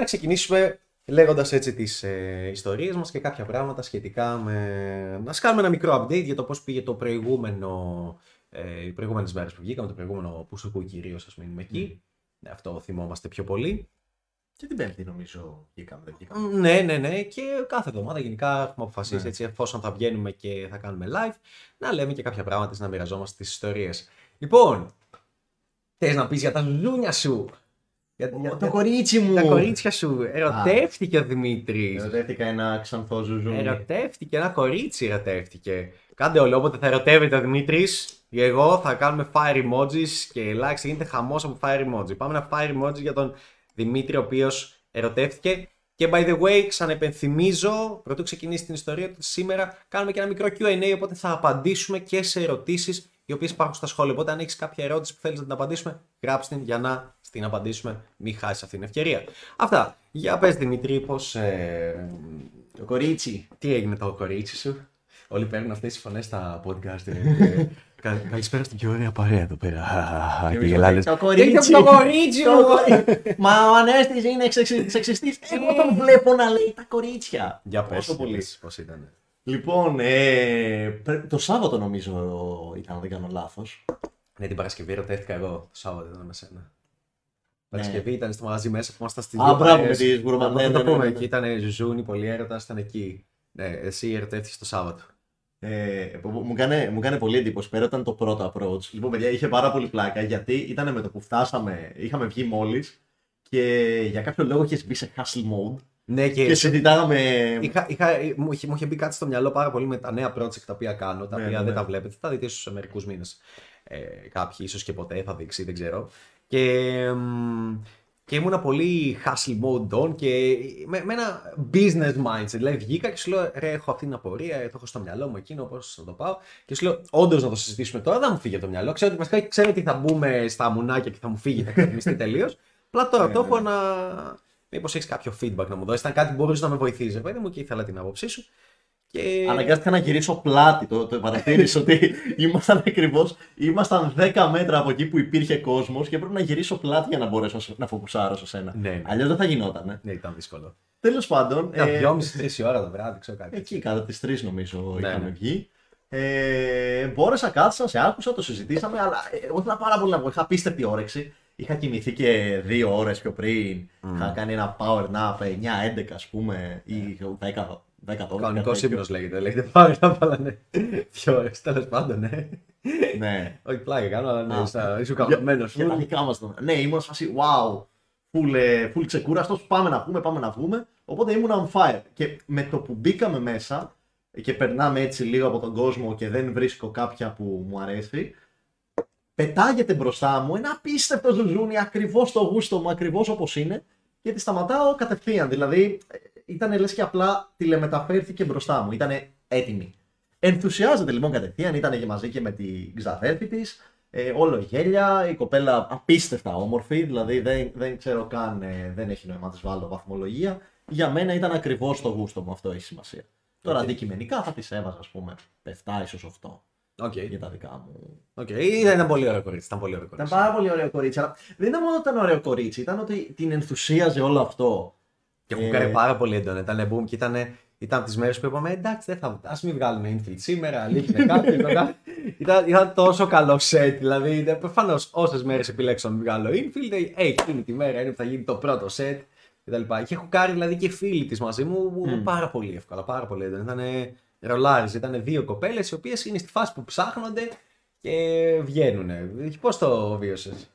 να ξεκινήσουμε λέγοντας έτσι τις ε, ιστορίες μας και κάποια πράγματα σχετικά με. Να σας κάνουμε ένα μικρό update για το πώς πήγε το προηγούμενο. Ε, οι προηγούμενες μέρες που βγήκαμε, το προηγούμενο που σου κυρίως, ας μείνουμε εκεί. Αυτό θυμόμαστε πιο πολύ. Και την Πέμπτη νομίζω βγήκαμε, δεν βγήκαμε. Ναι, ναι, ναι. Και κάθε εβδομάδα γενικά έχουμε αποφασίσει ναι. έτσι, εφόσον θα βγαίνουμε και θα κάνουμε live, να λέμε και κάποια πράγματα, να μοιραζόμαστε τις ιστορίες. Λοιπόν, θες να πεις για τα ζούνια σου; Για, για, το κορίτσι μου. Τα κορίτσια σου. Ερωτεύτηκε ο Δημήτρης. Ερωτεύτηκα ένα ξανθό ζουζούνι. Ερωτεύτηκε, ένα κορίτσι ερωτεύτηκε. Κάντε όλο όποτε θα ερωτεύεται ο Δημήτρης. Εγώ θα κάνουμε fire emojis και ελάχιστα γίνεται χαμός από fire emoji. Πάμε ένα fire emoji για τον Δημήτρη, ο οποίος ερωτεύτηκε. Και by the way, ξανεπενθυμίζω, πρωτού ξεκινήσει την ιστορία του σήμερα, κάνουμε και ένα μικρό QA, οπότε θα απαντήσουμε και σε ερωτήσεις οι οποίες υπάρχουν στα σχόλια. Οπότε, αν έχεις κάποια ερώτηση που θέλεις να την απαντήσουμε, γράψτε την για να την απαντήσουμε. Μην χάσεις αυτή την ευκαιρία. Αυτά. Για πες Δημήτρη, πώς. Ε... Το κορίτσι. Τι έγινε το κορίτσι σου; Όλοι παίρνουν αυτές τις φωνές στα podcast. Ε, Καλησπέρα στην πιο ωραία παρέα εδώ πέρα. Και γελάδε. Το κορίτσι. Το κορίτσι μου. Μα ο Ανέστης είναι σεξιστή. Εγώ τον βλέπω να λέει τα κορίτσια. Για πες. Πώς ήταν. Λοιπόν, ε, το Σάββατο νομίζω ήταν, αν δεν κάνω λάθος. Ναι, την Παρασκευή ρωτήθηκα εγώ. Το Σάββατο ήταν με σένα. Παρασκευή ήταν στο μαγαζί μέσα που ήμασταν στη Α, μπράβο με τις γκουρμανέ. Ναι, το πούμε εκεί. Ήταν ζούνι, πολύ έρωτα, ήταν εκεί. Ναι, εσύ ερωτεύτηκε το Σάββατο. Ε, μου, κάνει, μου κάνει πολύ εντύπωση. Πέρα ήταν το πρώτο approach. Λοιπόν, παιδιά, είχε πάρα πολύ πλάκα γιατί ήταν με το που φτάσαμε, είχαμε βγει μόλις και για κάποιο λόγο είχες μπει σε hustle mode. Ναι, και, και συζητάγαμε. Είχα, είχα, μου, είχε, μου είχε μπει κάτι στο μυαλό πάρα πολύ με τα νέα project τα οποία κάνω, τα ναι, οποία ναι, δεν ναι. τα βλέπετε. Θα δείτε ίσως σε μερικούς μήνες. Ε, κάποιοι ίσως και ποτέ θα δείξει, δεν ξέρω. Και, και ήμουνα πολύ hustle mode on και με, με ένα business mindset. Δηλαδή βγήκα και σου λέω: Ρε, έχω αυτή την απορία, το έχω στο μυαλό μου εκείνο, πώς θα το πάω. Και σου λέω: Όντως να το συζητήσουμε τώρα, δεν μου φύγει το μυαλό. Ξέρω ότι βασικά ξέρω ότι θα μπούμε στα μουνάκια και θα μου φύγει, θα ξαφνιστεί τελείως. Απλά τώρα το έχω να. Μήπως έχεις κάποιο feedback να μου δώσεις. Ήταν κάτι που μπορούσε να με βοηθήσει, παιδί μου, και ήθελα την άποψή σου. Και... Αναγκάστηκα να γυρίσω πλάτη. Το, το παρατήρησε ότι ήμασταν ακριβώς. Ήμασταν 10 μέτρα από εκεί που υπήρχε κόσμος και έπρεπε να γυρίσω πλάτη για να μπορέσω να φοκουσάρω σε σένα. Ναι, ναι. Αλλιώς δεν θα γινόταν. Ναι, ήταν δύσκολο. Τέλος πάντων. Ήταν ε... 2.30-3 ώρα το βράδυ, ξέρω κάτι. Εκεί κατά τις 3 νομίζω ναι, είχαμε ναι. βγει. Ε, μπόρεσα, κάτσα, σε άκουσα, το συζητήσαμε, αλλά εγώ ήθελα πάρα πολύ να πω. Είχα απίστευτη όρεξη. Είχα κοιμηθεί και δύο ώρες πιο πριν. Mm. Είχα κάνει ένα power nap 9-11 ας πούμε, ή 10 10 Κανονικός ύπνο λέγεται. Λέγεται πάρα πολλά, ναι. Δύο ώρες, τέλος πάντων, ναι. ναι. Όχι πλάκα κάνω, αλλά ναι, είσαι καμπμένο. Για τα δικά μας Ναι, ήμουν φάση, wow, full, ε, full ξεκούραστος. Πάμε να πούμε, πάμε να βγούμε. Οπότε ήμουν on fire. Και με το που μπήκαμε μέσα και περνάμε έτσι λίγο από τον κόσμο και δεν βρίσκω κάποια που μου αρέσει, πετάγεται μπροστά μου ένα απίστευτο ζουζούνι ακριβώς στο γούστο μου, ακριβώς όπως είναι και τη σταματάω κατευθείαν. Δηλαδή, ήταν λες και απλά τηλεμεταφέρθηκε μπροστά μου. Ήταν έτοιμη. Ενθουσιάζεται λοιπόν κατευθείαν, ήταν και μαζί και με την ξαδέρφη της. Ε, όλο γέλια, η κοπέλα απίστευτα όμορφη, δηλαδή δεν, δεν ξέρω καν, ε, δεν έχει νόημα να της βάλω βαθμολογία. Για μένα ήταν ακριβώς το γούστο μου, αυτό έχει σημασία. Τώρα αντικειμενικά θα τη έβαζα, ας πούμε, 7 ίσως 8. Okay. Για τα δικά μου. Okay. Ήταν πολύ ωραίο κορίτσι. Ήταν, πολύ ωραίο κορίτσι. ήταν πάρα πολύ ωραίο κορίτσι. Αλλά δεν ήταν μόνο ότι ήταν ωραίο κορίτσι, ήταν ότι την ενθουσίαζε όλο αυτό. Και έχω ε... κάνει πάρα πολύ έντονα. Ήταν boom και ήταν, ήταν από τις μέρες που είπαμε εντάξει, δεν θα, ας μην βγάλουμε infield σήμερα, αλήθεια κάτι. ήταν, ήταν τόσο καλό set. Δηλαδή, προφανώς όσες μέρες επιλέξω να μην βγάλω infield, ε, εκείνη τη μέρα είναι που θα γίνει το πρώτο set. Και έχω κάνει δηλαδή και φίλοι της μαζί μου mm. πάρα πολύ εύκολα. Πάρα πολύ έντονα. Ήταν ρολάριζε. Ήταν δύο κοπέλες οι οποίες είναι στη φάση που ψάχνονται και βγαίνουν. Πώς το βίωσες;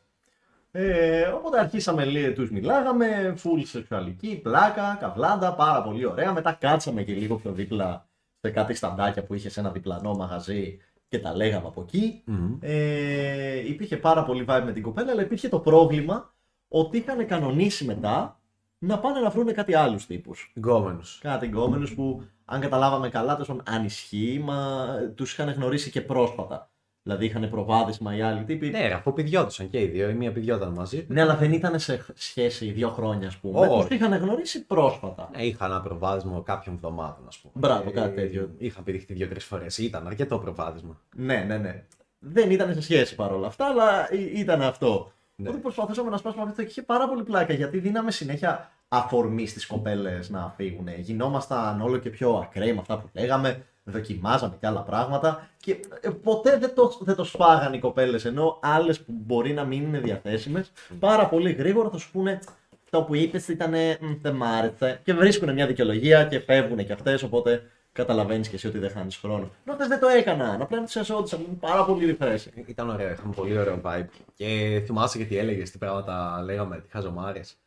Ε, οπότε αρχίσαμε λίγο, τους μιλάγαμε, full σεξουαλική, πλάκα, καβλάντα, πάρα πολύ ωραία. Μετά κάτσαμε και λίγο πιο δίπλα σε κάτι σταντάκια που είχε σε ένα διπλανό μαγαζί και τα λέγαμε από εκεί. Ε, υπήρχε πάρα πολύ vibe με την κοπέλα, αλλά υπήρχε το πρόβλημα ότι είχαν κανονίσει μετά να πάνε να βρουν κάτι άλλους τύπους. Γκόμενους. Κάτι γκόμενους που, αν καταλάβαμε καλά, τόσο αν ισχύει, μα τους είχαν γνωρίσει και πρόσφατα. Δηλαδή είχαν προβάδισμα οι άλλοι τύποι. Ναι, αφού πηδιώτησαν και οι δύο. Η μία πηδιόταν μαζί. Ναι, αλλά δεν ήταν σε σχέση δύο χρόνια, ας πούμε. Τους είχαν γνωρίσει πρόσφατα. Ναι, είχαν ένα προβάδισμα κάποιων εβδομάδων, ας πούμε. Μπράβο, κάτι τέτοιο. Είχαν πηδηχτεί δύο-τρεις φορές. Ήταν αρκετό προβάδισμα. Ναι, ναι, ναι. Δεν ήταν σε σχέση παρόλα αυτά, αλλά ήταν αυτό. Ναι. Οπότε προσπαθούσαμε να σπάσουμε αυτό και είχε πάρα πολύ πλάκα γιατί δίναμε συνέχεια αφορμή στις κοπέλες να φύγουν. Γινόμασταν όλο και πιο ακραίοι με αυτά που λέγαμε, δοκιμάζαμε και άλλα πράγματα και ε, ποτέ δεν το, δεν το σφάγαν οι κοπέλες. Ενώ άλλες που μπορεί να μην είναι διαθέσιμες, πάρα πολύ γρήγορα θα σου πούνε αυτό που είπες ήταν δεν μ' άρεσε. Και βρίσκουν μια δικαιολογία και φεύγουν και αυτές. Οπότε καταλαβαίνεις και εσύ ότι δεν χάνεις χρόνο. Ενώ δεν το έκαναν. Απλά του εσόντουσαν. Πάρα πολύ refreshing. Ήταν ωραίο, είχαμε πολύ ωραίο vibe. Και θυμάσαι και τι έλεγες, τι πράγματα λέγαμε, τι χαζομάρες.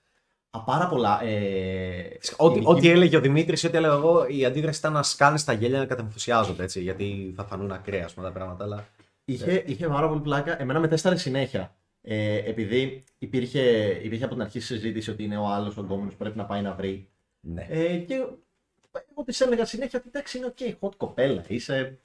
Α, πάρα πολλά. Ε... Ό,τι, ό,τι έλεγε ο Δημήτρης, ό,τι έλεγα εγώ, η αντίδραση ήταν να σκάνε τα γέλια να κατεμφουσιάζονται έτσι. Γιατί θα φανούν ακραία πούμε, τα πράγματα. Αλλά... Είχε, είχε πάρα πολύ πλάκα. Εμένα με τέσταρε συνέχεια. Ε, επειδή υπήρχε, υπήρχε από την αρχή συζήτηση ότι είναι ο άλλος ο γκόμενος που πρέπει να πάει να βρει. Ναι. Ε, και εγώ της έλεγα συνέχεια ότι εντάξει είναι ok, hot κοπέλα, είσαι.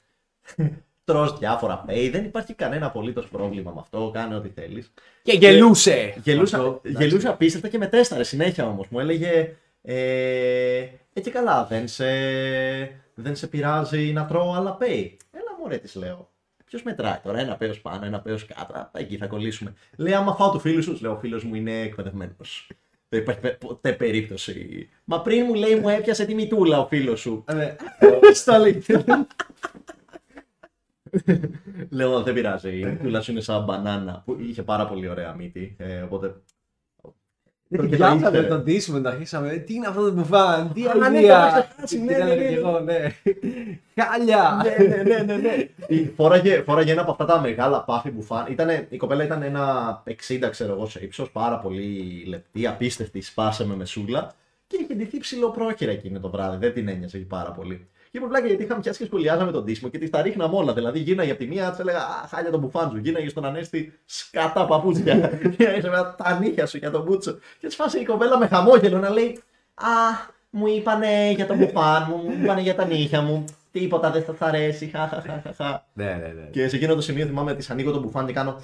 Τρως διάφορα pay, δεν υπάρχει κανένα απολύτως πρόβλημα με αυτό, κάνε ό,τι θέλεις. Και γελούσε! Γελούσα, Αυτό, γελούσα απίστευτα και με τέσταρε συνέχεια όμως. Μου έλεγε. Ε, έτσι καλά, δεν σε, δεν σε πειράζει να τρώω άλλα pay. Έλα μωρέ, της λέω. Ποιος μετράει τώρα, ένα πέος πάνω, ένα πέος κάτω. Α, Εκεί θα κολλήσουμε. Λέει, άμα φάω του φίλου σου, λέω, ο φίλος μου είναι εκπαιδευμένος. Δεν υπάρχει πε- ποτέ περίπτωση. Μα πριν μου λέει, μου έπιασε τη μητούλα ο φίλος σου. Ναι. Στα αλήθεια. Λέω, δεν πειράζει. Η μητούλα σου είναι σαν μπανάνα. Που είχε πάρα πολύ ωραία μύτη. Ε, οπότε. Δεν Και την το πιάσαμε ήξερε. τον τίσιμο, να αρχίσαμε. Τι είναι αυτό το μπουφάν, τι Α, ναι, το αλήθεια. είχα χάσει, Τι ναι, έλεγα ναι, ναι. και εγώ, ναι. Χάλια. ναι, ναι, ναι, ναι, ναι. Η- Φόραγε, φόραγε ένα από αυτά τα μεγάλα πάφι μπουφάν. Ήτανε, η κοπέλα ήταν ένα 60 ξέρω εγώ σε ύψος, πάρα πολύ λεπτή, απίστευτη, σπάσε με μεσούλα και είχε ντυθεί ψηλοπρόχειρα εκείνο το βράδυ. Δεν την ένοιαζε και πάρα πολύ. Και ήμουν πλάκα γιατί είχαμε πιάσει και σχολιάζαμε τον τίσιμο και τη τα ρίχναμε όλα. Δηλαδή γίναγε από τη μία, της έλεγα Α, χάλια τον μπουφάν σου. Γίναγε στον Ανέστη σκατά παπούτσια. Γίναγε με τα νύχια σου για τον μπούτσο. Και της φάσε η κοπέλα με χαμόγελο να λέει Α, μου είπανε για τον μπουφάν μου, μου είπανε για τα νύχια μου. Τίποτα δεν θα σ' αρέσει. Χα, χα, χα, χα, χα. Ναι, ναι, ναι. Και σε εκείνο το σημείο θυμάμαι της ανοίγω τον μπουφάν και κάνω.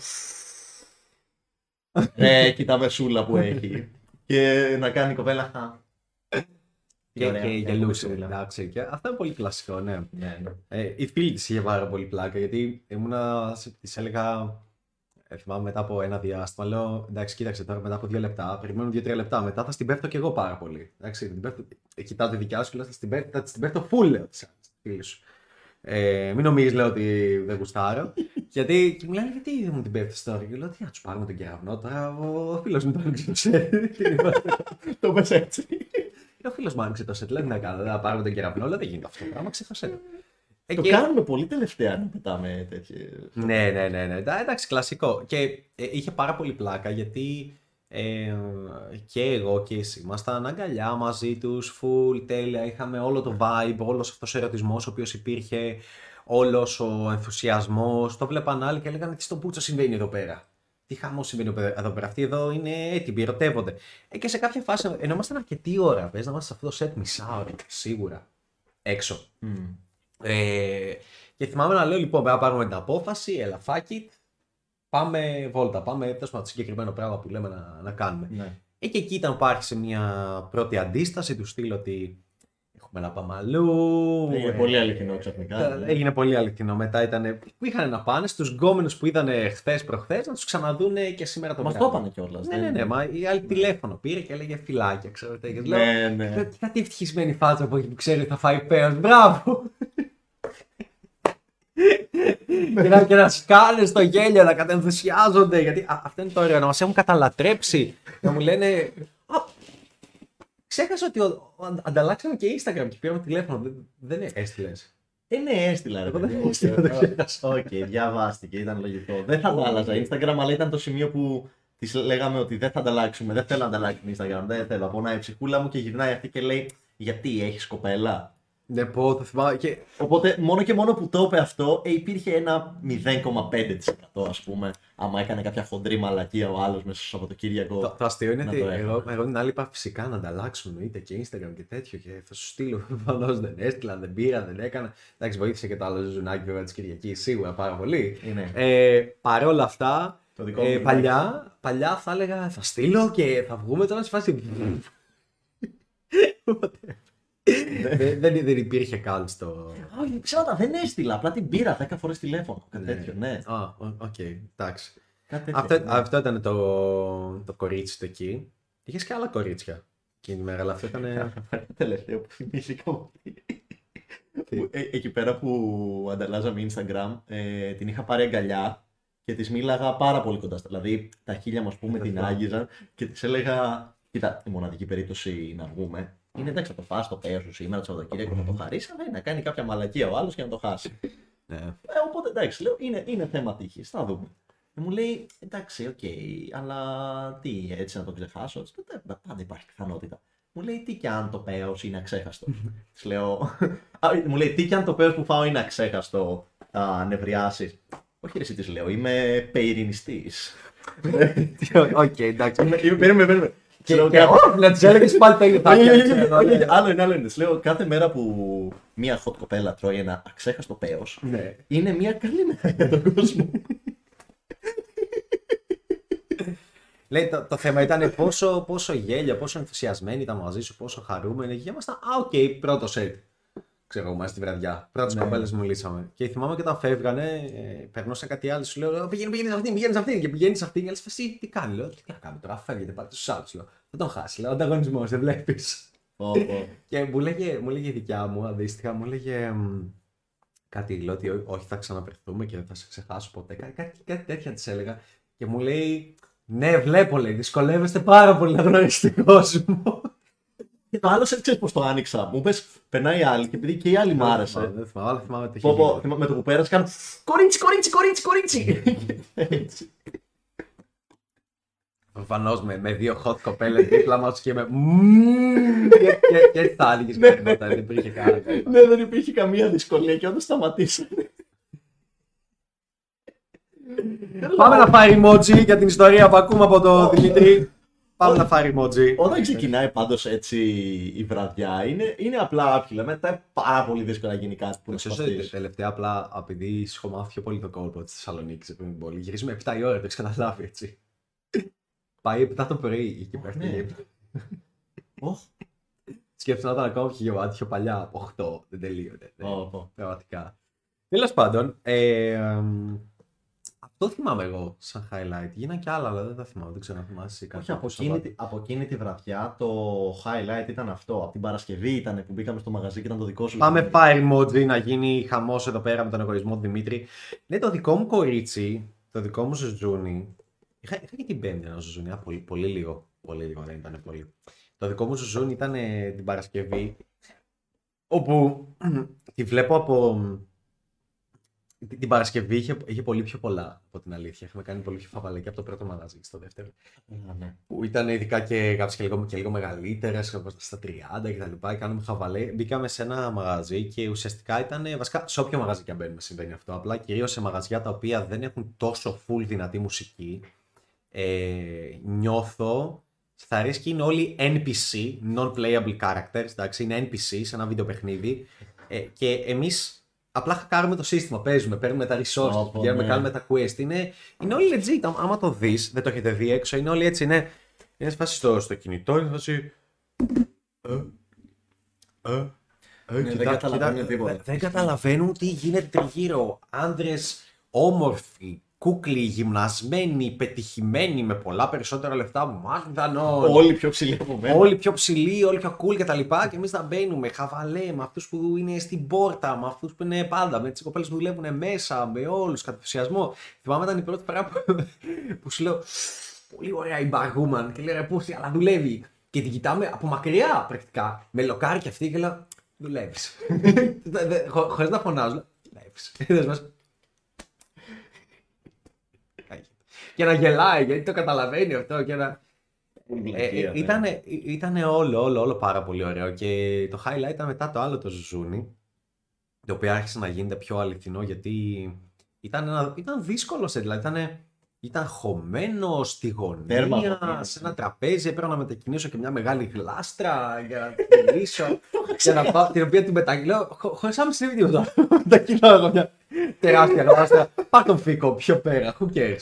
Ε, κοίτα μεσούλα που έχει. και να κάνει η κοπέλα. «Α, τι Και, ωραία, και έχω γελούσε. μεσούλα». Εντάξει, και αυτό είναι πολύ κλασικό, ναι. Ναι, ναι. Ε, η φίλη τη είχε πάρα πολύ πλάκα γιατί ήμουνα. Της έλεγα. Ε, θυμάμαι μετά από ένα διάστημα, λέω εντάξει, κοίταξε τώρα μετά από δύο λεπτά, περιμένω δύο-τρία λεπτά. Μετά θα στην πέφτω κι εγώ πάρα πολύ. Εντάξει, την πέφτω, ε, κοιτάω τη δικιά σου και λέω θα στην πέφτω, θα την πέφτω full, λέω της φίλη σου. Ε, μην νομίζεις, λέω ότι δεν γουστάρω. γιατί και μου λένε, γιατί δεν μου την πέφτεις τώρα; Και λέω, τι να τους πάρουμε τον κεραυνό τώρα. Ο φίλος μου το άνοιξε το σετ. Τι είπα. Το πες έτσι. Ο φίλος μου άνοιξε το σετ. Λέει, τι να κάνω, δεν θα πάρουμε τον κεραυνό. Λέω, δεν γίνεται αυτό το πράγμα, ξέχασε. το». Ε, Το και- κάνουμε πολύ τελευταία να πετάμε τέτοιες. ναι, ναι, ναι, ναι. Τα- Εντάξει, κλασικό. Και ε, είχε πάρα πολύ πλάκα γιατί ε, και εγώ και εσύ ήμασταν αγκαλιά μαζί τους, full, τέλεια. Είχαμε όλο το vibe, όλος αυτός ο ερωτισμός ο οποίος υπήρχε, όλος ο ενθουσιασμός. Το βλέπαν άλλοι και λέγανε τι στον Πούτσο συμβαίνει εδώ πέρα; Τι χαμό συμβαίνει εδώ πέρα. εδώ πέρα. Αυτοί εδώ είναι έτοιμοι, ερωτεύονται. Ε, και σε κάποια φάση, ενώ ήμασταν αρκετή ώρα, πες να είμαστε σε αυτό το set μισά ώρα, σίγουρα, έξω. Μμ. Ε, και θυμάμαι να λέω λοιπόν: Πρέπει να πάρουμε την απόφαση, έλα fuck it, πάμε βόλτα. Πάμε τέλος πάντων το συγκεκριμένο πράγμα που λέμε να, να κάνουμε. Ναι. Ε, και εκεί ήταν που άρχισε μια πρώτη αντίσταση του στυλ ότι έχουμε να πάμε αλλού. Έγινε ε, πολύ αληθινό ξαφνικά. ε, Έγινε πολύ αληθινό. Μετά ήταν. Που είχαν να πάνε στους γκόμενους που είδαν χθες προχθές να τους ξαναδούν και σήμερα το Μας βράδυ. το είπανε κιόλας. Ναι, δεν- ναι, ναι. Μα η άλλη τηλέφωνο πήρε και έλεγε φυλάκια, ξέρω τέτοιες. Λέω, Ναι, ναι. «Λέω, «Κοίτα τι ευτυχισμένη φάτσα που έχει που ξέρει ότι θα φάει πέος. Μπράβο! και, να, και να σκάνε στο γέλιο, να κατενθουσιάζονται. Γιατί α, αυτό είναι το ωραίο, να μας έχουν καταλατρέψει. να μου λένε. «Α, Ξέχασα ότι ο, ο- ανταλλάξαμε και Instagram και πήραμε τηλέφωνο. Δεν, δεν έστειλες. Ε, ναι, έστειλα ρε Εγώ δεν παιδί μου. έστειλα, το ξέχασα. Οκ, διαβάστηκε, ήταν λογικό. Δεν θα το άλλαζα Instagram, αλλά ήταν το σημείο που της λέγαμε ότι δεν θα ανταλλάξουμε. Δεν θέλω να ανταλλάξουμε Instagram. Δεν θέλω. Πονάει η ψυχούλα μου και γυρνάει αυτή και λέει Γιατί έχεις κοπέλα; Ναι, πω, το θυμάμαι. Και Οπότε μόνο και μόνο που το είπε αυτό, ε, υπήρχε ένα 0,5% ας πούμε. Άμα έκανε κάποια χοντρή μαλακία ο άλλος μέσα στο Σαββατοκύριακο. Το, το αστείο είναι Να ότι το έχω. εγώ, εγώ την άλλη είπα φυσικά να ανταλλάξουμε εννοείται και Instagram και τέτοιο και θα σου στείλω. Προφανώς δεν έστειλα, δεν πήρα, δεν έκανα. Εντάξει, βοήθησε και το άλλο ζουνάκι βέβαια της Κυριακής σίγουρα πάρα πολύ. Είναι. Ε, Παρ' όλα αυτά, Το δικό ε, μου είναι. παλιά, παλιά θα έλεγα θα στείλω και θα βγούμε τώρα στη φάση. δεν, δεν, δεν υπήρχε καν στο. Όχι, ψέματα, δεν έστειλα. Απλά την πήρα 10 φορές τηλέφωνο. Κάτι Ναι. τέτοιο, ναι. Α, ο- οκ, εντάξει. Κάτι τέτοιο, Αυτό, ναι. αυτό ήταν το, το κορίτσι του εκεί. Είχες και άλλα κορίτσια. εκείνη τη μέρα, αλλά αυτό ήταν. Τελευταίο που θυμήθηκα μου. Ε, εκεί πέρα που ανταλλάζαμε Instagram, ε, την είχα πάρει αγκαλιά και της μίλαγα πάρα πολύ κοντά. Δηλαδή τα χείλια μου ας πούμε την άγγιζαν και της έλεγα. Κοίτα, η μοναδική περίπτωση να βγούμε είναι εντάξει, θα το φας το πέος σου σήμερα το Σαββατοκύριακο να το χαρείς, αλλά να κάνει κάποια μαλακία ο άλλος και να το χάσει. Ναι. Ε, οπότε εντάξει, λέω είναι, είναι θέμα τύχης. Θα δούμε. Και μου λέει εντάξει, οκ, αλλά τι, έτσι να το ξεχάσω. Της λέω, «Ε, πάντα υπάρχει πιθανότητα. Μου λέει τι κι αν το πέος είναι αξέχαστο. Της λέω. «Α, μου λέει τι κι αν το πέος που φάω είναι αξέχαστο, θα νευριάσεις. Όχι, ρε, εσύ της λέω, είμαι φεμινιστής. Οκ, εντάξει. Είμαι, περίμενε, περίμενε. Της Και, λέω, και «Κάθε- όχι, να τη έλεγες πάλι τα ίδια. όχι, όχι, όχι, ξέρω, όχι, ναι. όχι, Άλλο είναι, άλλο είναι. Της λέω κάθε μέρα που μία hot κοπέλα τρώει ένα αξέχαστο πέος, Ναι. είναι μια καλή μέρα για τον κόσμο. Λέει το, το θέμα ήταν πόσο, πόσο γέλια, πόσο ενθουσιασμένοι ήταν μαζί σου, πόσο χαρούμενοι. Και ήμασταν, α, οκ, πρώτο σετ. Ξέρω εγώ, μέσα στη βραδιά. Πρώτε Ναι. κοπέλες μου λύσαμε. Και θυμάμαι και όταν φεύγανε, ε, περνούσα κάτι άλλο, σου λέω: Πηγαίνει, πηγαίνει σε αυτήν, πηγαίνει σε αυτήν. Και πηγαίνει σε αυτήν. Και λες, εσύ τι κάνει, λέω: Τι να κάνω τώρα, φεύγετε πάρτε τους άλλου. Λέω: Θα τον χάσει, λέω: Ανταγωνισμός, δεν βλέπεις. Πω, πω. Και μου λέγε, μου λέγε η δικιά μου, αντίστοιχα, μου λέγε μ, κάτι, λέω ότι «Ό- όχι θα ξαναπερθούμε και δεν θα σε ξεχάσω ποτέ. Κάτι, κάτι, κάτι τέτοια της έλεγα. Και μου λέει, ναι βλέπω λέει, δυσκολεύεστε πάρα πολύ να γνωρίσετε τον κόσμο. Και το άλλο σε ξέρεις πώς το άνοιξα. Μου πες, περνάει η άλλη και επειδή και η άλλη μ' άρεσε. Δεν θυμάμαι, αλλά θυμάμαι ότι Πω, είχε πω, γίνει. θυμά- με το που πέρασε κάνω κορίτσι, κορίτσι, κορίτσι, κορίτσι. Έτσι. Προφανώς με, με δύο hot κοπέλες δίπλα μας και με μμμ, και, και, και έτσι θα άνοιγες Ναι, κάτι δεν υπήρχε κανένα. Ναι, δεν υπήρχε καμία δυσκολία και όταν σταματήσανε. Πάμε να φάει emoji για την ιστορία που ακούμε από τον Δημήτρη. Πάμε να φάει emoji. Όταν ξεκινάει πάντως έτσι η βραδιά, είναι, είναι απλά άπχυλα. Μετά είναι πάρα πολύ δύσκολο να γίνει κάτι που να Ξέρω ότι σπαθείς. τελευταία απλά επειδή έχω μάθει πιο πολύ το κόλπο της Θεσσαλονίκης πριν την πόλη. Γυρίζουμε 7 η ώρα, το έχεις καταλάβει έτσι. Πάει 7 το πρωί εκεί πέρα. Ναι. Ναι. Οχ. Σκέφτομαι να ήταν ακόμα πιο γεμάτη, πιο παλιά από 8. Δεν τελείωνε. ναι. Πω, πω. Πραγματικά. Τέλος πάντων, ε, εμ, αυτό θυμάμαι εγώ σαν highlight. Γίνανε και άλλα, αλλά δεν τα θυμάμαι. Δεν ξέρω αν θυμάσαι κάτι. Όχι, από που σου εκείνη, είπα. τη- από εκείνη τη βραδιά το highlight ήταν αυτό. Από την Παρασκευή ήταν που μπήκαμε στο μαγαζί και ήταν το δικό σου. Πάμε fire emoji να γίνει χαμός εδώ πέρα με τον εγωισμό του Δημήτρη. Ναι, το δικό μου κορίτσι, το δικό μου ζουζούνι. Είχα, είχα και την Πέμπτη ένα ζουζούνι, α, πολύ, πολύ λίγο. Πολύ λίγο, δεν ήταν πολύ. Το δικό μου ζουζούνι ήταν ε, την Παρασκευή. Όπου τη βλέπω από. Την την Παρασκευή είχε, είχε πολύ πιο πολλά από την αλήθεια. Είχαμε κάνει πολύ πιο φαβαλέ και από το πρώτο μαγαζί στο δεύτερο. Α, ναι. Που ήταν ειδικά και κάποιε και λίγο, και λίγο μεγαλύτερες, στα 30 κτλ. Κάνουμε χαβαλέ. Μπήκαμε σε ένα μαγαζί και ουσιαστικά ήταν. Βασικά σε όποιο μαγαζί και αν μπαίνουμε συμβαίνει αυτό. Απλά κυρίως σε μαγαζιά τα οποία δεν έχουν τόσο full δυνατή μουσική. Ε, νιώθω. Θα αρέσει και είναι όλοι NPC, non-playable characters, εντάξει, είναι NPC σε ένα βίντεο παιχνίδι. Ε, και εμείς απλά χακάρουμε το σύστημα, παίζουμε, παίρνουμε τα resources, Όπο, πηγαίνουμε, ναι. κάνουμε τα quest. Είναι, είναι όλοι legit. Άμα- Άμα το δεις, δεν το έχετε δει έξω, είναι όλοι έτσι. Είναι, είναι σε φάση στο, στο κινητό, είναι σε φάση. Ε, ε, ε, Ναι, δεν καταλαβαίνουν τίποτα. δεν- Δεν καταλαβαίνουν τι γίνεται τριγύρω. Άντρε όμορφοι, κούκλοι, γυμνασμένοι, πετυχημένοι, με πολλά περισσότερα λεφτά μάλλον. Όλοι πιο ψηλοί από μένα. Όλοι πιο ψηλοί, όλοι πιο cool και τα λοιπά. Και εμείς θα μπαίνουμε χαβαλέ με αυτούς που είναι στην πόρτα, με αυτούς που είναι πάντα, με τις κοπέλες που δουλεύουν μέσα, με όλους, κατ' ενθουσιασμό. Θυμάμαι ήταν η πρώτη φορά που, που σου λέω Πολύ ωραία η barwoman και λέει ρε πούστη, αλλά δουλεύει. Και την κοιτάμε από μακριά πρακτικά. Με λοκάρι και αυτή και λέω Δουλεύεις. Χωρίς να φωνάζω. λέω, Δουλεύει. και να γελάει γιατί το καταλαβαίνει αυτό και να. Ε, ε, ήταν, ήτανε όλο, όλο, όλο πάρα πολύ ωραίο και το highlight ήταν μετά το άλλο το ζουζούνι το οποίο άρχισε να γίνεται πιο αληθινό γιατί ήταν, ένα, ήταν δύσκολο σε δηλαδή ήταν, ήταν χωμένο στη Τέρμα γωνία, χωμένο. σε ένα τραπέζι έπρεπε να μετακινήσω και μια μεγάλη γλάστρα για να την μιλήσω και να πάω, την οποία την μετακινώ χω- χωρίς να με συνέβη τίποτα μετακινώ εγώ μια τεράστια γλάστρα πάρ τον φίκο πιο πέρα, who cares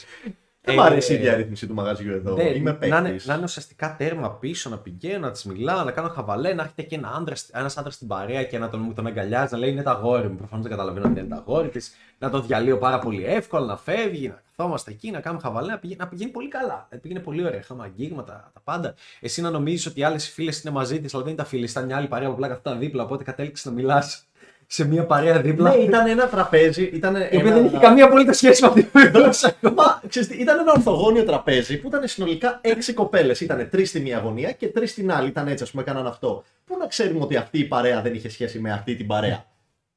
Δεν μου αρέσει η διαρρύθμιση του μαγαζιού εδώ. Ναι, Είμαι να, είναι, παίκτης. να είναι ουσιαστικά τέρμα πίσω, να πηγαίνω, να της μιλάω, να κάνω χαβαλέ, να έρχεται και ένα άντρα, ένας άντρας στην παρέα και να τον, μου τον αγκαλιάζει, να λέει είναι τα αγόρι μου. Προφανώς δεν καταλαβαίνω ότι είναι τα αγόρι της. Να το διαλύω πάρα πολύ εύκολα, να φεύγει, να καθόμαστε εκεί, να κάνουμε χαβαλέ, να πηγαίνει, να πηγαίνει πολύ καλά. Να πήγαινε πολύ ωραία. Είχαμε αγγίγματα, τα πάντα. Εσύ να νομίζεις ότι οι άλλες φίλες είναι μαζί της, αλλά δεν είναι τα φίλε, ήταν μια άλλη παρέα που πλάκα αυτά δίπλα. Οπότε κατέληξε να μιλάς σε μια παρέα δίπλα. Ναι, ήταν ένα τραπέζι. Ήταν η οποία ένα... δεν είχε καμία απολύτως σχέση με αυτή που μιλούσα. Μα, ξέρεις τι, ήταν ένα ορθογώνιο τραπέζι που ήταν συνολικά έξι κοπέλες. Ήταν τρεις στη μία γωνία και τρεις στην άλλη. Ήταν έτσι, ας πούμε, έκαναν αυτό. Πού να ξέρουμε ότι αυτή η παρέα δεν είχε σχέση με αυτή την παρέα;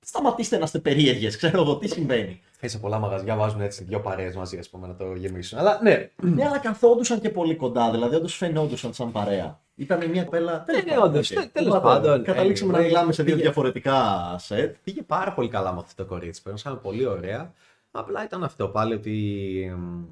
Σταματήστε να είστε περίεργες, ξέρω εγώ τι συμβαίνει. Σε πολλά μαγαζιά βάζουν έτσι δύο παρέες μαζί, ας πούμε, να το γεμίσουν. Αλλά ναι, Ναι, αλλά καθόντουσαν και πολύ κοντά, δηλαδή όντως φαινόντουσαν σαν παρέα. Ήταν μια κοπέλα. τέλος ναι, πάντων, όντως, οκ. τε- τέλος Whatever. πάντων, Καταλήξαμε anyway, να μιλάμε σε δύο πήγε- διαφορετικά σετ. πήγε πάρα πολύ καλά με αυτό το κορίτσι. Περνούσαμε πολύ ωραία. Απλά ήταν αυτό πάλι ότι. μ,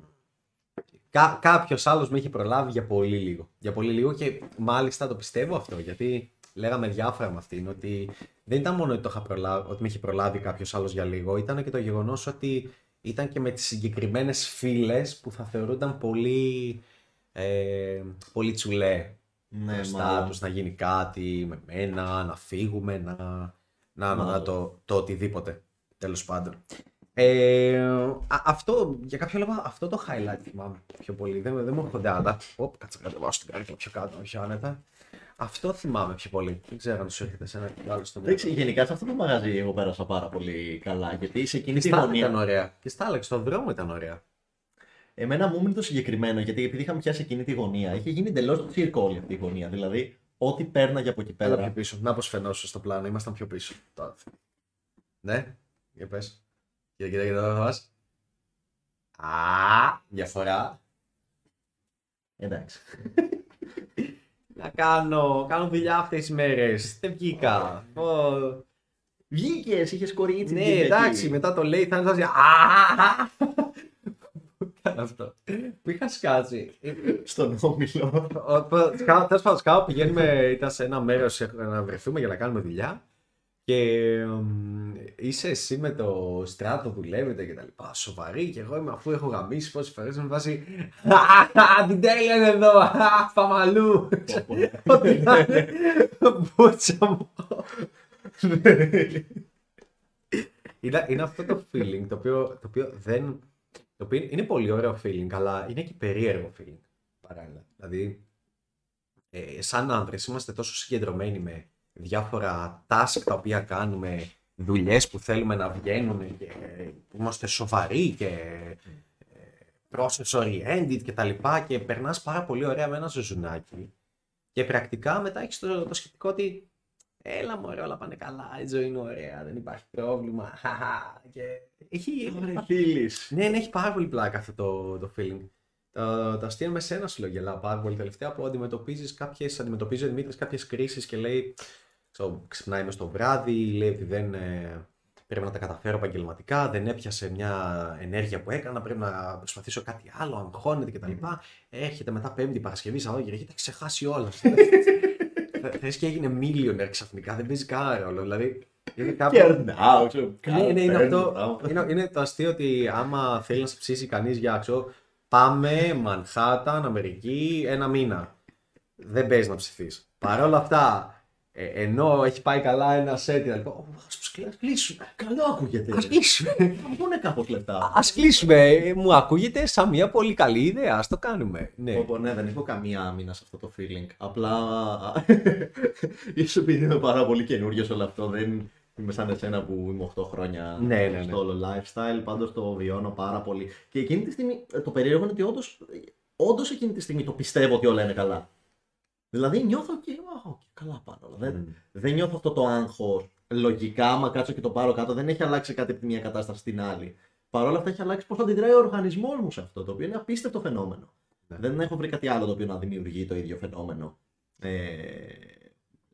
Κα, Κάποιος άλλος με είχε προλάβει για πολύ λίγο. Για πολύ λίγο και μάλιστα το πιστεύω αυτό γιατί λέγαμε διάφορα με αυτήν ότι δεν ήταν μόνο ότι, το είχα προλάβει, ότι με είχε προλάβει κάποιος άλλος για λίγο, ήταν και το γεγονός ότι ήταν και με τις συγκεκριμένες φίλες που θα θεωρούνταν πολύ, ε, πολύ τσουλέ Ναι, μπροστά μάλλον. τους να γίνει κάτι με μένα, να φύγουμε, να, να, να, να Μάλλον. το, το οτιδήποτε. Τέλος πάντων. Ε, α- αυτό, για κάποιο λόγο, αυτό το highlight θυμάμαι πιο πολύ. Δεν, δεν μου έρχονται άλλα. Οπ, κάτσε να κατεβάσω την κάρτα πιο κάτω, πιο άνετα. Αυτό θυμάμαι πιο πολύ. Δεν ξέρω αν σου έρχεται σε ένα άλλο στο μυαλό. Εντάξει, γενικά σε αυτό το μαγαζί εγώ πέρασα πάρα πολύ καλά. Γιατί σε εκείνη Και τη στα άλλα ήταν γωνία. ωραία. Και στα άλλα, και στον δρόμο ήταν ωραία. Εμένα μου έμεινε το συγκεκριμένο γιατί επειδή είχαμε πιάσει εκείνη τη γωνία, είχε γίνει εντελώς τσίρκο όλη αυτή η γωνία. Δηλαδή, ό,τι πέρναγε από εκεί Έλα πέρα. πιο πίσω. Να πως φαινόσου στο πλάνο. Ήμασταν πιο πίσω. Τώρα. Ναι, για πες. Κοίτα, κοίτα, κοίτα, θα μας. Α, διαφορά. Εντάξει. Να κάνω, κάνω δουλειά αυτές τις μέρες. Δεν βγήκα. Ω, Βγήκες, είχες κορίτσι. ναι, βγήκες εντάξει, εκεί. μετά το λέει, θα είναι Α, Πού έκανε αυτό. Που είχα σκάσει; Στον όμιλο. Τέλος πάντων, σκάω, πηγαίνουμε, ήταν σε ένα μέρος να βρεθούμε για να κάνουμε δουλειά. Και μ, είσαι εσύ με το στράτο, δουλεύετε και τα λοιπά. Σοβαρή και εγώ είμαι αφού έχω γαμίσει πόσες φορές με βάζει. «Χαχαχα, Την τέλεια είναι εδώ! αχ, Πάμε αλλού! Ό,τι να είναι. Μπούτσα μου. είναι, είναι αυτό το feeling το οποίο, το οποίο δεν. Το οποίο είναι πολύ ωραίο feeling, αλλά είναι και περίεργο feeling παράλληλα. Δηλαδή, ε, σαν άνδρες είμαστε τόσο συγκεντρωμένοι με διάφορα task τα οποία κάνουμε, δουλειές που θέλουμε να βγαίνουν και που είμαστε σοβαροί και ε, process oriented και τα λοιπά και περνάς πάρα πολύ ωραία με ένα ζωζουνάκι και πρακτικά μετά έχεις το, το σκεπτικό ότι έλα μωρέ όλα πάνε καλά, η ζωή είναι ωραία, δεν υπάρχει πρόβλημα, χαχα, και έχει, Ωραία, φίλης. ναι, ναι, έχει πάρα πολύ πλάκα αυτό το, το feeling. Τα, τα αστεία με σένα σου λέω γελάω πάρα πολύ τελευταία που αντιμετωπίζεις κάποιες, αντιμετωπίζει ο Δημήτρης κάποιες κρίσεις και λέει, ξέρω, ξυπνάει μες το βράδυ, λέει ότι δεν ε, πρέπει να τα καταφέρω επαγγελματικά, δεν έπιασε μια ενέργεια που έκανα, πρέπει να προσπαθήσω κάτι άλλο, αγχώνεται κτλ. Έρχεται μετά Πέμπτη Παρασκευή, Σαββατοκύριακο, έχει ξεχάσει όλα. Θες και έγινε millionaire ξαφνικά, δεν παίζει κανένα ρόλο. Δηλαδή, είναι κάποιο. Κερνάω, ξέρω. Ναι, ναι, είναι παίρνω αυτό. πράγματα. Είναι, είναι το αστείο ότι άμα θέλει να σε ψήσει κανείς για ξέρω, πάμε Μανχάταν, Αμερική, ένα μήνα. Δεν παίζεις να ψηθείς. Παρ' όλα αυτά, ε, ενώ έχει πάει καλά ένα σετ, και τα λοιπά, «Ω, ας κλείσουμε. Καλό ακούγεται. Ας κλείσουμε. Θα πούνε κάπως λεφτά. Ας κλείσουμε. Ε, Μου ακούγεται σαν μια πολύ καλή ιδέα. Ας το κάνουμε. Ναι. Πω, ναι, δεν έχω καμία άμυνα σε αυτό το feeling. Απλά. ίσως επειδή είμαι πάρα πολύ καινούριος σε όλο αυτό, δεν είμαι σαν εσένα που είμαι 8 χρόνια Ναι, ναι, ναι. στο όλο lifestyle. Πάντως το βιώνω πάρα πολύ. Και εκείνη τη στιγμή, ε, το περίεργο είναι ότι όντως όντως εκείνη τη στιγμή το πιστεύω ότι όλα είναι καλά. Δηλαδή νιώθω και. «Α, οκ, καλά πάνε όλα. Δεν, Μμμ. δεν νιώθω αυτό το άγχος. Λογικά, άμα κάτσω και το πάρω κάτω, δεν έχει αλλάξει κάτι από τη μία κατάσταση στην άλλη. Παρ' όλα αυτά έχει αλλάξει πώς αντιδράει ο οργανισμός μου σε αυτό, το οποίο είναι απίστευτο φαινόμενο. Ναι. Δεν έχω βρει κάτι άλλο το οποίο να δημιουργεί το ίδιο φαινόμενο ε,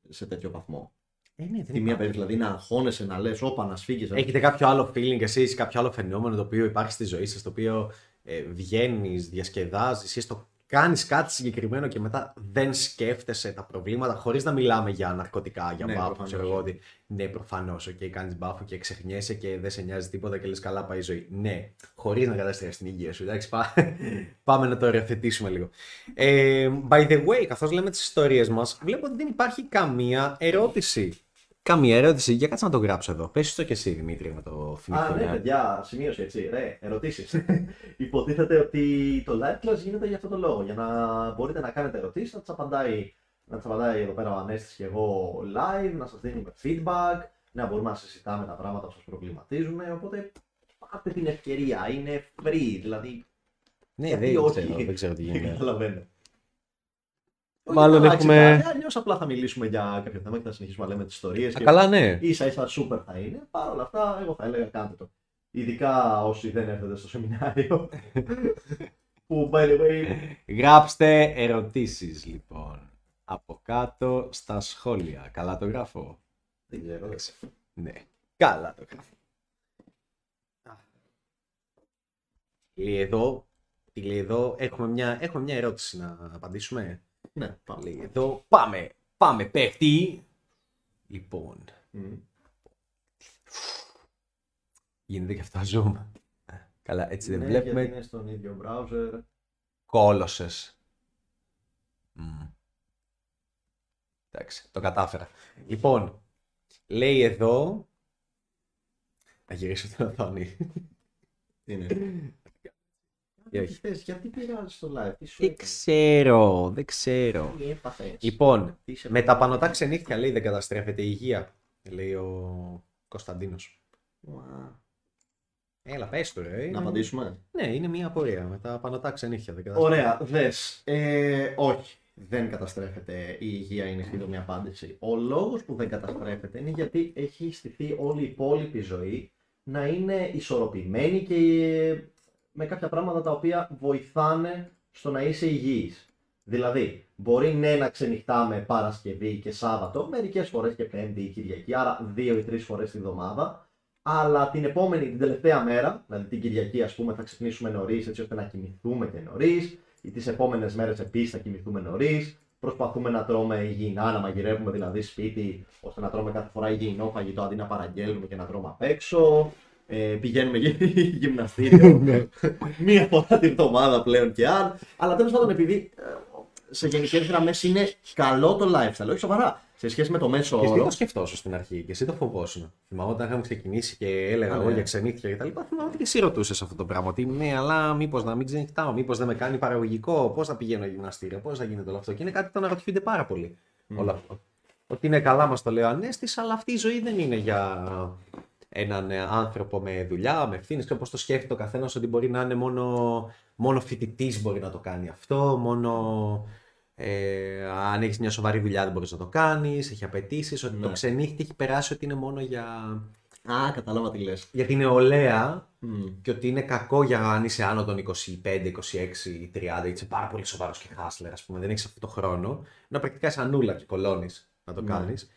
σε τέτοιο βαθμό. Ε, ναι, δεν Τη μία υπάρχει. περίπτωση δηλαδή να αγχώνεσαι, να λες, Όπα, να σφίγγεις. Έχετε κάποιο άλλο feeling εσείς, κάποιο άλλο φαινόμενο το οποίο υπάρχει στη ζωή σας, το οποίο ε, βγαίνεις, διασκεδάζεις ή στο κάνεις κάτι συγκεκριμένο και μετά δεν σκέφτεσαι τα προβλήματα, χωρίς να μιλάμε για ναρκωτικά, για Ναι, μπάφο, προφανώς. ξέρω εγώ ότι. Ναι, προφανώς. Okay, κάνεις μπάφο και ξεχνιέσαι και δεν σε νοιάζει τίποτα και λες καλά πάει η ζωή. Ναι, χωρίς να καταστρέψεις την υγεία σου. Εντάξει, πά- πάμε να το οριοθετήσουμε λίγο. Ε, by the way, καθώς λέμε τις ιστορίες μας, βλέπω ότι δεν υπάρχει καμία ερώτηση. Καμία ερώτηση. Για κάτσε να το γράψω εδώ. Πες το και εσύ, Δημήτρη, να το θυμηθώ. Α, ναι, παιδιά, σημείωση έτσι. Ρε, ερωτήσεις. Υποτίθεται ότι το live class γίνεται για αυτό το λόγο. Για να μπορείτε να κάνετε ερωτήσεις, να τις απαντάει, να τις απαντάει εδώ πέρα ο Ανέστης και εγώ live, να σας δίνουμε feedback, να μπορούμε να συζητάμε τα πράγματα που σας προβληματίζουν. Οπότε πάρτε την ευκαιρία. Είναι free, δηλαδή. Ναι, γιατί δεν όχι; ξέρω, δεν ξέρω τι γίνεται. Καταλαβαίνω. Μάλλον Όχι, έχουμε- εντάξει, Αλλιώς απλά θα μιλήσουμε για κάποιο θέμα και θα συνεχίσουμε να λέμε τις ιστορίες. Α, καλά, ναι. ίσα ίσα σούπερ θα είναι. Παρ' όλα αυτά, εγώ θα έλεγα κάντε το. Ειδικά όσοι δεν έρχονται στο σεμινάριο. που, by the way, Γράψτε ερωτήσεις λοιπόν από κάτω στα σχόλια. Καλά το γράφω; δεν ξέρω. δεν Ναι, καλά το γράφω. Λέει εδώ, τι λέει εδώ, έχουμε μια, έχουμε μια ερώτηση να απαντήσουμε. Ναι, πάμε. Λέει εδώ, πάμε, πάμε παίχτη. Λοιπόν, Μμ. γίνεται και αυτό zoom. Καλά, έτσι δεν Ναι, βλέπουμε. γιατί είναι στον ίδιο browser. Κόλωσες. Μμμ. Εντάξει, το κατάφερα. Λοιπόν, λέει εδώ... Να γυρίσω την οθόνη. Τι είναι; Ή όχι. Τι θες, γιατί πειράζει το live, τι σου Δεν έκανες, ξέρω, δεν ξέρω. τι έπαθες, Λοιπόν, τι σε με τα πάθαμε. πανωτά ξενύχια λέει δεν καταστρέφεται η υγεία. Λέει ο Κωνσταντίνος. Ουα. Έλα, πες το ρε. Να Είναι- απαντήσουμε. Ναι, είναι μια απορία με τα πανωτά ξενύχια. Δεν καταστρέφεται. Ωραία, δες. Ε, όχι, δεν καταστρέφεται η υγεία, είναι η σύντομη απάντηση. Ο λόγος που δεν καταστρέφεται είναι γιατί έχει στηθεί όλη η υπόλοιπη ζωή να είναι ισορροπημένη και με κάποια πράγματα τα οποία βοηθάνε στο να είσαι υγιής. Δηλαδή, μπορεί ναι να ξενυχτάμε Παρασκευή και Σάββατο, μερικές φορές και Πέμπτη ή Κυριακή, άρα δύο ή τρεις φορές τη βδομάδα, αλλά την επόμενη, την τελευταία μέρα, δηλαδή την Κυριακή, ας πούμε, θα ξυπνήσουμε νωρίς έτσι ώστε να κοιμηθούμε και νωρίς, ή τις επόμενες μέρες επίσης θα κοιμηθούμε νωρίς. Προσπαθούμε να τρώμε υγιεινά, να μαγειρεύουμε δηλαδή σπίτι, ώστε να τρώμε κάθε φορά υγιεινό φαγητό αντί να παραγγέλνουμε και να τρώμε απ' έξω. Ε, πηγαίνουμε γι- γυμναστήριο μία φορά την εβδομάδα πλέον και αν. Αλλά τέλος πάντων, επειδή ε, σε γενικέ γραμμέ είναι καλό το lifestyle, όχι σοβαρά. Σε σχέση με το μέσο Και εσύ όρο. το σκεφτόσαι στην αρχή και εσύ το φοβόσουν. Θυμάμαι όταν είχαμε ξεκινήσει και έλεγα Α, εγώ ναι. για ξενύχια και τα λοιπά. Θυμάμαι ότι και εσύ ρωτούσες αυτό το πράγμα. Ότι ναι, αλλά μήπως να μην ξενυχτάω, μήπως δεν με κάνει παραγωγικό, πώς θα πηγαίνω γυμναστήριο, πώς θα γίνεται όλο αυτό. Και είναι κάτι που το αναρωτιούνται πάρα πολύ όλο αυτό. Ότι είναι καλά, μας το λέει ο Ανέστης, αλλά αυτή η ζωή δεν είναι για έναν ε, άνθρωπο με δουλειά, με ευθύνες. Και όπως το σκέφτεται ο καθένας, ότι μπορεί να είναι μόνο, μόνο φοιτητής μπορεί να το κάνει αυτό, μόνο ε, αν έχεις μια σοβαρή δουλειά δεν μπορείς να το κάνεις, έχει απαιτήσεις. Ότι το Ναι. ξενύχτη έχει περάσει ότι είναι μόνο για, Α, κατάλαβα τι λες. για την νεολαία και ότι είναι κακό για αν είσαι άνω των 25, 26, 30, είσαι πάρα πολύ σοβαρός και χάσλερ, ας πούμε, δεν έχεις αυτό το χρόνο. Να πρακτικά είσαι ανούλα και κολώνεις να το Ναι. κάνεις.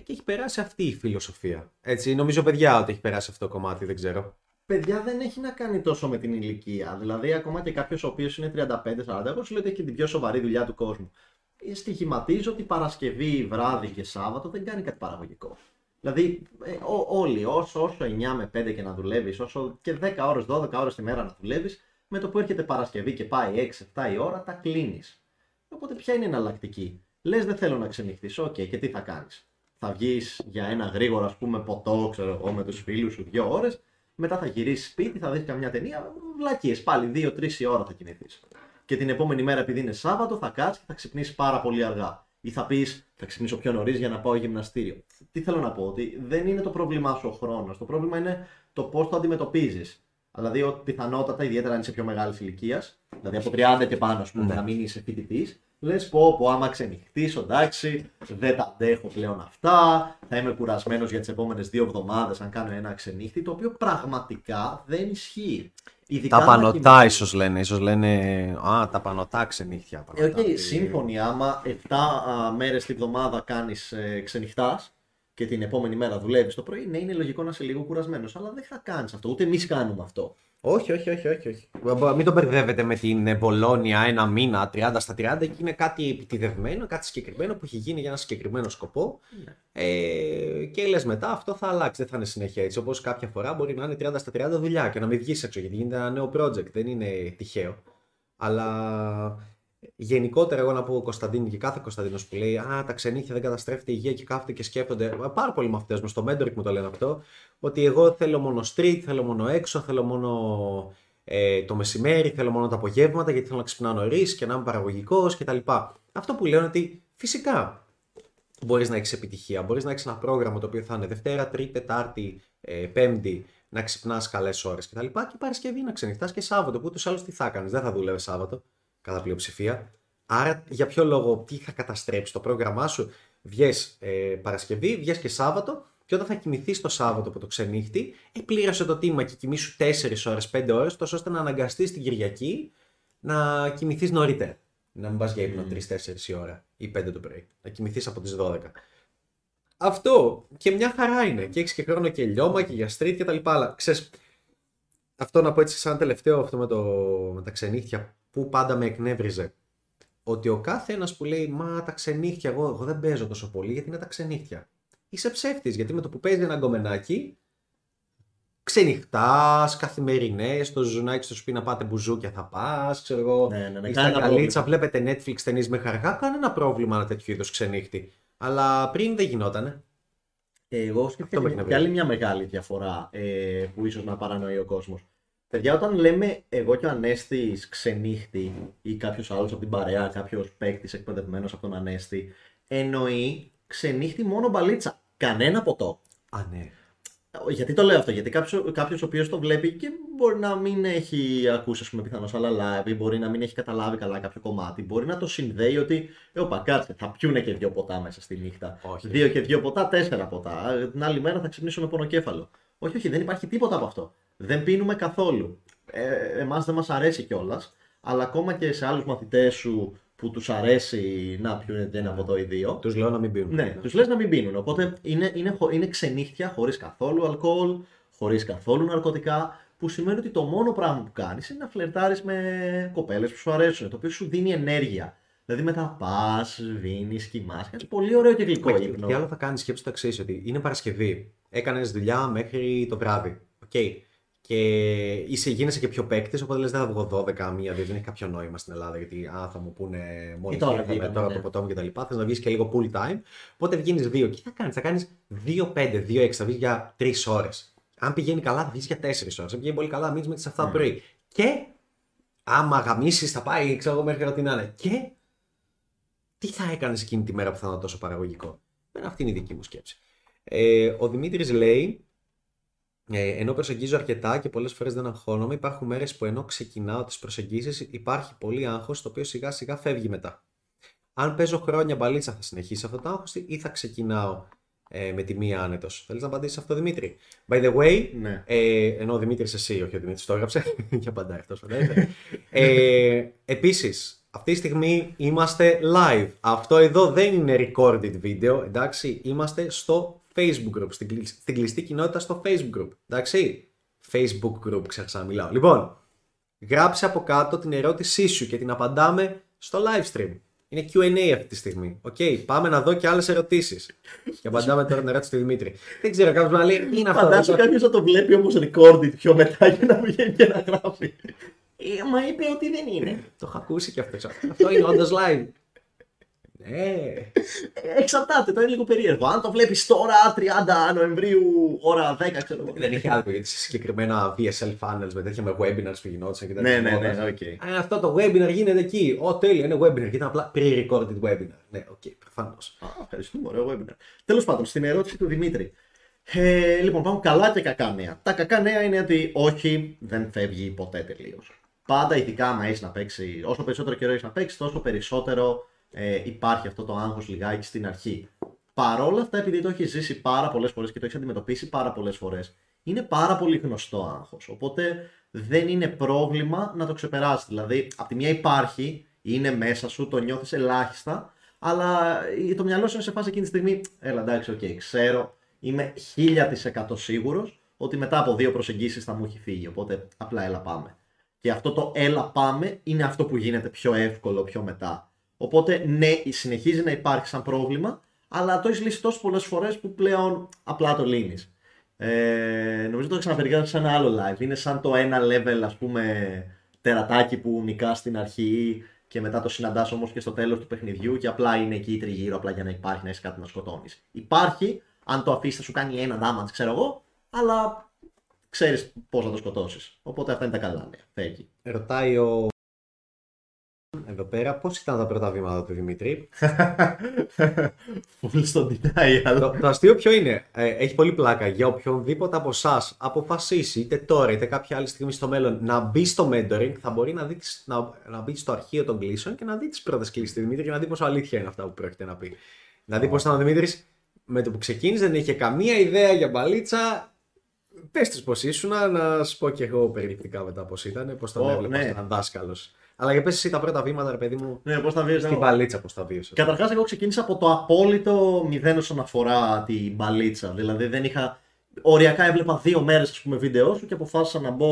Και έχει περάσει αυτή η φιλοσοφία. Έτσι, νομίζω παιδιά ότι έχει περάσει αυτό το κομμάτι, δεν ξέρω. Παιδιά δεν έχει να κάνει τόσο με την ηλικία. Δηλαδή, ακόμα και κάποιος ο οποίος είναι 35-40, εγώ σου λέω ότι έχει και την πιο σοβαρή δουλειά του κόσμου. Ε, Στοιχηματίζω ότι Παρασκευή, βράδυ και Σάββατο δεν κάνει κάτι παραγωγικό. Δηλαδή, ε, ό- όλοι, όσο, όσο 9 με 5 και να δουλεύεις, όσο και 10 ώρες, 12 ώρες τη μέρα να δουλεύεις, με το που έρχεται Παρασκευή και πάει 6-7 η ώρα, τα κλείνεις. Οπότε, ποια είναι η εναλλακτική; Λες, δεν θέλω να ξενυχτεί. Οκ, και τι θα κάνεις. Θα βγεις για ένα γρήγορο, ας πούμε, ποτό, ξέρω εγώ, με τους φίλους σου δύο ώρες. Μετά θα γυρίσεις σπίτι, θα δεις καμιά ταινία. Βλακίες. Πάλι 2-3 η ώρα θα κοιμηθείς. Και την επόμενη μέρα, επειδή είναι Σάββατο, θα κάτσεις και θα ξυπνήσεις πάρα πολύ αργά. Ή θα πεις, θα ξυπνήσω πιο νωρίς για να πάω γυμναστήριο. Τι θέλω να πω, ότι δεν είναι το πρόβλημά σου ο χρόνος. Το πρόβλημα είναι το πώς το αντιμετωπίζεις. Δηλαδή, ότι πιθανότατα, ιδιαίτερα αν είσαι πιο μεγάλης ηλικίας, δηλαδή από 30 και πάνω, ας πούμε, Ναι. να μην είσαι φοιτητής, λες πω, πω, άμα ξενυχτήσω, εντάξει, δεν τα αντέχω πλέον αυτά, θα είμαι κουρασμένος για τις επόμενες δύο εβδομάδες αν κάνω ένα ξενύχτη, το οποίο πραγματικά δεν ισχύει. Ειδικά Τα να πανωτά κοιμηθείς. ίσως λένε, ίσως λένε, α, τα πανωτά ξενύχια. Ε, οκ, πανωτά, τι- σύμφωνοι, άμα 7 μέρες τη βδομάδα κάνεις ε, ξενυχτάς και και την επόμενη μέρα δουλεύεις το πρωί, ναι, είναι λογικό να είσαι λίγο κουρασμένος. Αλλά δεν θα κάνεις αυτό. Ούτε εμείς κάνουμε αυτό. Όχι, όχι, όχι, όχι. όχι. Μην το μπερδεύετε με την Μπολόνια ένα μήνα 30 στα 30 και είναι κάτι επιτηδευμένο, κάτι συγκεκριμένο που έχει γίνει για ένα συγκεκριμένο σκοπό. Ναι. Ε, και λες μετά αυτό θα αλλάξει, δεν θα είναι συνέχεια έτσι. Όπως κάποια φορά μπορεί να είναι 30 στα 30 δουλειά και να μην βγεις έξω γιατί γίνεται ένα νέο project, δεν είναι τυχαίο. Αλλά γενικότερα, εγώ να πω ο Κωνσταντίνο και κάθε Κωνσταντίνος που λέει Α, τα ξενύχια δεν καταστρέφεται η υγεία και κάθονται και σκέφτονται. Πάρα πολλοί μαθητές μου στο mentoring μου το λένε αυτό. Ότι εγώ θέλω μόνο street, θέλω μόνο έξω, θέλω μόνο ε, το μεσημέρι, θέλω μόνο τα απογεύματα γιατί θέλω να ξυπνάω νωρίς και να είμαι παραγωγικός κτλ. Αυτό που λέω είναι ότι φυσικά μπορείς να έχεις επιτυχία. Μπορείς να έχεις ένα πρόγραμμα το οποίο θα είναι Δευτέρα, Τρίτη, Τετάρτη, ε, Πέμπτη, να ξυπνάς καλές ώρες κτλ. Και, και Παρασκευή να ξενυχτάς και Σάββατο που ούτως ή άλλως τι θα κάνεις. Δεν θα δούλευες Σάββατο κατά πλειοψηφία. Άρα για ποιο λόγο, τι θα καταστρέψει το πρόγραμμά σου. Βγες ε, Παρασκευή, βγες και Σάββατο και όταν θα κοιμηθείς το Σάββατο από το ξενύχτη, ε, το τίμημα και κοιμήσου 4 ώρες, 5 ώρες, τόσο ώστε να αναγκαστείς την Κυριακή να κοιμηθείς νωρίτερα. Να μην πας για ύπνο 3-4 η ώρα ή 5 το πρωί. Να κοιμηθείς από τις 12. Αυτό και μια χαρά είναι. Και έχεις και χρόνο και λιώμα και για street και τα λοιπά. Αλλά ξέρεις, αυτό να πω έτσι σαν τελευταίο αυτό με, το, με τα ξενύχτια που πάντα με εκνεύριζε. Ότι ο κάθε ένας που λέει Μα τα ξενύχτια, εγώ, εγώ δεν παίζω τόσο πολύ γιατί είναι τα ξενύχτια. Είσαι ψεύτης γιατί με το που παίζεις ένα γκομενάκι, ξενυχτάς, καθημερινές, στο ζουνάκι στο σπίτι να πάτε μπουζούκια θα πας, ξέρω εγώ. Ναι, ναι, ναι, είστε καλίτσα, βλέπετε Netflix ταινίες με χαργά, κανένα πρόβλημα ένα τέτοιο είδος ξενύχτη. Αλλά πριν δεν γινότανε. Εγώ σκέφτομαι και άλλη μια μεγάλη διαφορά ε, που ίσως να παρανοεί ο κόσμος. Παιδιά, όταν λέμε εγώ και ο Ανέστη ξενύχτη ή κάποιος άλλος από την παρέα, κάποιος παίκτης εκπαιδευμένος από τον Ανέστη, εννοεί ξενύχτη μόνο μπαλίτσα. Κανένα ποτό. Α, ναι. Γιατί το λέω αυτό, Γιατί κάποιος ο οποίος το βλέπει και μπορεί να μην έχει ακούσει, ας πούμε, πιθανώς άλλα live ή μπορεί να μην έχει καταλάβει καλά κάποιο κομμάτι. Μπορεί να το συνδέει ότι, Ωπα, κάτσε, θα πιούνε και δύο ποτά μέσα στη νύχτα. Όχι. Δύο και δύο ποτά, τέσσερα ποτά. Την άλλη μέρα θα ξυπνήσω με πονοκέφαλο. Όχι, όχι, δεν υπάρχει τίποτα από αυτό. Δεν πίνουμε καθόλου. Ε, Εμάς δεν μας αρέσει κιόλας. Αλλά ακόμα και σε άλλους μαθητές σου που τους αρέσει να πιούν ένα από το ή δύο. Τους λέω να μην πίνουν. Ναι, τους λες να μην πίνουν. Οπότε είναι, είναι, είναι ξενύχτια χωρίς καθόλου αλκοόλ, χωρίς καθόλου ναρκωτικά. Που σημαίνει ότι το μόνο πράγμα που κάνεις είναι να φλερτάρεις με κοπέλες που σου αρέσουν. Το οποίο σου δίνει ενέργεια. Δηλαδή μετά πας, βίνεις, κοιμά. Κάτι πολύ ωραίο και γλυκό ύπνο. Τι άλλο θα κάνεις, σκέψη το εξής, ότι είναι Παρασκευή. Έκανες δουλειά μέχρι το βράδυ. Okay και είσαι, γίνεσαι και πιο παίκτης, οπότε λες δεν θα βγω 12 μία, δεν έχει κάποιο νόημα στην Ελλάδα γιατί α, θα μου πούνε μόλι τώρα, τώρα, τώρα ναι. το ποτό μου κτλ. Θες να βγεις και λίγο full time. Οπότε βγαίνεις 2 και τι θα κάνεις, θα κάνεις 2-5, 2-6, θα βγεις για 3 ώρες. Αν πηγαίνει καλά, θα βγεις για 4 ώρες. Αν πηγαίνει πολύ καλά, μείνεις μέχρι τις 7 mm. πρωί. Και άμα γαμίσεις, θα πάει, ξέρω εγώ, μέχρι ό,τι να είναι. Και τι θα έκανες εκείνη τη μέρα που θα ήταν τόσο παραγωγικό; Δεν αυτή είναι η δική μου σκέψη. Ε, ο Δημήτρης λέει ε, ενώ προσεγγίζω αρκετά και πολλές φορές δεν αγχώνομαι, υπάρχουν μέρες που ενώ ξεκινάω τις προσεγγίσεις υπάρχει πολύ άγχος το οποίο σιγά σιγά φεύγει μετά. Αν παίζω χρόνια μπαλίτσα, θα συνεχίσει αυτό το άγχος ή θα ξεκινάω ε, με τη μία άνετος. Θέλεις να απαντήσεις αυτό, Δημήτρη; By the way, ναι. ε, ενώ ο Δημήτρη εσύ, όχι ο Δημήτρης το έγραψε, και απαντάει αυτό. ε, Επίσης, αυτή τη στιγμή είμαστε live. Αυτό εδώ δεν είναι recorded video, εντάξει. Είμαστε στο Facebook group, στην, στην κλειστή κοινότητα στο Facebook group. Εντάξει. Facebook group, ξέχασα να μιλάω. Λοιπόν, γράψε από κάτω την ερώτησή σου και την απαντάμε στο live stream. Είναι Q&A αυτή τη στιγμή. Οκ, okay, πάμε να δω και άλλες ερωτήσεις. και απαντάμε τώρα την ερώτηση του Δημήτρη. Δεν ξέρω, κάποιος να λέει. Είναι αυτό. Φαντάζομαι κάποιος να το βλέπει όμως recorded πιο μετά για να βγαίνει και να γράφει. Ε, μα είπε ότι δεν είναι. το έχω ακούσει και αυτός. αυτό είναι όντως live. Ναι. Εξαρτάται, το είναι λίγο περίεργο. Αν το βλέπεις τώρα, 30 Νοεμβρίου, ώρα 10, ξέρω εγώ. Δεν είχε άδικο γιατί σε συγκεκριμένα VSL funnels με τέτοια με webinars που γινόντουσαν και τέτοια. Ναι, ναι, ναι, okay. Α, αυτό το webinar γίνεται εκεί. Ω, τέλειο, είναι webinar και ήταν απλά pre-recorded webinar. Ναι, οκ, okay, προφανώς. Ευχαριστούμε, ωραίο webinar. Τέλος πάντων, στην ερώτηση του Δημήτρη. Ε, λοιπόν, πάμε καλά και κακά νέα. Τα κακά νέα είναι ότι όχι, δεν φεύγει ποτέ τελείως. Πάντα, ειδικά άμα έχεις να παίξει, όσο περισσότερο καιρό έχεις να παίξεις, τόσο περισσότερο ε, υπάρχει αυτό το άγχος λιγάκι στην αρχή. Παρόλα αυτά, επειδή το έχεις ζήσει πάρα πολλές φορές και το έχεις αντιμετωπίσει πάρα πολλές φορές, είναι πάρα πολύ γνωστό άγχος. Οπότε δεν είναι πρόβλημα να το ξεπεράσεις. Δηλαδή, από τη μία υπάρχει, είναι μέσα σου, το νιώθεις ελάχιστα, Αλλά ε, το μυαλό σου είναι σε φάση εκείνη τη στιγμή. Έλα, εντάξει, οκ, ξέρω. Είμαι 1000% σίγουρος ότι μετά από δύο προσεγγίσεις θα μου έχει φύγει. Οπότε απλά έλα πάμε. Και αυτό το έλα πάμε είναι αυτό που γίνεται πιο εύκολο πιο μετά. Οπότε ναι, συνεχίζει να υπάρχει σαν πρόβλημα, αλλά το έχεις λύσει τόσο πολλές φορές που πλέον απλά το λύνεις. Ε, νομίζω το ξαναπεριέγραψα σε ένα άλλο live. Είναι σαν το ένα level, ας πούμε, τερατάκι που νικάς στην αρχή και μετά το συναντάς όμως και στο τέλος του παιχνιδιού και απλά είναι εκεί τριγύρω απλά για να υπάρχει να έχεις κάτι να σκοτώνεις. Υπάρχει, αν το αφήσεις θα σου κάνει ένα damage, ξέρω εγώ, αλλά ξέρεις πώς θα το σκοτώσεις. Οπότε αυτά είναι τα καλά νέα. Φέγγει. Ρωτάει ο εδώ πέρα, πώς ήταν τα πρώτα βήματα του Δημήτρη; Φουλ στον denial. το, το αστείο ποιο είναι; Ε, έχει πολύ πλάκα για οποιονδήποτε από εσάς αποφασίσει είτε τώρα είτε κάποια άλλη στιγμή στο μέλλον να μπει στο mentoring, θα μπορεί να, δει, να, να μπει στο αρχείο των κλήσεων και να δει τις πρώτες κλήσεις του Δημήτρη και να δει πόσο αλήθεια είναι αυτά που πρόκειται να πει. Να δει πώς ήταν ο Δημήτρης με το που ξεκίνησε, δεν είχε καμία ιδέα για μπαλίτσα. Πες της πώς ήσουν, να σου πω και εγώ περιληπτικά μετά πώς ήταν, πώς τον oh, έβλεπα ναι. σαν δάσκαλος. Αλλά για πες εσύ τα πρώτα βήματα, ρε παιδί μου. Ναι, πώς τα βίωσες. Στην μπαλίτσα, πώς τα βίωσες. Καταρχάς, εγώ ξεκίνησα από το απόλυτο μηδέν όσον αφορά την μπαλίτσα. Δηλαδή, δεν είχα. Οριακά έβλεπα δύο μέρες βίντεο σου και αποφάσισα να μπω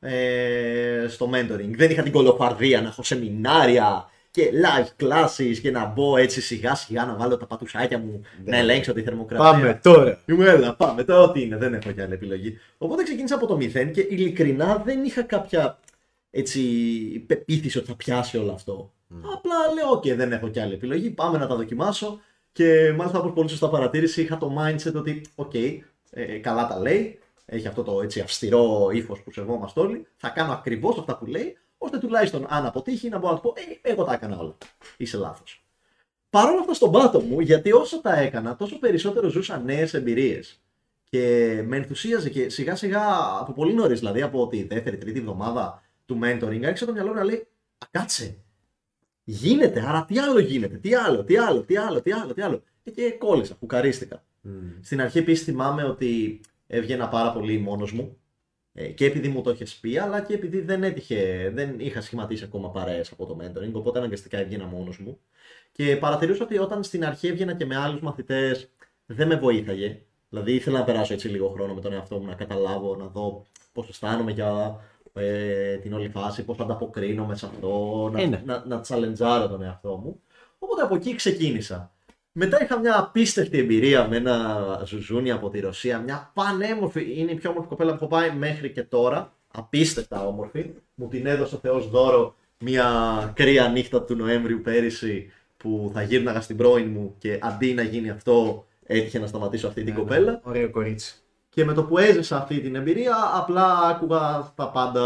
ε, στο mentoring. Δεν είχα την κολοπαρδία να έχω σεμινάρια και live classes και να μπω έτσι σιγά σιγά να βάλω τα πατουσάκια μου ναι. να ελέγξω τη θερμοκρασία. Πάμε τώρα. Είμαι έλα, πάμε τώρα. Ό,τι είναι, δεν έχω κι άλλη επιλογή. Οπότε ξεκίνησα από το μηδέν και ειλικρινά δεν είχα κάποια έτσι πεποίθηση ότι θα πιάσει όλο αυτό. Mm. Απλά λέω, OK, δεν έχω κι άλλη επιλογή, πάμε να τα δοκιμάσω. Και μάλιστα όπως πολύ σωστά παρατήρηση, είχα το mindset ότι, OK, ε, καλά τα λέει, έχει αυτό το έτσι αυστηρό ύφος που σεβόμαστε όλοι, θα κάνω ακριβώς αυτά που λέει, ώστε τουλάχιστον αν αποτύχει να μπορώ να του πω, ε, εγώ τα έκανα όλα. Είσαι λάθος. Παρ' όλα αυτά στον πάτο μου, γιατί όσο τα έκανα, τόσο περισσότερο ζούσα νέες εμπειρίες. Και με ενθουσίαζε και σιγά σιγά από πολύ νωρίς, δηλαδή από τη δεύτερη, τρίτη εβδομάδα του mentoring, άρχισε το μυαλό να λέει Α, κάτσε. Γίνεται, άρα τι άλλο γίνεται, τι άλλο, τι άλλο, τι άλλο, τι άλλο, τι άλλο. Και, και κόλλησα, φουκαρίστηκα. Mm. Στην αρχή επίσης θυμάμαι ότι έβγαινα πάρα πολύ μόνος μου. Ε, και επειδή μου το είχε πει, αλλά και επειδή δεν, έτυχε, δεν είχα σχηματίσει ακόμα παρέες από το mentoring, οπότε αναγκαστικά έβγαινα μόνος μου. Και παρατηρούσα ότι όταν στην αρχή έβγαινα και με άλλους μαθητές, δεν με βοήθαγε. Δηλαδή ήθελα να περάσω έτσι λίγο χρόνο με τον εαυτό μου, να καταλάβω, να δω πώς αισθάνομαι για ε, την όλη φάση, πώς θα ανταποκρίνομαι σε αυτό, να, να, να, να τσαλεντζάρω τον εαυτό μου. Οπότε από εκεί ξεκίνησα. Μετά είχα μια απίστευτη εμπειρία με ένα ζουζούνι από τη Ρωσία. Μια πανέμορφη, είναι η πιο όμορφη κοπέλα που έχω πάει μέχρι και τώρα. Απίστευτα όμορφη. Μου την έδωσε ο Θεός δώρο μια κρύα νύχτα του Νοέμβριου πέρυσι που θα γύρναγα στην πρώην μου και αντί να γίνει αυτό έτυχε να σταματήσω αυτή την ναι, ναι. κοπέλα. Ωραίο κορίτσι. Και με το που έζησα αυτή την εμπειρία, απλά άκουγα τα πάντα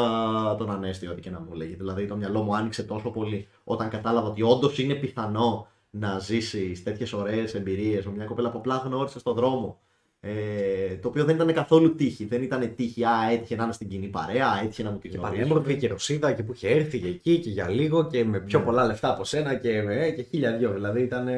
τον Ανέστη, ό,τι και να μου λέγει. Δηλαδή το μυαλό μου άνοιξε τόσο πολύ όταν κατάλαβα ότι όντως είναι πιθανό να ζήσεις τέτοιες ωραίες εμπειρίες με μια κοπέλα που απλά γνώρισε στον δρόμο. Ε, το οποίο δεν ήταν καθόλου τύχη. Δεν ήταν τύχη, α, έτυχε να είναι στην κοινή παρέα, έτυχε να μου την γνωρίσει. Και πανέμορφη και Ρωσίδα και που είχε έρθει και εκεί και για λίγο και με πιο ναι. πολλά λεφτά από σένα και, ε, και χίλια δυο. Δηλαδή ήταν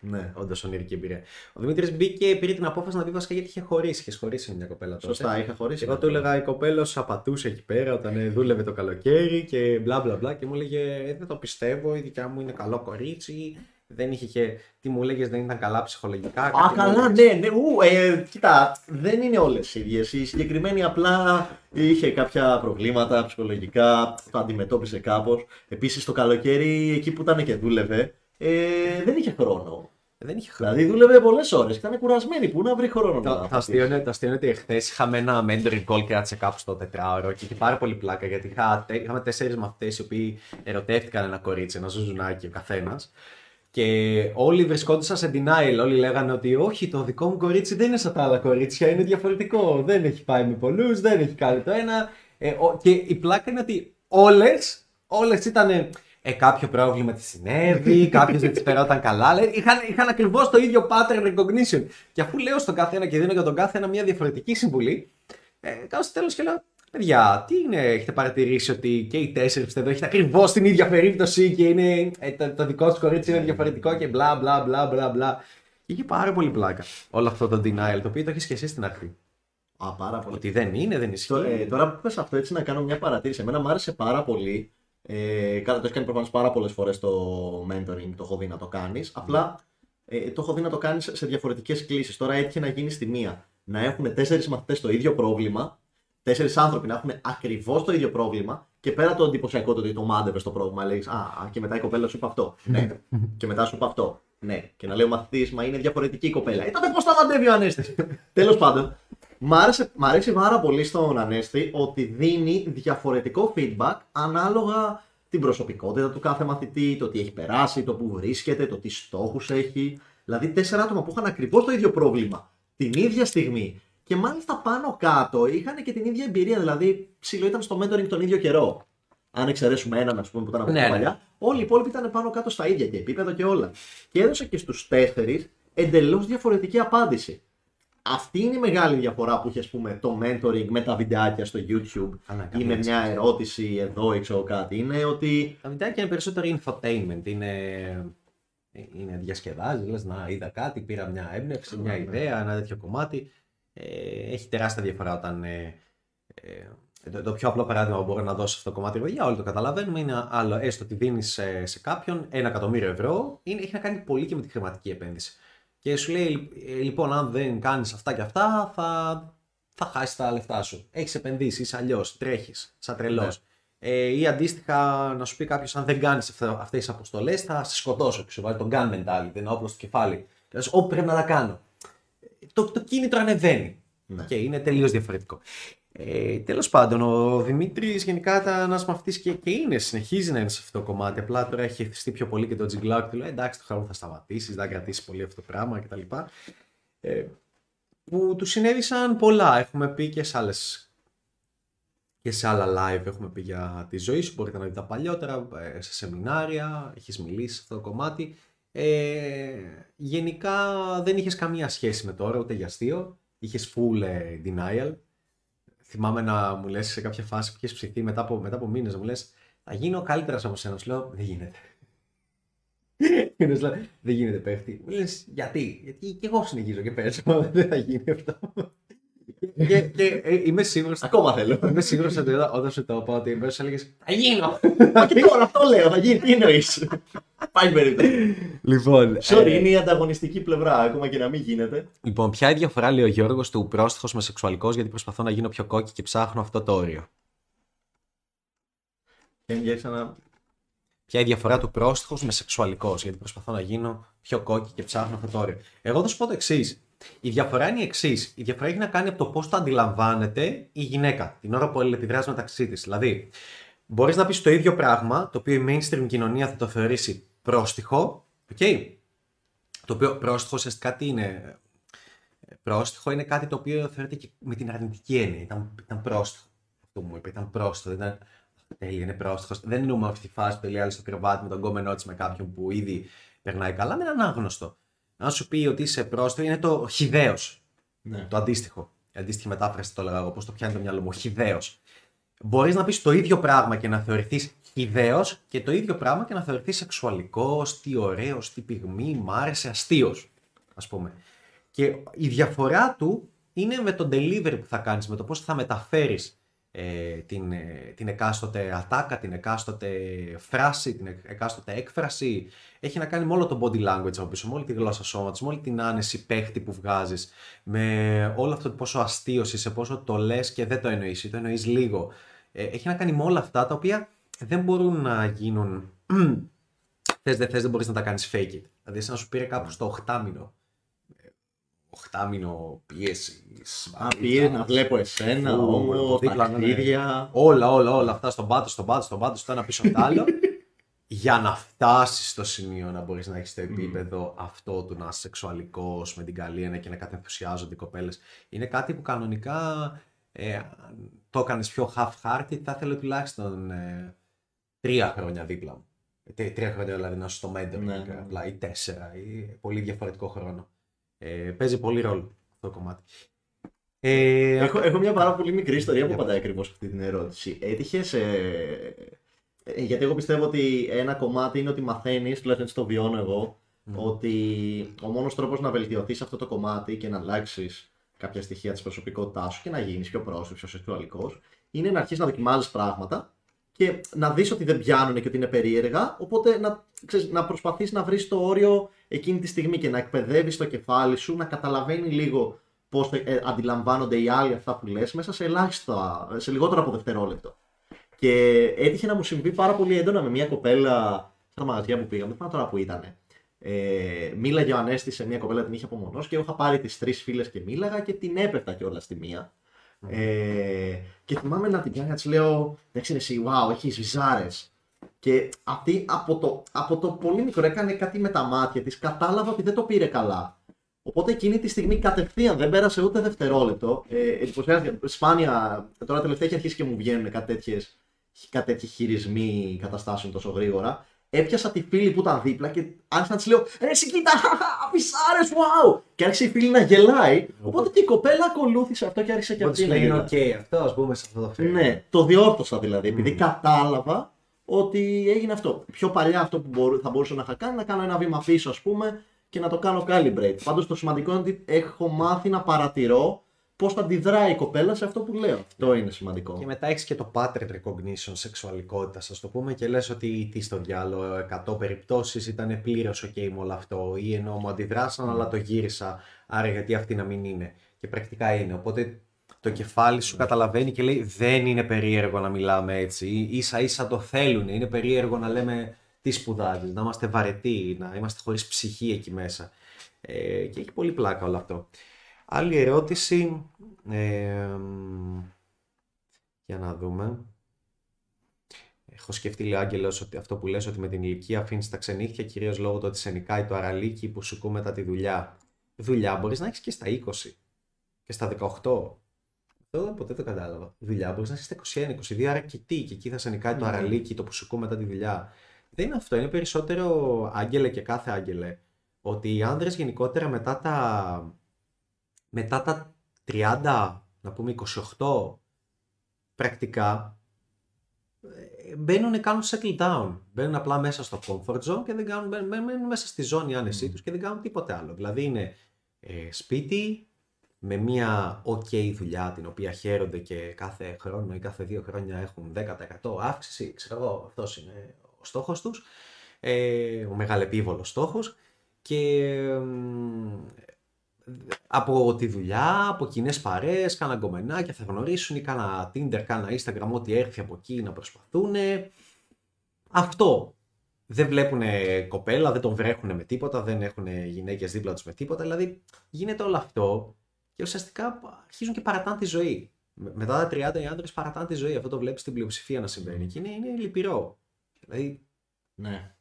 ναι, όντως ονειρική εμπειρία. Ο Δημήτρης μπήκε, πήρε την απόφαση να πει βασικά γιατί είχε χωρίσει. Είχες χωρίσει μια κοπέλα τότε. Σωστά, είχα χωρίσει. εγώ του έλεγα η κοπέλα σου απατούσε εκεί πέρα όταν δούλευε το καλοκαίρι και μπλα μπλα μπλα. Και μου έλεγε «Ε, Δεν το πιστεύω, η δικιά μου είναι καλό κορίτσι. Δεν είχε και. Τι μου έλεγες, δεν ήταν καλά ψυχολογικά. Α, καλά, ναι, ναι. Ου, ε, κοίτα, δεν είναι όλες ίδιες. Η συγκεκριμένη απλά είχε κάποια προβλήματα ψυχολογικά, το αντιμετώπισε κάπως. Επίσης το καλοκαίρι, εκεί που ήταν και δούλευε, ε, δεν είχε χρόνο. Δεν είχε χρόνο. Δηλαδή δούλευε πολλές ώρες. Ήταν κουρασμένη. Πού να βρει χρόνο να Θα αστείωνε ότι εχθέ είχαμε ένα mentoring call και ένα check-up στο τετράωρο και είχε πάρα πολύ πλάκα γιατί είχα, είχαμε τέσσερις μαθητές οι οποίοι ερωτεύτηκαν ένα κορίτσι, ένα ζουζουνάκι ο καθένας. Και όλοι βρισκόντουσαν σε denial. Όλοι λέγανε ότι όχι, το δικό μου κορίτσι δεν είναι σαν τα άλλα κορίτσια, είναι διαφορετικό. Δεν έχει πάει με πολλούς, δεν έχει κάνει το ένα. Ε, και η πλάκα είναι ότι όλε, όλες ήταν ε, κάποιο πρόβλημα της συνέβη, κάποιος δεν τη περόταν καλά. Λέει, είχαν, είχαν ακριβώς το ίδιο pattern recognition. Και αφού λέω στον κάθε ένα και δίνω για τον κάθε ένα μια διαφορετική συμβουλή, ε, κάνω στο τέλος και λέω, Παιδιά, τι είναι, έχετε παρατηρήσει ότι και οι τέσσερις εδώ έχετε ακριβώς την ίδια περίπτωση και είναι, ε, το, το δικό τους κορίτσι είναι διαφορετικό και μπλα μπλα μπλα μπλα μπλα. Είχε πάρα πολύ πλάκα όλο αυτό το denial το οποίο το έχεις και εσύ στην αρχή. Α, πάρα πολύ. Ότι δεν είναι, δεν ισχύει. Ε, τώρα που πες αυτό έτσι να κάνω μια παρατήρηση. Εμένα μου άρεσε πάρα πολύ Ε, καλά, το έχει κάνει προφανώς πάρα πολλές φορές το mentoring, το έχω δει να το κάνεις. Απλά ε, το έχω δει να το κάνεις σε διαφορετικές κλήσεις. Τώρα έτυχε να γίνει στη μία να έχουν τέσσερις μαθητές το ίδιο πρόβλημα, τέσσερις άνθρωποι να έχουν ακριβώς το ίδιο πρόβλημα και πέρα το εντυπωσιακό το ότι το μάντευες το πρόβλημα, λέει Α, και μετά η κοπέλα σου είπε αυτό. ναι. και μετά σου είπε αυτό. Ναι. Και να λέει ο μαθητής, Μα είναι διαφορετική η κοπέλα. Ε, τότε πώς τα μαντεύει ο Ανέστη. Τέλος πάντων, μ' άρεσε, μ' αρέσει πάρα πολύ στον Ανέστη ότι δίνει διαφορετικό feedback ανάλογα την προσωπικότητα του κάθε μαθητή, το τι έχει περάσει, το που βρίσκεται, το τι στόχους έχει. Δηλαδή, τέσσερα άτομα που είχαν ακριβώς το ίδιο πρόβλημα την ίδια στιγμή και μάλιστα πάνω κάτω είχαν και την ίδια εμπειρία. Δηλαδή, ψηλό ήταν στο mentoring τον ίδιο καιρό. Αν εξαιρέσουμε έναν, ας πούμε, που ήταν από ναι, ναι. παλιά, όλοι οι υπόλοιποι ήταν πάνω κάτω στα ίδια και επίπεδο και όλα. Και έδωσε και στους τέσσερις εντελώς διαφορετική απάντηση. Αυτή είναι η μεγάλη διαφορά που έχει ας πούμε, το mentoring με τα βιντεάκια στο YouTube Ανά, ή με μια ερώτηση εδώ ή ξέρω κάτι. Είναι ότι. Τα βιντεάκια είναι περισσότερο infotainment. Είναι, είναι διασκεδάζεις, λες να είδα κάτι, πήρα μια έμπνευση, μια ιδέα, ένα τέτοιο κομμάτι. Ε, έχει τεράστια διαφορά όταν. Ε, ε, το, πιο απλό παράδειγμα που μπορώ να δώσω αυτό το κομμάτι, για όλοι το καταλαβαίνουμε, είναι άλλο έστω ότι δίνεις σε, σε κάποιον ένα εκατομμύριο ευρώ, είναι, έχει να κάνει πολύ και με τη χρηματική επένδυση. Και σου λέει, ε, λοιπόν, αν δεν κάνεις αυτά και αυτά, θα, θα χάσεις τα λεφτά σου. Έχεις επενδύσει, είσαι αλλιώς, τρέχεις, σαν τρελός. Ναι. Ε, ή αντίστοιχα να σου πει κάποιος, αν δεν κάνεις αυτές τις αποστολές, θα σε σκοτώσω. Και σου βάλει τον gun mentality, ένα όπλο στο κεφάλι. Και λες, Ό, πρέπει να τα κάνω. Το, το κίνητρο ανεβαίνει. Ναι. Και είναι τελείως διαφορετικό. Ε, Τέλος πάντων, ο Δημήτρης γενικά ήταν ένας μαθητής και, και είναι, συνεχίζει να είναι σε αυτό το κομμάτι. Απλά τώρα έχει εθιστεί πιο πολύ και το τζιγκλάκ του λέει εντάξει, το χρόνο θα σταματήσεις, δεν κρατήσεις πολύ αυτό το πράγμα κτλ. Ε, που του συνέβησαν πολλά. Έχουμε πει και σε, άλλες, και σε άλλα live έχουμε πει για τη ζωή σου. Μπορείτε να δείτε τα παλιότερα, ε, σε σεμινάρια, έχεις μιλήσει σε αυτό το κομμάτι. Ε, γενικά δεν είχες καμία σχέση με τώρα, ούτε για αστείο. Είχες full ε, denial θυμάμαι να μου λες σε κάποια φάση που έχει ψηθεί μετά από, μετά από μήνες, να μου λες θα γίνω καλύτερα από σένα. Σου λέω δεν γίνεται. δεν γίνεται πέφτει. Μου λες γιατί, γιατί και εγώ συνεχίζω και παίζω, δεν θα γίνει αυτό. Και, και ε, είμαι σίγουρο. Ακόμα θέλω. Είμαι σίγουρος ότι όταν σου το είπα ότι μέσα έλεγες Θα γίνω. Μα και τώρα αυτό λέω, θα γίνει. Τι εννοείς; Πάει περίπτωση. Λοιπόν. Sorry, ε... είναι η ανταγωνιστική πλευρά, ακόμα και να μην γίνεται. Λοιπόν, ποια η διαφορά, λέει ο Γιώργος, του πρόστιχος με σεξουαλικό, γιατί προσπαθώ να γίνω πιο κόκκι και ψάχνω αυτό το όριο. να... Ποια η διαφορά του πρόστιχος με σεξουαλικό, γιατί προσπαθώ να γίνω πιο κόκκι και ψάχνω αυτό το όριο. Εγώ θα σου πω το εξής. Η διαφορά είναι η εξής. Η διαφορά έχει να κάνει από το πώς το αντιλαμβάνεται η γυναίκα την ώρα που αλληλεπιδράζει μεταξύ της. Δηλαδή, μπορείς να πεις το ίδιο πράγμα, το οποίο η mainstream κοινωνία θα το θεωρήσει πρόστιχο. Okay? Το οποίο πρόστιχο ουσιαστικά τι είναι; Πρόστιχο είναι κάτι το οποίο θεωρείται και με την αρνητική έννοια. Ήταν, ήταν πρόστιχο. Αυτό μου είπε, ήταν πρόστιχο. Δεν ήταν... Τέλεια, είναι πρόστιχος. Δεν εννοούμε αυτή τη φάση που τελειάζει στο κρεβάτι με τον κόμενό της με κάποιον που ήδη περνάει καλά, με έναν άγνωστο αν σου πει ότι είσαι πρόστο, είναι το χιδαίο. Ναι. Το αντίστοιχο. Η αντίστοιχη μετάφραση το έλεγα εγώ, πώς το πιάνει το μυαλό μου. Χιδαίο. Μπορείς να πεις το ίδιο πράγμα και να θεωρηθείς χιδαίο και το ίδιο πράγμα και να θεωρηθείς σεξουαλικός, τι ωραίος, τι πυγμή, μ' άρεσε, αστείος. Α πούμε. Και η διαφορά του είναι με το delivery που θα κάνεις, με το πώς θα μεταφέρεις ε, την, ε, την εκάστοτε ατάκα, την εκάστοτε φράση, την εκάστοτε έκφραση. Έχει να κάνει με όλο το body language από πίσω, με όλη τη γλώσσα σώματος, με όλη την άνεση παίχτη που βγάζεις, με όλο αυτό πόσο αστείο είσαι, πόσο το λες και δεν το εννοείς ή το εννοείς λίγο. Ε, έχει να κάνει με όλα αυτά τα οποία δεν μπορούν να γίνουν... θες δεν θες δεν μπορείς να τα κάνεις fake it. Δηλαδή να σου πήρε κάπου στο 8 μήνο οχτάμινο πίεσης. Α, πίεση να βλέπω εσένα, όμω, ταξίδια. Όλα, όλα, όλα αυτά στον πάτο, στον πάτο, στον πάτο, στο ένα πίσω από το άλλο. για να φτάσεις στο σημείο να μπορείς να έχεις το επίπεδο αυτό του να είσαι σεξουαλικός με την καλή έννοια και να κατενθουσιάζονται οι κοπέλες. Είναι κάτι που κανονικά ε, το έκανες πιο half-hearted, θα ήθελε τουλάχιστον ε, τρία χρόνια δίπλα μου. Ε, τρία χρόνια δηλαδή να σου το mentoring ναι, ναι. ή τέσσερα ή πολύ διαφορετικό χρόνο. Ε, παίζει πολύ ρόλο αυτό το κομμάτι. Ε, έχω, έχω μια πάρα πολύ μικρή ιστορία που απαντάει ακριβώς αυτή την ερώτηση. Έτυχες σε. Ε, γιατί εγώ πιστεύω ότι ένα κομμάτι είναι ότι μαθαίνεις, τουλάχιστον έτσι το βιώνω εγώ, ότι ο μόνος τρόπος να βελτιωθείς αυτό το κομμάτι και να αλλάξεις κάποια στοιχεία της προσωπικότητάς σου και να γίνεις πιο πρόσφυγο, πιο σεξουαλικός, είναι να αρχίσεις να δοκιμάζεις πράγματα και να δεις ότι δεν πιάνουν και ότι είναι περίεργα. Οπότε να, ξέρεις, να προσπαθείς να βρεις το όριο εκείνη τη στιγμή και να εκπαιδεύεις το κεφάλι σου, να καταλαβαίνει λίγο πώς ε, αντιλαμβάνονται οι άλλοι αυτά που λες μέσα σε ελάχιστα, σε λιγότερο από δευτερόλεπτο. Και έτυχε να μου συμβεί πάρα πολύ έντονα με μια κοπέλα στα μαγαζιά που πήγαμε, δεν τώρα που ήταν. Ε, μίλαγε ο Ανέστη σε μια κοπέλα την είχε απομονώσει και είχα πάρει τις τρεις φίλες και μίλαγα και την έπεφτα κιόλας στη μία. Ε, και θυμάμαι να την πιάνω και της λέω: Εντάξει, εσύ, wow, έχεις βυζάρε. Και αυτή από το, από το πολύ μικρό έκανε κάτι με τα μάτια της, κατάλαβα ότι δεν το πήρε καλά. Οπότε εκείνη τη στιγμή κατευθείαν δεν πέρασε ούτε δευτερόλεπτο. Ε, εντυπωσιάστηκε. Σπάνια, τώρα τελευταία έχει αρχίσει και μου βγαίνουν κάτι, τέτοιες, κάτι τέτοιοι χειρισμοί καταστάσεων τόσο γρήγορα έπιασα τη φίλη που ήταν δίπλα και άρχισα να της λέω Ρε, εσύ κοίτα, αφισάρε, wow! Και άρχισε η φίλη να γελάει. Οπότε και η κοπέλα ακολούθησε αυτό και άρχισε και αυτή να γελάει. Είναι οκ, αυτό ας πούμε σε αυτό το film. Ναι, το διόρθωσα δηλαδή, επειδή κατάλαβα ότι έγινε αυτό. Πιο παλιά αυτό που θα μπορούσα να είχα κάνει, να κάνω ένα βήμα πίσω, ας πούμε, και να το κάνω calibrate. Πάντως το σημαντικό είναι ότι έχω μάθει να παρατηρώ πώς θα αντιδράει η κοπέλα σε αυτό που λέω. Αυτό είναι σημαντικό. Και μετά έχεις και το pattern recognition σεξουαλικότητας, ας το πούμε, και λες ότι τι στο διάλογο, 100 περιπτώσεις ήταν πλήρως OK με όλο αυτό, ή ενώ μου αντιδράσαν, αλλά το γύρισα. Άρα γιατί αυτή να μην είναι. Και πρακτικά είναι. Οπότε το κεφάλι σου καταλαβαίνει και λέει δεν είναι περίεργο να μιλάμε έτσι. σα ίσα το θέλουν. Είναι περίεργο να λέμε τι σπουδάζεις, να είμαστε βαρετοί, να είμαστε χωρίς ψυχή εκεί μέσα. Ε, και έχει πολύ πλάκα όλο αυτό. Άλλη ερώτηση. για να δούμε. Έχω σκεφτεί, λέει Άγγελος, ότι αυτό που λες ότι με την ηλικία αφήνεις τα ξενύχια κυρίως λόγω του ότι σε νικάει το αραλίκι που σου κού μετά τη δουλειά. Δουλειά μπορείς να έχεις και στα 20 και στα 18. Αυτό ποτέ το κατάλαβα. Δουλειά μπορείς να έχει στα 21, 22, άρα και τι, και εκεί θα σε νικάει το ναι. αραλίκι, το που σου κού μετά τη δουλειά. Δεν είναι αυτό, είναι περισσότερο άγγελε και κάθε άγγελε. Ότι οι άνδρες γενικότερα μετά τα μετά τα 30, να πούμε 28, πρακτικά, ε, μπαίνουν, κάνουν settle down. Μπαίνουν απλά μέσα στο comfort zone και δεν κάνουν, μπαίνουν μέσα στη ζώνη άνεσή τους και δεν κάνουν τίποτε άλλο. Δηλαδή είναι ε, σπίτι, με μια ok δουλειά την οποία χαίρονται και κάθε χρόνο ή κάθε δύο χρόνια έχουν 10% αύξηση, ξέρω εγώ, αυτός είναι ο στόχος τους, ε, ο μεγαλεπίβολος στόχος και από τη δουλειά, από κοινές παρέες, κάνα γκομενάκια θα γνωρίσουν ή κάνα Tinder, κάνα Instagram, ό,τι έρθει από εκεί να προσπαθούν. Αυτό. Δεν βλέπουν κοπέλα, δεν τον βρέχουν με τίποτα, δεν έχουν γυναίκες δίπλα τους με τίποτα. Δηλαδή γίνεται όλο αυτό και ουσιαστικά αρχίζουν και παρατάνε τη ζωή. Μετά τα 30 οι άντρες παρατάνε τη ζωή. Αυτό το βλέπεις στην πλειοψηφία να συμβαίνει και είναι, είναι λυπηρό. Δηλαδή. Ναι.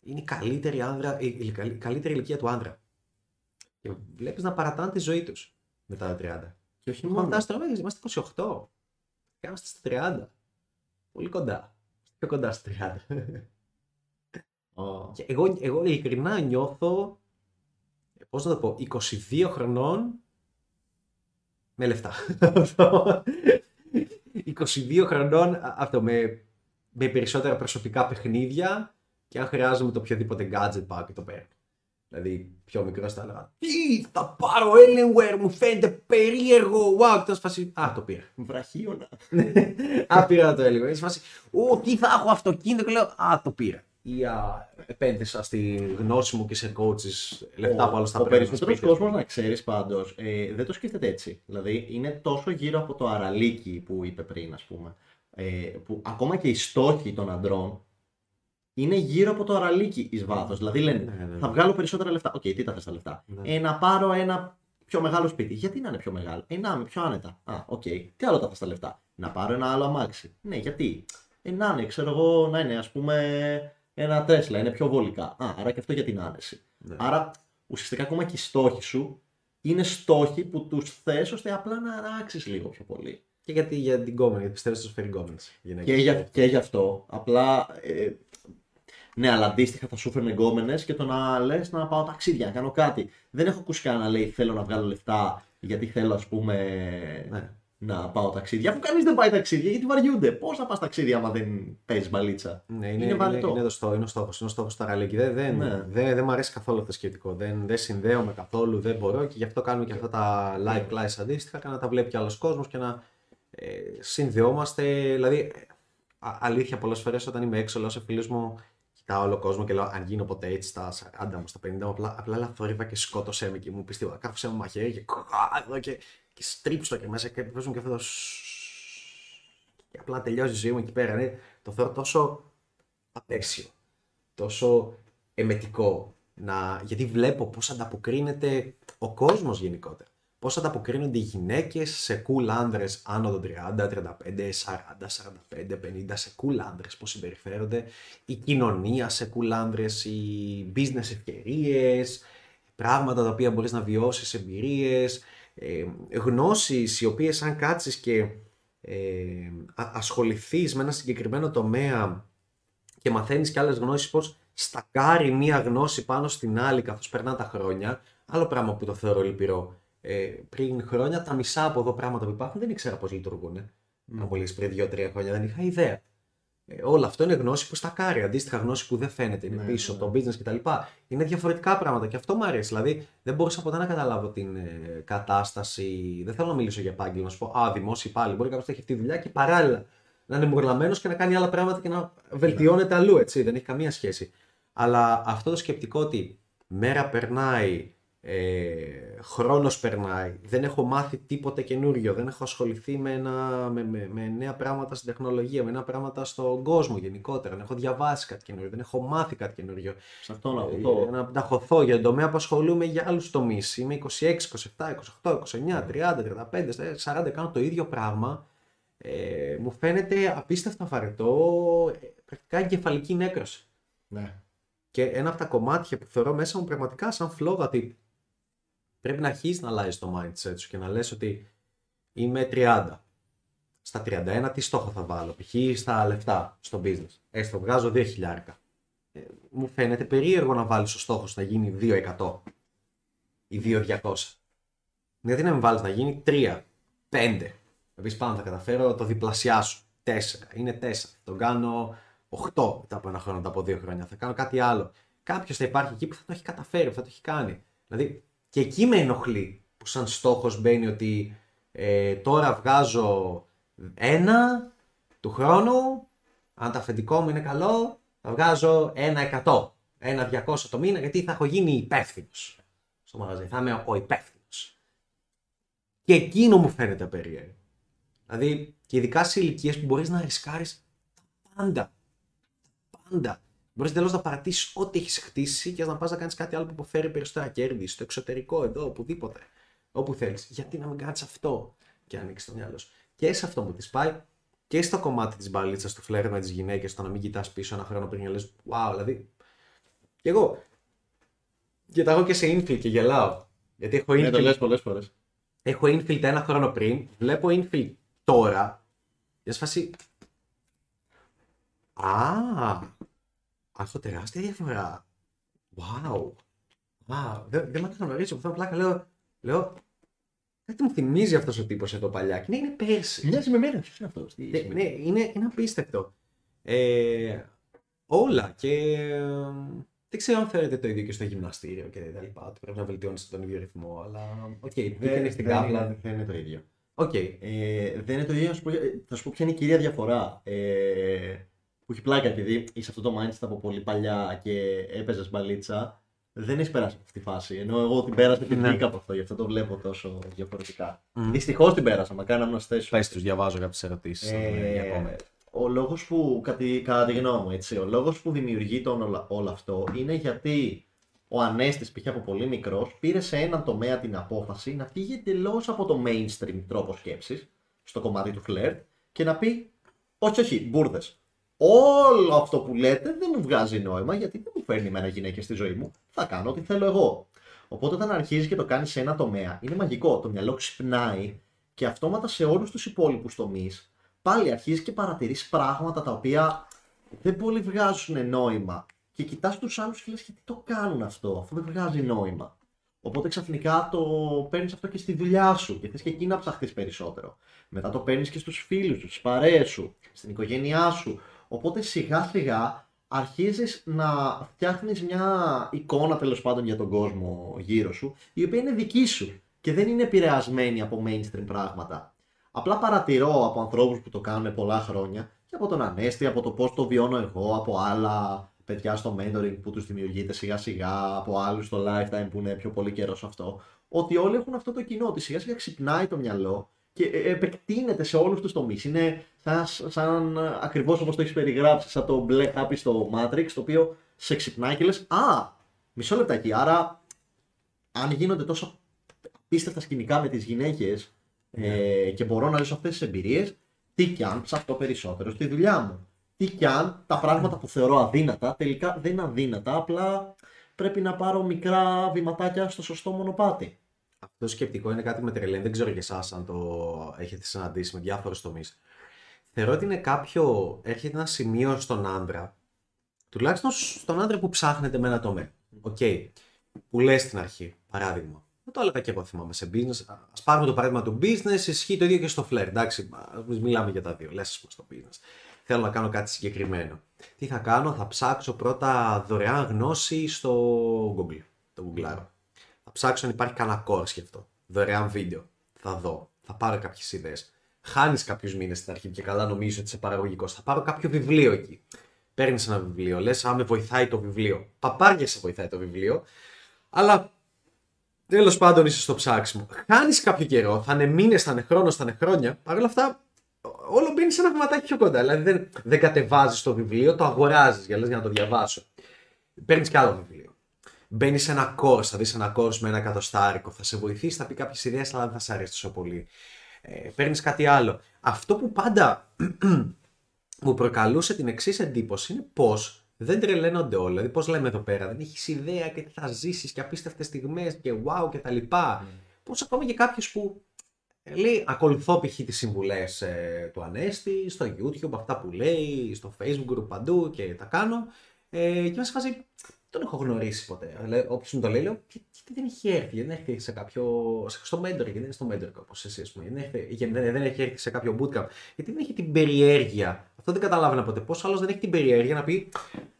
Είναι η καλύτερη, άνδρα, η, η καλύτερη ηλικία του άντρα. Και βλέπεις να παρατάνε τη ζωή τους μετά τα 30. Και όχι μόνο. Φαντάζομαι, είμαστε 28. Και είμαστε στα 30. Πολύ κοντά. Πιο κοντά στα 30. Oh. Και εγώ, εγώ ειλικρινά νιώθω, πώς να το πω, 22 χρονών με λεφτά. 22 χρονών αυτό με, με περισσότερα προσωπικά παιχνίδια και αν χρειάζομαι το οποιοδήποτε gadget πάω και το παίρνω. Δηλαδή, πιο μικρό θα έλεγα Τι θα πάρω Alienware, μου φαίνεται περίεργο. Wow, και φάση. Α, το πήρα. Βραχίωνα. α, πήρα το Alienware. Φάση. Ω, τι θα έχω αυτοκίνητο και λέω Α, το πήρα. Ή α, επένδυσα στη γνώση μου και σε coaches λεφτά που άλλο θα πρέπει. Ο περισσότερος κόσμος, να ξέρεις πάντως, ε, δεν το σκέφτεται έτσι. Δηλαδή, είναι τόσο γύρω από το αραλίκι που είπε πριν, ας πούμε. Ε, που ακόμα και οι στόχοι των αντρών είναι γύρω από το αραλίκι εις βάθος. Δηλαδή λένε, ναι, ναι, ναι. θα βγάλω περισσότερα λεφτά. OK, okay, τι τα θες τα λεφτά; Ναι. Ε, να πάρω ένα πιο μεγάλο σπίτι. Γιατί να είναι πιο μεγάλο; Ε, να είμαι πιο άνετα. Α, OK. Okay. Τι άλλο τα θες τα λεφτά; Να πάρω ένα άλλο αμάξι. Ναι, γιατί; Ε, να είναι, ξέρω εγώ, να είναι ας πούμε ένα Τέσλα. Είναι πιο βολικά. Α, άρα και αυτό για την άνεση. Ναι. Άρα ουσιαστικά ακόμα και οι στόχοι σου είναι στόχοι που τους θες ώστε απλά να αράξεις λίγο πιο πολύ. Και γιατί για την γκόμενα, γιατί πιστεύω ότι φέρει Και, για, και γι' αυτό. Απλά ε, ναι, αλλά αντίστοιχα θα σου φέρνει εγκόμενε και το να λες να πάω ταξίδια, να κάνω κάτι. Δεν έχω ακούσει κανένα να λέει θέλω να βγάλω λεφτά γιατί θέλω, ας πούμε, ναι. Να πάω ταξίδια. Αφού κανείς δεν πάει ταξίδια, γιατί βαριούνται. Πώς θα πας ταξίδια άμα δεν παίζεις μπαλίτσα; Ναι, είναι, είναι, είναι, είναι, το στόχο, είναι ο στόχος. Είναι ο στόχος στα ραλίκη. Δεν, δεν, ναι. δεν, δεν μου αρέσει καθόλου αυτό το σχετικό. Δεν, δεν συνδέομαι καθόλου, δεν μπορώ και γι' αυτό κάνουμε και αυτά τα live class αντίστοιχα και να τα βλέπει κι άλλος κόσμος και να ε, συνδεόμαστε. Δηλαδή, α- αλήθεια πολλές φορές όταν είμαι έξω, λέω σε φίλους μου, κοιτάω όλο κόσμο και λέω: Αν γίνω ποτέ έτσι στα 40 μου, στα 50 μου, απλά, απλά έλα θόρυβα και σκότωσέ με και μου πεις τίποτα. Κάφωσέ με μαχαίρι και, κοά, εδώ και, και στρίψω και μέσα και παίζουν και αυτό το. σσσσσ. Και απλά τελειώσει η ζωή μου εκεί πέρα. Είναι, το θεωρώ τόσο απέσιο, τόσο εμετικό. Να, γιατί βλέπω πώς ανταποκρίνεται ο κόσμος γενικότερα. Πώς ανταποκρίνονται οι γυναίκες σε cool άνδρες άνω των 30, 35, 40, 45, 50, σε cool άνδρες πώς συμπεριφέρονται, η κοινωνία σε cool άνδρες, οι business ευκαιρίες, πράγματα τα οποία μπορείς να βιώσεις, εμπειρίες, ε, γνώσεις οι οποίες αν κάτσεις και ε, α- ασχοληθείς με ένα συγκεκριμένο τομέα και μαθαίνεις και άλλες γνώσεις πώς στακάρει μία γνώση πάνω στην άλλη καθώς περνά τα χρόνια. Άλλο πράγμα που το θεωρώ λυπηρό. Ε, πριν χρόνια τα μισά από εδώ πράγματα που υπάρχουν δεν ήξερα πώς λειτουργούν. Mm. Αν μου λες πριν δύο-τρία χρόνια δεν είχα ιδέα. Ε, όλο αυτό είναι γνώση που στακάρει. Αντίστοιχα γνώση που δεν φαίνεται, είναι Ναι, πίσω, ναι. το business κτλ. Είναι διαφορετικά πράγματα και αυτό μου αρέσει. Δηλαδή δεν μπορούσα ποτέ να καταλάβω την ε, κατάσταση. Δεν θέλω να μιλήσω για επάγγελμα, να σου πω Α, δημόσιο υπάλληλο. Μπορεί κάποιος να έχει αυτή τη δουλειά και παράλληλα να είναι μουρλαμένος και να κάνει άλλα πράγματα και να βελτιώνεται αλλού, έτσι. Δεν έχει καμία σχέση. Αλλά αυτό το σκεπτικό ότι μέρα περνάει, ε, χρόνος περνάει, δεν έχω μάθει τίποτε καινούριο, δεν έχω ασχοληθεί με, ένα, με, με, με νέα πράγματα στην τεχνολογία, με νέα πράγματα στον κόσμο γενικότερα, δεν έχω διαβάσει κάτι καινούριο, δεν έχω μάθει κάτι καινούριο. Σε αυτό να Ε, πω. να να χωθώ για τον τομέα που ασχολούμαι για άλλους τομείς. Είμαι 26, 27, 28, 29, 30, 35, 40, κάνω το ίδιο πράγμα. Ε, μου φαίνεται απίστευτα βαρετό, ε, πρακτικά εγκεφαλική νέκρωση. Ναι. Και ένα από τα κομμάτια που θεωρώ μέσα μου πραγματικά σαν φλόγα ότι πρέπει να αρχίσεις να αλλάζεις το mindset σου και να λες ότι είμαι 30. Στα 31 τι στόχο θα βάλω, π.χ. στα λεφτά, στο business. Έστω βγάζω 2 χιλιάρικα. Ε, μου φαίνεται περίεργο να βάλεις ο στόχος να γίνει 2% ή 2.200. Γιατί να μην βάλεις να γίνει 3, 5. Επίσης πάνω θα καταφέρω το διπλασιάσω. 4. Είναι 4. Τον κάνω 8 μετά από ένα χρόνο, μετά από δύο χρόνια. Θα κάνω κάτι άλλο. Κάποιος θα υπάρχει εκεί που θα το έχει καταφέρει, που θα το έχει κάνει. Δηλαδή και εκεί με ενοχλεί που σαν στόχος μπαίνει ότι ε, τώρα βγάζω ένα του χρόνου, αν το αφεντικό μου είναι καλό, θα βγάζω ένα εκατό, ένα 200 το μήνα, γιατί θα έχω γίνει υπεύθυνος στο μαγαζί. Θα είμαι ο υπεύθυνος. Και εκείνο μου φαίνεται περίεργο. Δηλαδή, και ειδικά σε ηλικίες που μπορείς να ρισκάρεις πάντα. Πάντα. Μπορείς τελώ να παρατήσεις ό,τι έχεις χτίσει και να πας να κάνεις κάτι άλλο που υποφέρει περισσότερα κέρδη, στο εξωτερικό, εδώ, οπουδήποτε. Όπου θέλεις. Γιατί να μην κάνεις αυτό και να ανοίξεις το μυαλό σου. Και σε αυτό που τη πάει και στο κομμάτι της μπαλίτσας του φλερ με τις γυναίκες, το να μην κοιτάς πίσω ένα χρόνο πριν και λες, Wow, δηλαδή. Και εγώ. Κοιτάω και σε infield και γελάω. Γιατί έχω Ναι, το infield λες πολλές φορές. Έχω infield ένα χρόνο πριν, βλέπω infield τώρα. Για σφασί. Α, αυτό τεράστια διαφορά. Wow. Wow. Δεν, δεν με αναγνωρίζει αυτό. Απλά λέω, λέω, κάτι μου θυμίζει αυτός ο τύπος εδώ παλιά. Και ναι, είναι πέρσι. Μοιάζει με μένα. Ποιος είναι αυτός; τι Ναι, σημαίνει. ναι, είναι, είναι απίστευτο. Ε, όλα και ε, δεν ξέρω αν φέρετε το ίδιο και στο γυμναστήριο και τα λοιπά. Ότι πρέπει να βελτιώνεις τον ίδιο ρυθμό, αλλά OK, okay, Δεν, στην δεν κάβλα. είναι, δεν είναι το ίδιο. Οκ. Ε, δεν είναι το ίδιο. Θα σου πω, θα σου πω ποια είναι η κύρια διαφορά. Ε, που έχει πλάκα επειδή είσαι αυτό το mindset από πολύ παλιά και έπαιζες μπαλίτσα. Δεν έχεις περάσει από αυτή τη φάση. Ενώ εγώ την πέρασα και Ναι. βγήκα από αυτό, γι' αυτό το βλέπω τόσο διαφορετικά. Μμμ. Δυστυχώς την πέρασα, μα κάναμε γνωστέ σου. Πες τους, διαβάζω κάποιες ερωτήσεις. Ε, για comment. ο λόγος που, κατά, κατά τη γνώμη μου, έτσι, ο λόγος που δημιουργεί τον όλα, όλο αυτό είναι γιατί ο Ανέστης π.χ. από πολύ μικρός πήρε σε έναν τομέα την απόφαση να φύγει εντελώς από το mainstream τρόπο σκέψης, στο κομμάτι του φλερτ, και να πει: Όχι, όχι, μπουρδες. Όλο αυτό που λέτε δεν μου βγάζει νόημα γιατί δεν μου φέρνει εμένα γυναίκες στη ζωή μου. Θα κάνω ό,τι θέλω εγώ. Οπότε όταν αρχίζεις και το κάνεις σε ένα τομέα, είναι μαγικό. Το μυαλό ξυπνάει και αυτόματα σε όλους τους υπόλοιπους τομείς πάλι αρχίζεις και παρατηρείς πράγματα τα οποία δεν πολύ βγάζουν νόημα. Και κοιτάς τους άλλους και λες: Γιατί το κάνουν αυτό, αφού δεν βγάζει νόημα. Οπότε ξαφνικά το παίρνεις αυτό και στη δουλειά σου και θες και εκεί να ψαχτείς περισσότερο. Μετά το παίρνεις και στους φίλους σου, στις παρέες σου, στην οικογένειά σου. Οπότε σιγά σιγά αρχίζεις να φτιάχνεις μια εικόνα τέλος πάντων για τον κόσμο γύρω σου, η οποία είναι δική σου και δεν είναι επηρεασμένη από mainstream πράγματα. Απλά παρατηρώ από ανθρώπους που το κάνουν πολλά χρόνια και από τον Ανέστη, από το πώς το βιώνω εγώ, από άλλα παιδιά στο mentoring που τους δημιουργείται σιγά σιγά, από άλλους στο lifetime που είναι πιο πολύ καιρός σε αυτό. Ότι όλοι έχουν αυτό το κοινό, ότι σιγά σιγά ξυπνάει το μυαλό και ε, επεκτείνεται σε όλους τους τομείς. Είναι σαν, σαν ακριβώς όπως το έχεις περιγράψει, σαν το μπλε χάπι στο Matrix, το οποίο σε ξυπνάει και λες, Α, μισό λεπτάκι. Άρα, αν γίνονται τόσο απίστευτα σκηνικά με τις γυναίκες ε, και μπορώ να ζήσω αυτές τις εμπειρίες, τι κι αν ψαχτώ περισσότερο στη δουλειά μου. Τι κι αν τα πράγματα που θεωρώ αδύνατα τελικά δεν είναι αδύνατα, απλά πρέπει να πάρω μικρά βηματάκια στο σωστό μονοπάτι. Αυτό το σκεπτικό είναι κάτι με τρελαίνει. Δεν ξέρω για εσάς αν το έχετε συναντήσει με διάφορους τομείς. Θεωρώ ότι είναι κάποιο. Έρχεται ένα σημείο στον άντρα, τουλάχιστον στον άντρα που ψάχνεται με ένα τομέα. OK. Okay. Που λες στην αρχή, παράδειγμα. Δεν το έλεγα και εγώ θυμάμαι σε business. Ας πάρουμε το παράδειγμα του business, ισχύει το ίδιο και στο φλερτ. Εντάξει, μιλάμε για τα δύο. Λες, ας πούμε, στο business. Θέλω να κάνω κάτι συγκεκριμένο. Τι θα κάνω, θα ψάξω πρώτα δωρεάν γνώση στο Google. Το Google. Θα ψάξω αν υπάρχει κανένα course γι' αυτό. Δωρεάν βίντεο. Θα δω. Θα πάρω κάποιες ιδέες. Χάνεις κάποιους μήνες στην αρχή και καλά νομίζω ότι είσαι παραγωγικός. Θα πάρω κάποιο βιβλίο εκεί. Παίρνεις ένα βιβλίο, λες, αν με βοηθάει το βιβλίο. Παπάρια σε βοηθάει το βιβλίο. Αλλά τέλος πάντων είσαι στο ψάξιμο. Χάνεις κάποιο καιρό, θα είναι μήνες, θα είναι χρόνος, θα είναι χρόνια. Παρ' όλα αυτά, όλο μπαίνεις σε ένα βηματάκι πιο κοντά. Δηλαδή δεν, δεν κατεβάζεις το βιβλίο, το αγοράζεις για, για να το διαβάσω. Παίρνεις κι άλλο βιβλίο μπαίνει σε ένα course, θα δεις ένα course με ένα εκατοστάρικο, θα σε βοηθήσει, θα πει κάποιες ιδέες, αλλά δεν θα σε αρέσει τόσο πολύ. Ε, Παίρνεις κάτι άλλο. Αυτό που πάντα μου προκαλούσε την εξής εντύπωση είναι πώς δεν τρελαίνονται όλα. Δηλαδή, πώς λέμε εδώ πέρα, δεν έχεις ιδέα και τι θα ζήσεις και απίστευτες στιγμές και wow και τα λοιπά. Mm. Πώς ακόμα και κάποιο που ε, λέει, ακολουθώ π.χ. τις συμβουλές ε, του Ανέστη, στο YouTube, αυτά που λέει, στο Facebook παντού και τα κάνω. Ε, και μας φάζει, τον έχω γνωρίσει ποτέ. Όποιο μου το λέει, λέω, γιατί δεν έχει έρθει, δεν έχει έρθει σε κάποιο. στο mentor, γιατί δεν είναι στο mentor όπω εσύ, ας πούμε. Δεν, έχει, δεν, δεν έχει έρθει σε κάποιο bootcamp. Γιατί δεν έχει την περιέργεια. Αυτό δεν καταλάβαινα ποτέ. Πώς άλλος δεν έχει την περιέργεια να πει,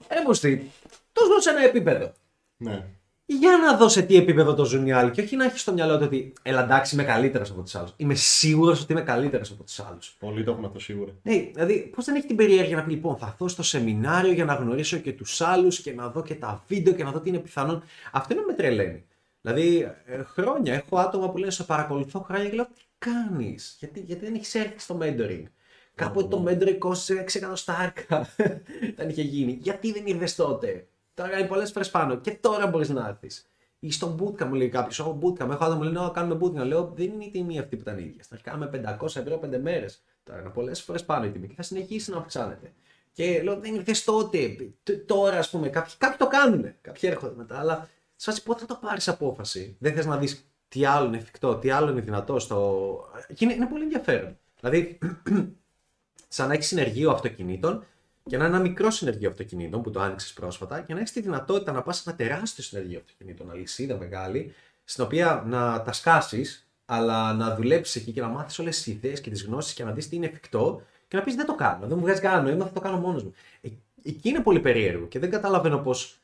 Έμβοστη, τόσο σε ένα επίπεδο. Ναι για να δω σε τι επίπεδο το ζουν οι άλλοι. Και όχι να έχει στο μυαλό του ότι έλα εντάξει είμαι καλύτερος από τους άλλους. Είμαι σίγουρος ότι είμαι καλύτερος από τους άλλους. Πολλοί το έχουν αυτό σίγουρα. Ναι, δηλαδή πώς δεν έχει την περιέργεια να πει λοιπόν θα δω στο σεμινάριο για να γνωρίσω και τους άλλους και να δω και τα βίντεο και να δω τι είναι πιθανόν. Αυτό είναι με τρελαίνει. Δηλαδή ε, χρόνια έχω άτομα που λένε σε παρακολουθώ χρόνια και λέω τι κάνεις, γιατί, γιατί δεν έχεις έρθει στο mentoring. Κάποτε το mentoring κόστησε 6 εκατοστάρκα. Δεν είχε γίνει. Γιατί δεν ήρθες τότε; Το κάνει πολλές φορές πάνω και τώρα μπορείς να έρθεις. Ή στο bootcamp μου λέει κάποιος: Ω bootcamp, έχω άτομα που λένε: κάνουμε bootcamp. Λέω: Δεν είναι η τιμή αυτή που ήταν ίδια. Θα κάνουμε 500 ευρώ 5 μέρες. Τώρα είναι πολλές φορές πάνω η τιμή και θα συνεχίσει να αυξάνεται. Και λέω: Δεν ήρθες τότε. Τώρα, ας πούμε, κάποιοι, κάποιοι το κάνουν. Κάποιοι έρχονται μετά. Αλλά σε φάση πότε θα το πάρεις απόφαση; Δεν θες να δεις τι άλλο είναι εφικτό, τι άλλο είναι δυνατό. Στο... Και είναι, είναι πολύ ενδιαφέρον. Δηλαδή, σαν να έχεις συνεργείο αυτοκινήτων και να είναι ένα μικρό συνεργείο αυτοκινήτων που το άνοιξες πρόσφατα και να έχεις τη δυνατότητα να πας σε ένα τεράστιο συνεργείο αυτοκινήτων, αλυσίδα μεγάλη, στην οποία να τα σκάσεις, αλλά να δουλέψεις εκεί και να μάθεις όλες τις ιδέες και τις γνώσεις και να δεις τι είναι εφικτό και να πεις Δεν το κάνω, δεν μου βγάζει κανένα νόημα, θα το κάνω μόνος μου. Ε, εκεί είναι πολύ περίεργο και δεν καταλαβαίνω πώς.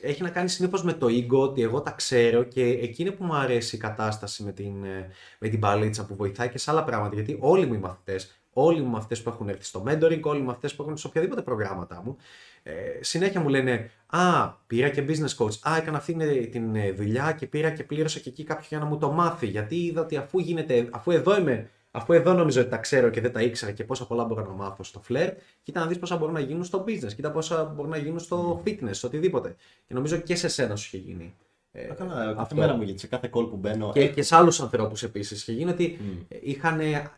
Έχει να κάνει συνήθως με το ego ότι εγώ τα ξέρω και εκεί είναι που μου αρέσει η κατάσταση με την, ε, με την παλίτσα που βοηθάει και σε άλλα πράγματα. Γιατί όλοι μου οι μαθητές όλοι μου αυτές που έχουν έρθει στο mentoring, όλοι μου αυτές που έχουν σε οποιαδήποτε προγράμματα μου, ε, συνέχεια μου λένε Α, πήρα και business coach. Α, έκανα αυτή την ε, δουλειά και πήρα και πλήρωσα και εκεί κάποιον για να μου το μάθει. Γιατί είδα ότι αφού γίνεται, αφού εδώ είμαι, αφού εδώ νομίζω ότι τα ξέρω και δεν τα ήξερα και πόσα πολλά μπορώ να μάθω στο flair, κοίτα να δεις πόσα μπορούν να γίνουν στο business, κοίτα πόσα μπορούν να γίνουν στο fitness, στο οτιδήποτε. Και νομίζω και σε σένα σου είχε γίνει. Ε, Έκανα κάθε μέρα μου γιατί σε κάθε call που μπαίνω. Και, και σε άλλους ανθρώπους επίσης. Είχε γίνει ότι mm.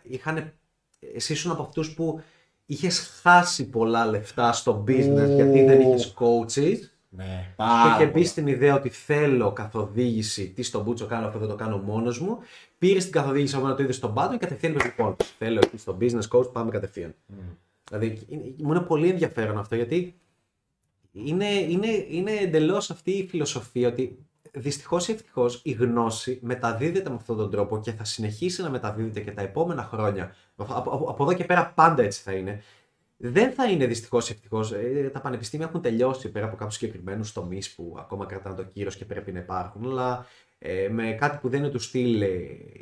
είχαν εσύ ήσουν από αυτούς που είχες χάσει πολλά λεφτά στο business γιατί δεν είχες coaches. Ναι, και είχε μπει στην ιδέα ότι θέλω καθοδήγηση. Τι στον Μπούτσο κάνω, αυτό δεν το κάνω μόνος μου. Πήρες την καθοδήγηση από να το είδες στον πάτο και κατευθείαν είπες λοιπόν. Θέλω εκεί στο business coach, πάμε κατευθείαν. Mm. Δηλαδή μου είναι πολύ ενδιαφέρον αυτό γιατί είναι, είναι, είναι εντελώς αυτή η φιλοσοφία ότι δυστυχώς ή ευτυχώς η γνώση μεταδίδεται με αυτόν τον τρόπο και θα συνεχίσει να μεταδίδεται και τα επόμενα χρόνια. Από, από, από εδώ και πέρα πάντα έτσι θα είναι. Δεν θα είναι δυστυχώς ή ευτυχώς. Ε, τα πανεπιστήμια έχουν τελειώσει πέρα από κάποιους συγκεκριμένους τομείς που ακόμα κρατάνε το κύρος και πρέπει να υπάρχουν. Αλλά ε, με κάτι που δεν είναι του στυλ ε,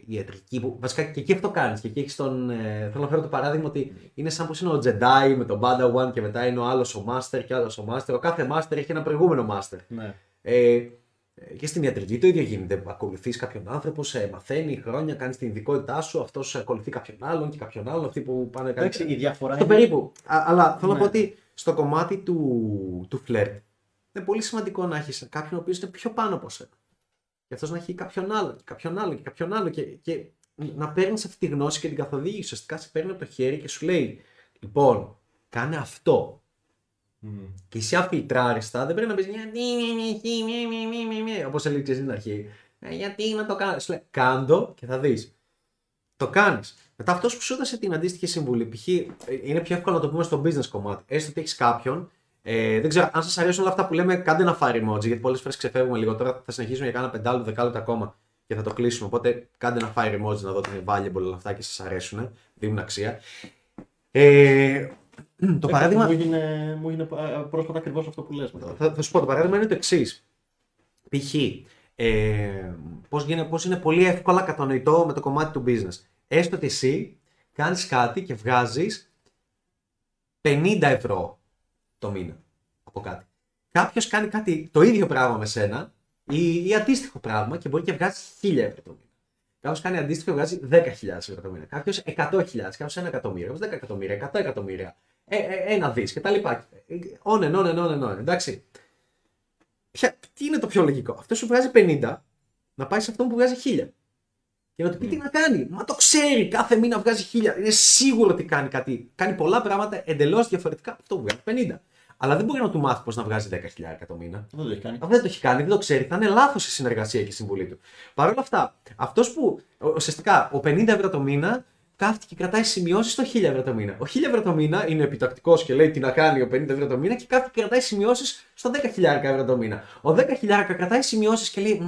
ιατρική. Που, βασικά και εκεί αυτό κάνεις. Και εκεί έχεις τον. Ε, θέλω να φέρω το παράδειγμα ότι είναι σαν πως είναι ο Jedi με τον Padawan και μετά είναι ο άλλος ο Master και άλλος ο Master. Ο κάθε Master έχει ένα προηγούμενο Master. Ναι. Ε, και στην ιατρική το ίδιο γίνεται. Ακολουθείς κάποιον άνθρωπο, σε μαθαίνει χρόνια, κάνεις την ειδικότητά σου, αυτός ακολουθεί κάποιον άλλον και κάποιον άλλον. Αυτοί που πάνε Εντάξει, η διαφορά Αυτό είναι. περίπου. Α, αλλά θέλω να Ναι. πω ότι στο κομμάτι του, του φλερτ είναι πολύ σημαντικό να έχεις κάποιον ο οποίος είναι πιο πάνω από σένα. Και αυτός να έχει κάποιον άλλο, και κάποιον άλλο και κάποιον άλλο. Και, και να παίρνεις αυτή τη γνώση και την καθοδήγηση. Ουσιαστικά σε παίρνει από το χέρι και σου λέει: Λοιπόν, κάνε αυτό. Μμ. Και εσύ αφιλτράριστα δεν πρέπει να πεις όπως έλεγε στην αρχή. «Ε, γιατί να το κάνω. Σου λέει κάντο και θα δεις. Το κάνεις. Μετά αυτός που σου έδωσε την αντίστοιχη συμβουλή, π.χ. ε, είναι πιο εύκολο να το πούμε στο business κομμάτι. Έστω ότι έχεις κάποιον. Ε, δεν ξέρω αν σας αρέσουν όλα αυτά που λέμε, κάντε ένα fire emoji γιατί πολλές φορές ξεφεύγουμε λίγο. Τώρα θα συνεχίσουμε για κάνα πεντάλεπτο, δεκάλεπτο ακόμα και θα το κλείσουμε. Οπότε κάντε ένα fire emoji να δω ότι είναι valuable όλα αυτά και σας αρέσουν. Δίνουν αξία. Ε, το Ε, παράδειγμα. Μου έγινε, μου έγινε α, πρόσφατα ακριβώς αυτό που λες. μετά. Θα, θα σου πω, το παράδειγμα είναι το εξής. Π.χ. Ε, πώς, γίνεται, πώς είναι πολύ εύκολα κατανοητό με το κομμάτι του business. Έστω ότι εσύ κάνεις κάτι και βγάζεις 50 ευρώ το μήνα από κάτι. Κάποιος κάνει κάτι το ίδιο πράγμα με σένα ή, ή αντίστοιχο πράγμα και μπορεί και βγάζεις 1000 ευρώ το μήνα. Κάποιος κάνει αντίστοιχο και βγάζει 10.000 ευρώ το μήνα. Κάποιος 100.000, κάποιος 1 εκατομμύριο, κάποιος 10 εκατομμύρια, 100 εκατομμύρια, ε, ε, ένα δις κτλ. On and on and on and on. Εντάξει. Ποια, τι είναι το πιο λογικό; Αυτός σου βγάζει 50 να πάει σε αυτόν που βγάζει 1000. Και να του πει τι να κάνει. Μα το ξέρει, κάθε μήνα βγάζει 1000. Είναι σίγουρο ότι κάνει κάτι. Κάνει πολλά πράγματα εντελώς διαφορετικά από αυτό που βγάζει 50. Αλλά δεν μπορεί να του μάθει πώς να βγάζει 10.000 το μήνα. Δεν το έχει κάνει. Αυτό δεν το έχει κάνει, δεν το ξέρει, θα είναι λάθος η συνεργασία και η συμβουλή του. Παρ' όλα αυτά, αυτός που ο- ουσιαστικά ο 50 ευρώ το μήνα κάθεται και κρατάει σημειώσεις στο 1000 ευρώ το μήνα. Ο 1000 ευρώ το μήνα είναι επιτακτικός και λέει τι να κάνει ο 50 ευρώ το μήνα και κάθεται και κρατάει σημειώσεις στο 10.000 ευρώ το μήνα. Ο 10.000 κρατάει σημειώσεις και λέει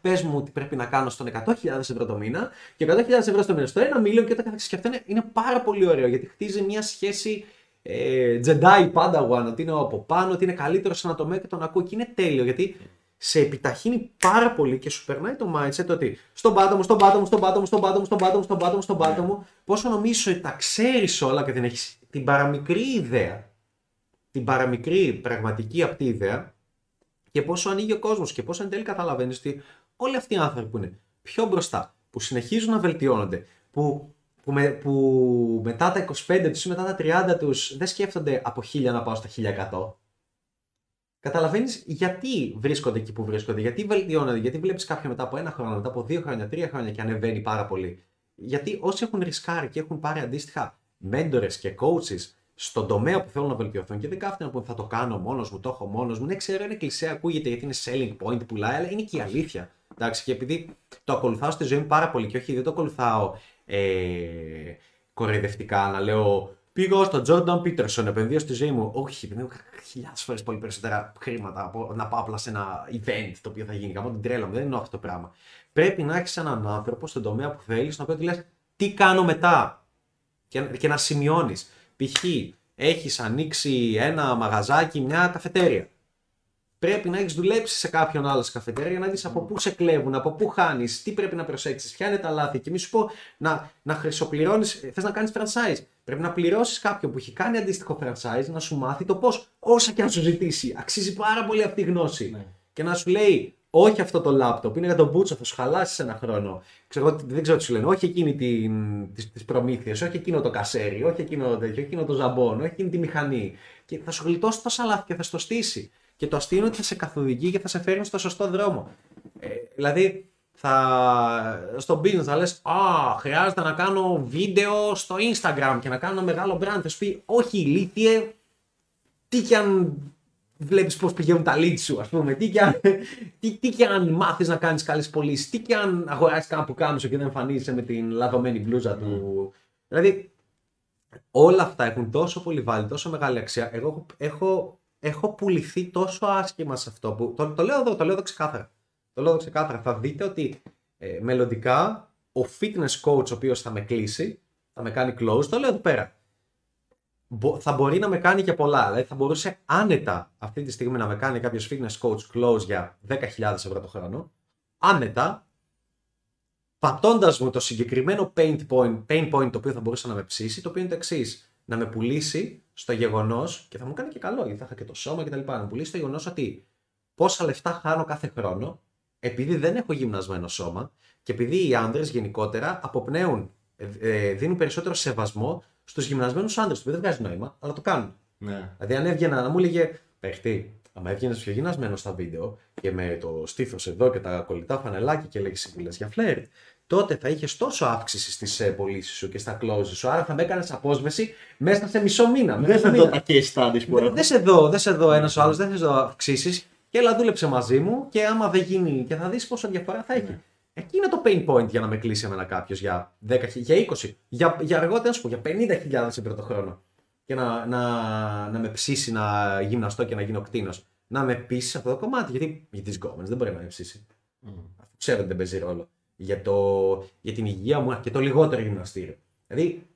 πες μου τι πρέπει να κάνω στον 100.000 ευρώ το μήνα και 100.000 ευρώ το μήνα στο 1 μίλιο και όταν καθεξή. Και αυτό είναι, είναι πάρα πολύ ωραίο γιατί χτίζει μια σχέση ε, Jedi Padawan, ότι είναι από πάνω, ότι είναι καλύτερος σε ένα τομέα και τον ακούω και είναι τέλειο γιατί σε επιταχύνει πάρα πολύ και σου περνάει το mindset ότι στον πάτο μου, στον πάτο μου, στον πάτο μου, στον πάτο μου, στον πάτο μου, στον πάτο μου, στον πάτο μου, πόσο νομίζεις ότι τα ξέρεις όλα και δεν έχεις την παραμικρή ιδέα, την παραμικρή πραγματική αυτή ιδέα και πόσο ανοίγει ο κόσμος και πόσο εν τέλει καταλαβαίνεις ότι όλοι αυτοί οι άνθρωποι που είναι πιο μπροστά, που συνεχίζουν να βελτιώνονται, που, που, με, που μετά τα 25 τους ή μετά τα 30 τους δεν σκέφτονται από 1000 να πάω στα 1100, Καταλαβαίνεις γιατί βρίσκονται εκεί που βρίσκονται, γιατί βελτιώνονται, γιατί βλέπεις κάποιον μετά από ένα χρόνο, μετά από δύο χρόνια, τρία χρόνια και ανεβαίνει πάρα πολύ. Γιατί όσοι έχουν ρισκάρει και έχουν πάρει αντίστοιχα μέντορες και coaches στον τομέα που θέλουν να βελτιωθούν και δεν κάθονται να πούνε θα το κάνω μόνος μου, το έχω μόνος μου. Ναι, ξέρω, είναι κλεισέ, ακούγεται γιατί είναι selling point, πουλάει, αλλά είναι και η αλήθεια. Εντάξει, και επειδή το ακολουθάω στη ζωή μου πάρα πολύ και όχι, δεν το ακολουθάω ε, κοροϊδευτικά να λέω Πήγα στον Jordan Peterson, επενδύω στη ζωή μου. Όχι, επενδύω χιλιάδες φορές πολύ περισσότερα χρήματα από να πάω απλά σε ένα event το οποίο θα γίνει. Καμώ την τρέλα μου, δεν είναι αυτό το πράγμα. Πρέπει να έχεις έναν άνθρωπο στον τομέα που θέλεις, να πει λες τι κάνω μετά. Και, και να σημειώνεις. Π.χ. έχεις ανοίξει ένα μαγαζάκι, μια καφετέρια. Πρέπει να έχεις δουλέψει σε κάποιον άλλο σε καφετέρια για να δεις από πού σε κλέβουν, από πού χάνεις, τι πρέπει να προσέξεις, ποια είναι τα λάθη. Και μη σου πω να, να χρυσοπληρώνεις, θες να κάνεις franchise. Πρέπει να πληρώσεις κάποιον που έχει κάνει αντίστοιχο franchise να σου μάθει το πώς, όσα και αν σου ζητήσει. Αξίζει πάρα πολύ αυτή η γνώση. Ναι. Και να σου λέει, όχι αυτό το λάπτοπ, είναι για τον μπούτσο, θα σου χαλάσεις ένα χρόνο. Ξέρω, δεν ξέρω τι σου λένε, όχι εκείνη την, τις, τις προμήθειες, όχι εκείνο το κασέρι, όχι εκείνο το τέτοιο, εκείνο το ζαμπόν, όχι εκείνη τη μηχανή. Και θα σου γλιτώσει τόσα λάθη και θα στο στήσει. Και το αστείο είναι ότι θα σε καθοδηγεί και θα σε φέρνει στο σωστό δρόμο. Ε, δηλαδή, θα, στο business θα λες «Α, χρειάζεται να κάνω βίντεο στο Instagram και να κάνω ένα μεγάλο brand». Θα σου πει «Όχι, ηλίθιε, τι κι αν βλέπεις πώς πηγαίνουν τα leads σου, ας πούμε, τι κι αν, τι, τι κι αν μάθεις να κάνεις καλές πωλήσεις, τι κι αν αγοράσεις κάνα που κάμισο και δεν εμφανίζεσαι με την λαδωμένη μπλούζα του». Δηλαδή, όλα αυτά έχουν τόσο πολύ βάλει, τόσο μεγάλη αξία. Εγώ έχω, έχω, έχω πουληθεί τόσο άσχημα σε αυτό που. Το, το λέω εδώ, το λέω εδώ ξεκάθαρα. Το λέω εδώ ξεκάθαρα. Θα δείτε ότι ε, μελλοντικά ο fitness coach ο οποίος θα με κλείσει, θα με κάνει close, το λέω εδώ πέρα. Μπο- θα μπορεί να με κάνει και πολλά. Δηλαδή θα μπορούσε άνετα αυτή τη στιγμή να με κάνει κάποιος fitness coach close για 10.000 ευρώ το χρόνο. άνετα, πατώντας μου το συγκεκριμένο pain point, pain point το οποίο θα μπορούσε να με ψήσει, το οποίο είναι το εξής. Να με πουλήσει στο γεγονός, και θα μου κάνει και καλό, γιατί θα είχα και το σώμα κτλ. Να με πουλήσει στο γεγονός ότι πόσα λεφτά χάνω κάθε χρόνο, επειδή δεν έχω γυμνασμένο σώμα και επειδή οι άντρε γενικότερα αποπνέουν, ε, ε, δίνουν περισσότερο σεβασμό στους γυμνασμένους άντρε. Το οποίο δεν βγάζει νόημα, αλλά το κάνουν. Ναι. Δηλαδή, αν έβγαινα να μου έλεγε Παίχτη, άμα έβγαινες πιο γυμνασμένος στα βίντεο και με το στήθος εδώ και τα κολλητά φανελάκια και λέγεις συμβουλέ για φλερτ, τότε θα είχες τόσο αύξηση στις ε, πωλήσεις σου και στα closes σου. Άρα θα με έκανες απόσβεση μέσα σε μισό μήνα. Δεν σε δω τα case studies που Δεν έχω. δεν σε δω, δεν σε δω ένας ο άλλος, δεν σε δω αυξήσεις. Και έλα δούλεψε μαζί μου και άμα δεν γίνει και θα δεις πόσο διαφορά θα έχει. Εκεί είναι το pain point για να με κλείσει εμένα κάποιος για 10, για 20, για, για αργότερα να σου πω, για 50.000 ευρώ το χρόνο. Και να, να, να με ψήσει να γυμναστώ και να γίνω κτίνος. Να με πείσεις σε αυτό το κομμάτι. Γιατί για τι γκόμενε δεν μπορεί να με ψήσει. Αυτό ξέρω ότι δεν παίζει ρόλο. Για, το, για την υγεία μου και το λιγότερο γυμναστήριο. Δηλαδή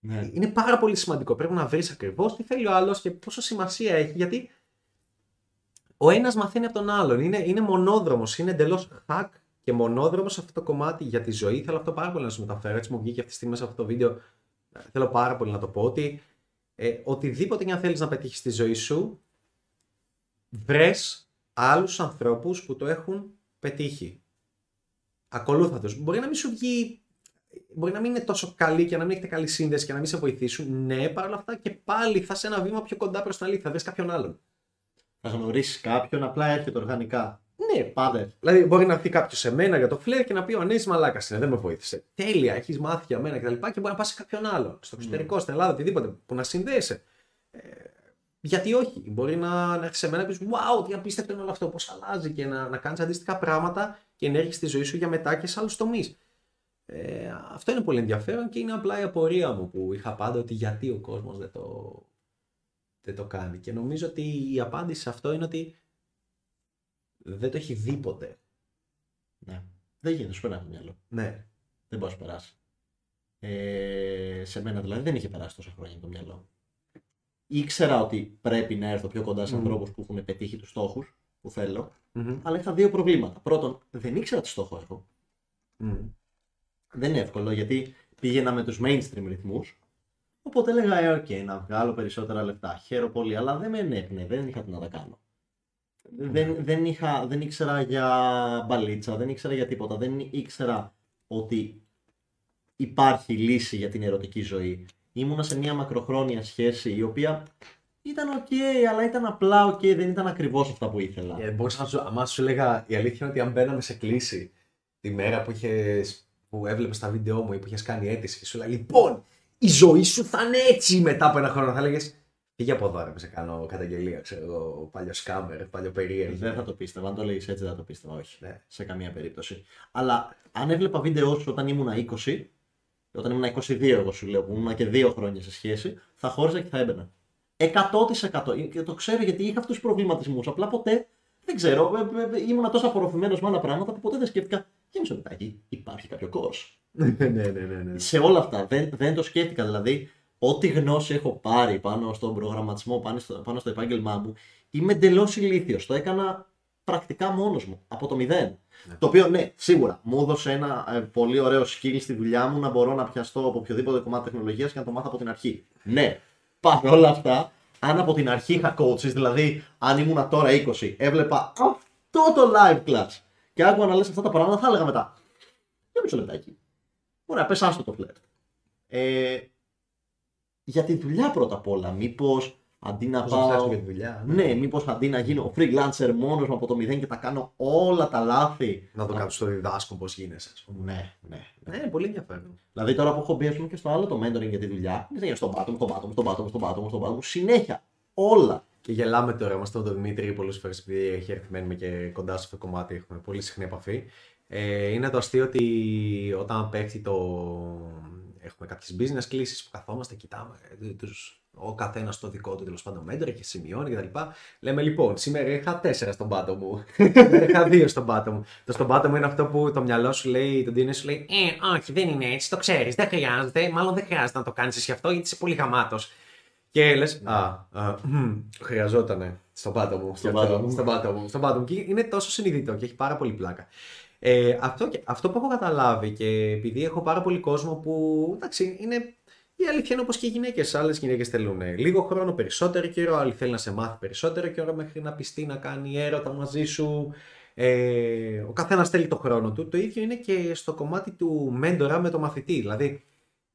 Ναι. είναι πάρα πολύ σημαντικό. Πρέπει να βρεις ακριβώς τι θέλει ο άλλος και πόσο σημασία έχει. Γιατί ο ένας μαθαίνει από τον άλλον. Είναι, είναι μονόδρομος. Είναι εντελώς hack και μονόδρομος σε αυτό το κομμάτι για τη ζωή. Θέλω αυτό πάρα πολύ να σου μεταφέρω. Έτσι μου βγήκε αυτή τη στιγμή μέσα από αυτό το βίντεο. Θέλω πάρα πολύ να το πω ότι ε, οτιδήποτε και αν θέλεις να πετύχεις στη ζωή σου, βρες άλλους ανθρώπους που το έχουν πετύχει. Ακολούθα τους. Μπορεί να μην σου βγει μπορεί να μην είναι τόσο καλή και να μην έχετε καλή σύνδεση και να μην σε βοηθήσουν. Ναι, παρόλα αυτά και πάλι θα είσαι ένα βήμα πιο κοντά προς την αλήθεια. Θα βρει κάποιον άλλον. Θα γνωρίσεις κάποιον, απλά έρχεται οργανικά. Ναι, Πάντα. έρχεται. Δηλαδή, μπορεί να έρθει κάποιος σε μένα για το φλερ και να πει: Ο Νέη Μαλάκας είναι, δεν με βοήθησε. Τέλεια, έχεις μάθει για μένα κτλ. Και, και μπορεί να πας σε κάποιον άλλον, στο εξωτερικό, στην Ελλάδα, οτιδήποτε, που να συνδέεσαι. Ε, γιατί όχι, μπορεί να, να έρθεις σε μένα και πεις: Wow, τι απίστευτο είναι όλο αυτό, πώς αλλάζει και να, να κάνεις αντίστοιχα πράγματα και ενέργεια στη ζωή σου για μετά και σε άλλους τομείς. Ε, αυτό είναι πολύ ενδιαφέρον και είναι απλά η απορία μου που είχα πάντα ότι γιατί ο κόσμος δεν το, δεν το κάνει. Και νομίζω ότι η απάντηση σε αυτό είναι ότι δεν το έχει δει ποτέ. Ναι. Δεν γίνεται, σου περνάει από το μυαλό. Ναι. Δεν μπορείς να σου περάσεις. Ε, σε μένα δηλαδή δεν είχε περάσει τόσα χρόνια από το μυαλό. Ήξερα ότι πρέπει να έρθω πιο κοντά σε Μμμ. ανθρώπους που έχουν πετύχει τους στόχους που θέλω, Μμμ. αλλά είχα δύο προβλήματα. Πρώτον, δεν ήξερα τι στόχο έχω. Μμμ. Δεν είναι εύκολο γιατί πήγαινα με τους mainstream ρυθμούς. Οπότε έλεγα, ε, οκ, να βγάλω περισσότερα λεφτά. Χαίρομαι πολύ, αλλά δεν με ενέπνε, δεν είχα τι να τα κάνω. Δεν, δεν, είχα, δεν ήξερα για μπαλίτσα, δεν ήξερα για τίποτα. Δεν ήξερα ότι υπάρχει λύση για την ερωτική ζωή. Ήμουνα σε μια μακροχρόνια σχέση η οποία ήταν οκ, αλλά ήταν απλά οκ, δεν ήταν ακριβώς αυτά που ήθελα. Ε, μπορούσα να σου, άμα σου έλεγα, η αλήθεια είναι ότι αν μπαίναμε σε κλήση τη μέρα που, είχες, που έβλεπες τα βίντεο μου ή που είχες κάνει αίτηση και σου λέει Λοιπόν, η ζωή σου θα είναι έτσι μετά από ένα χρόνο. Θα έλεγες Φύγε από εδώ, ρε, σε κάνω καταγγελία. Ξέρω εγώ, παλιός σκάμερ, παλιό περίεργο. Δεν θα το πίστευα. Αν το λέγεις έτσι, δεν θα το πίστευα. Όχι. Ναι. Σε καμία περίπτωση. Αλλά αν έβλεπα βίντεο σου όταν ήμουν 20, όταν ήμουν 22, εγώ σου λέω, που ήμουν και δύο χρόνια σε σχέση, θα χώριζα και θα έμπαινα. 100% και το ξέρω γιατί είχα αυτούς τους προβληματισμούς. Απλά ποτέ δεν ξέρω. ε, ε, ε, Ήμουν τόσο απορροφημένος με άλλα πράγματα που ποτέ δεν σκέφτηκα. Για μισό λεπτάκι, υπάρχει κάποιο course. ναι, ναι, ναι, ναι, ναι. Σε όλα αυτά δεν, δεν το σκέφτηκα. Δηλαδή, ό,τι γνώση έχω πάρει πάνω στον προγραμματισμό, πάνω στο, πάνω στο επάγγελμά μου, είμαι εντελώς ηλίθιος. Το έκανα πρακτικά μόνος μου, από το μηδέν. Το οποίο, ναι, σίγουρα μου έδωσε ένα ε, πολύ ωραίο skill στη δουλειά μου να μπορώ να πιαστώ από οποιοδήποτε κομμάτι τεχνολογίας και να το μάθω από την αρχή. Ναι, παρ' όλα αυτά, αν από την αρχή είχα coaches, δηλαδή αν ήμουνα τώρα 20, έβλεπα αυτό το live class και άκουγα να λες αυτά τα πράγματα, θα έλεγα μετά. Για μισό λεπτάκι. Ωραία, πες άστο το φλερτ. Ε, για τη δουλειά πρώτα απ' όλα. Μήπως αντί να Πώς να φτιάξουμε πάω. για τη δουλειά. Ναι, μήπως αντί να γίνω freelancer μόνος μου από το μηδέν και τα κάνω όλα τα λάθη. Να το κάποιος το διδάσκω πώς γίνεσαι, ας πούμε. Ναι, ναι. ναι. Ναι, πολύ ενδιαφέρον. Δηλαδή τώρα που έχω μπει ας πούμε, και στο άλλο το mentoring για τη δουλειά, είναι για στον πάτο μου, στον πάτο μου, στον πάτο μου, στον πάτο μου, στον πάτο μου, συνέχεια. Όλα. Και γελάμε τώρα, είμαστε με τον Δημήτρη πολλές φορές επειδή έχει έρθει μένουμε και κοντά σε αυτό το κομμάτι, έχουμε πολύ συχνή επαφή. Ε, είναι το αστείο ότι όταν πέφτει το. Έχουμε κάποιες business κλήσεις που καθόμαστε, κοιτάμε ε, τους, ο καθένας το δικό του τέλος πάντων mentor και σημειώνει κτλ. Λέμε λοιπόν, σήμερα είχα τέσσερα στον πάτο μου. Σήμερα είχα δύο στον πάτο μου. Το στον πάτο μου είναι αυτό που το μυαλό σου λέει, το DNA σου λέει Ε, όχι, δεν είναι έτσι, το ξέρεις, δεν χρειάζεται. Μάλλον δεν χρειάζεται να το κάνεις εσύ αυτό γιατί είσαι πολύ γαμάτος. Και λες, α, α μμ, χρειαζότανε. Στον πάτο μου. Στον και αυτό, πάτο μου. Στον πάτο μου. Στον πάτο μου. Και είναι τόσο συνειδητό και έχει πάρα πολύ πλάκα. Ε, αυτό, και- αυτό που έχω καταλάβει και επειδή έχω πάρα πολύ κόσμο που εντάξει είναι η αλήθεια είναι όπως και οι γυναίκες. Άλλες γυναίκες θέλουν λίγο χρόνο, περισσότερο καιρό. Άλλοι θέλουν να σε μάθει περισσότερο καιρό μέχρι να πιστεί να κάνει έρωτα μαζί σου. Ε, ο καθένας θέλει το χρόνο του. Το ίδιο είναι και στο κομμάτι του μέντορα με το μαθητή. Δηλαδή,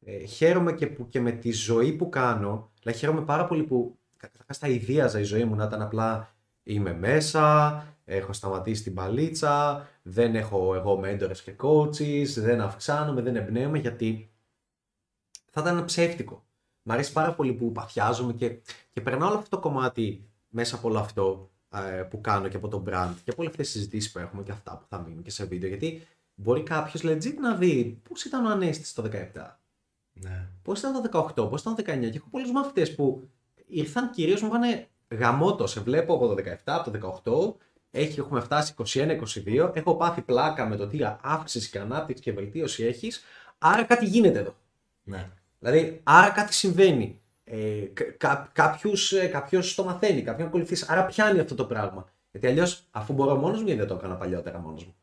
ε, χαίρομαι και, που, και με τη ζωή που κάνω. Δηλαδή, χαίρομαι πάρα πολύ που καταρχάς θα ιδίαζα η ζωή μου να ήταν απλά είμαι μέσα, έχω σταματήσει την παλίτσα, δεν έχω εγώ μέντορες και coaches, δεν αυξάνομαι, δεν εμπνέομαι γιατί θα ήταν ψεύτικο. Μ' αρέσει πάρα πολύ που παθιάζομαι και, και περνάω όλο αυτό το κομμάτι μέσα από όλο αυτό ε, που κάνω και από το brand και από όλες αυτές τις συζητήσεις που έχουμε και αυτά που θα μείνουν και σε βίντεο. Γιατί μπορεί κάποιος legit να δει πώς ήταν ο Ανέστη το 17, Ναι. πώς ήταν το 18, πώς ήταν το 19. Και έχω πολλούς μαθητές που ήρθαν κυρίως μου είπαν γαμότο. Σε βλέπω από το 17, από το 18. Έχει, έχουμε φτάσει 21-22. Έχω πάθει πλάκα με το τι αύξηση και ανάπτυξη και βελτίωση έχεις. Άρα κάτι γίνεται εδώ. Ναι. Δηλαδή, άρα κάτι συμβαίνει. Ε, κα, κάποιος, ε, κάποιος το μαθαίνει, κάποιον ακολουθείς. Άρα πιάνει αυτό το πράγμα. Γιατί αλλιώς, αφού μπορώ μόνος μου, γιατί δεν το έκανα παλιότερα μόνος μου.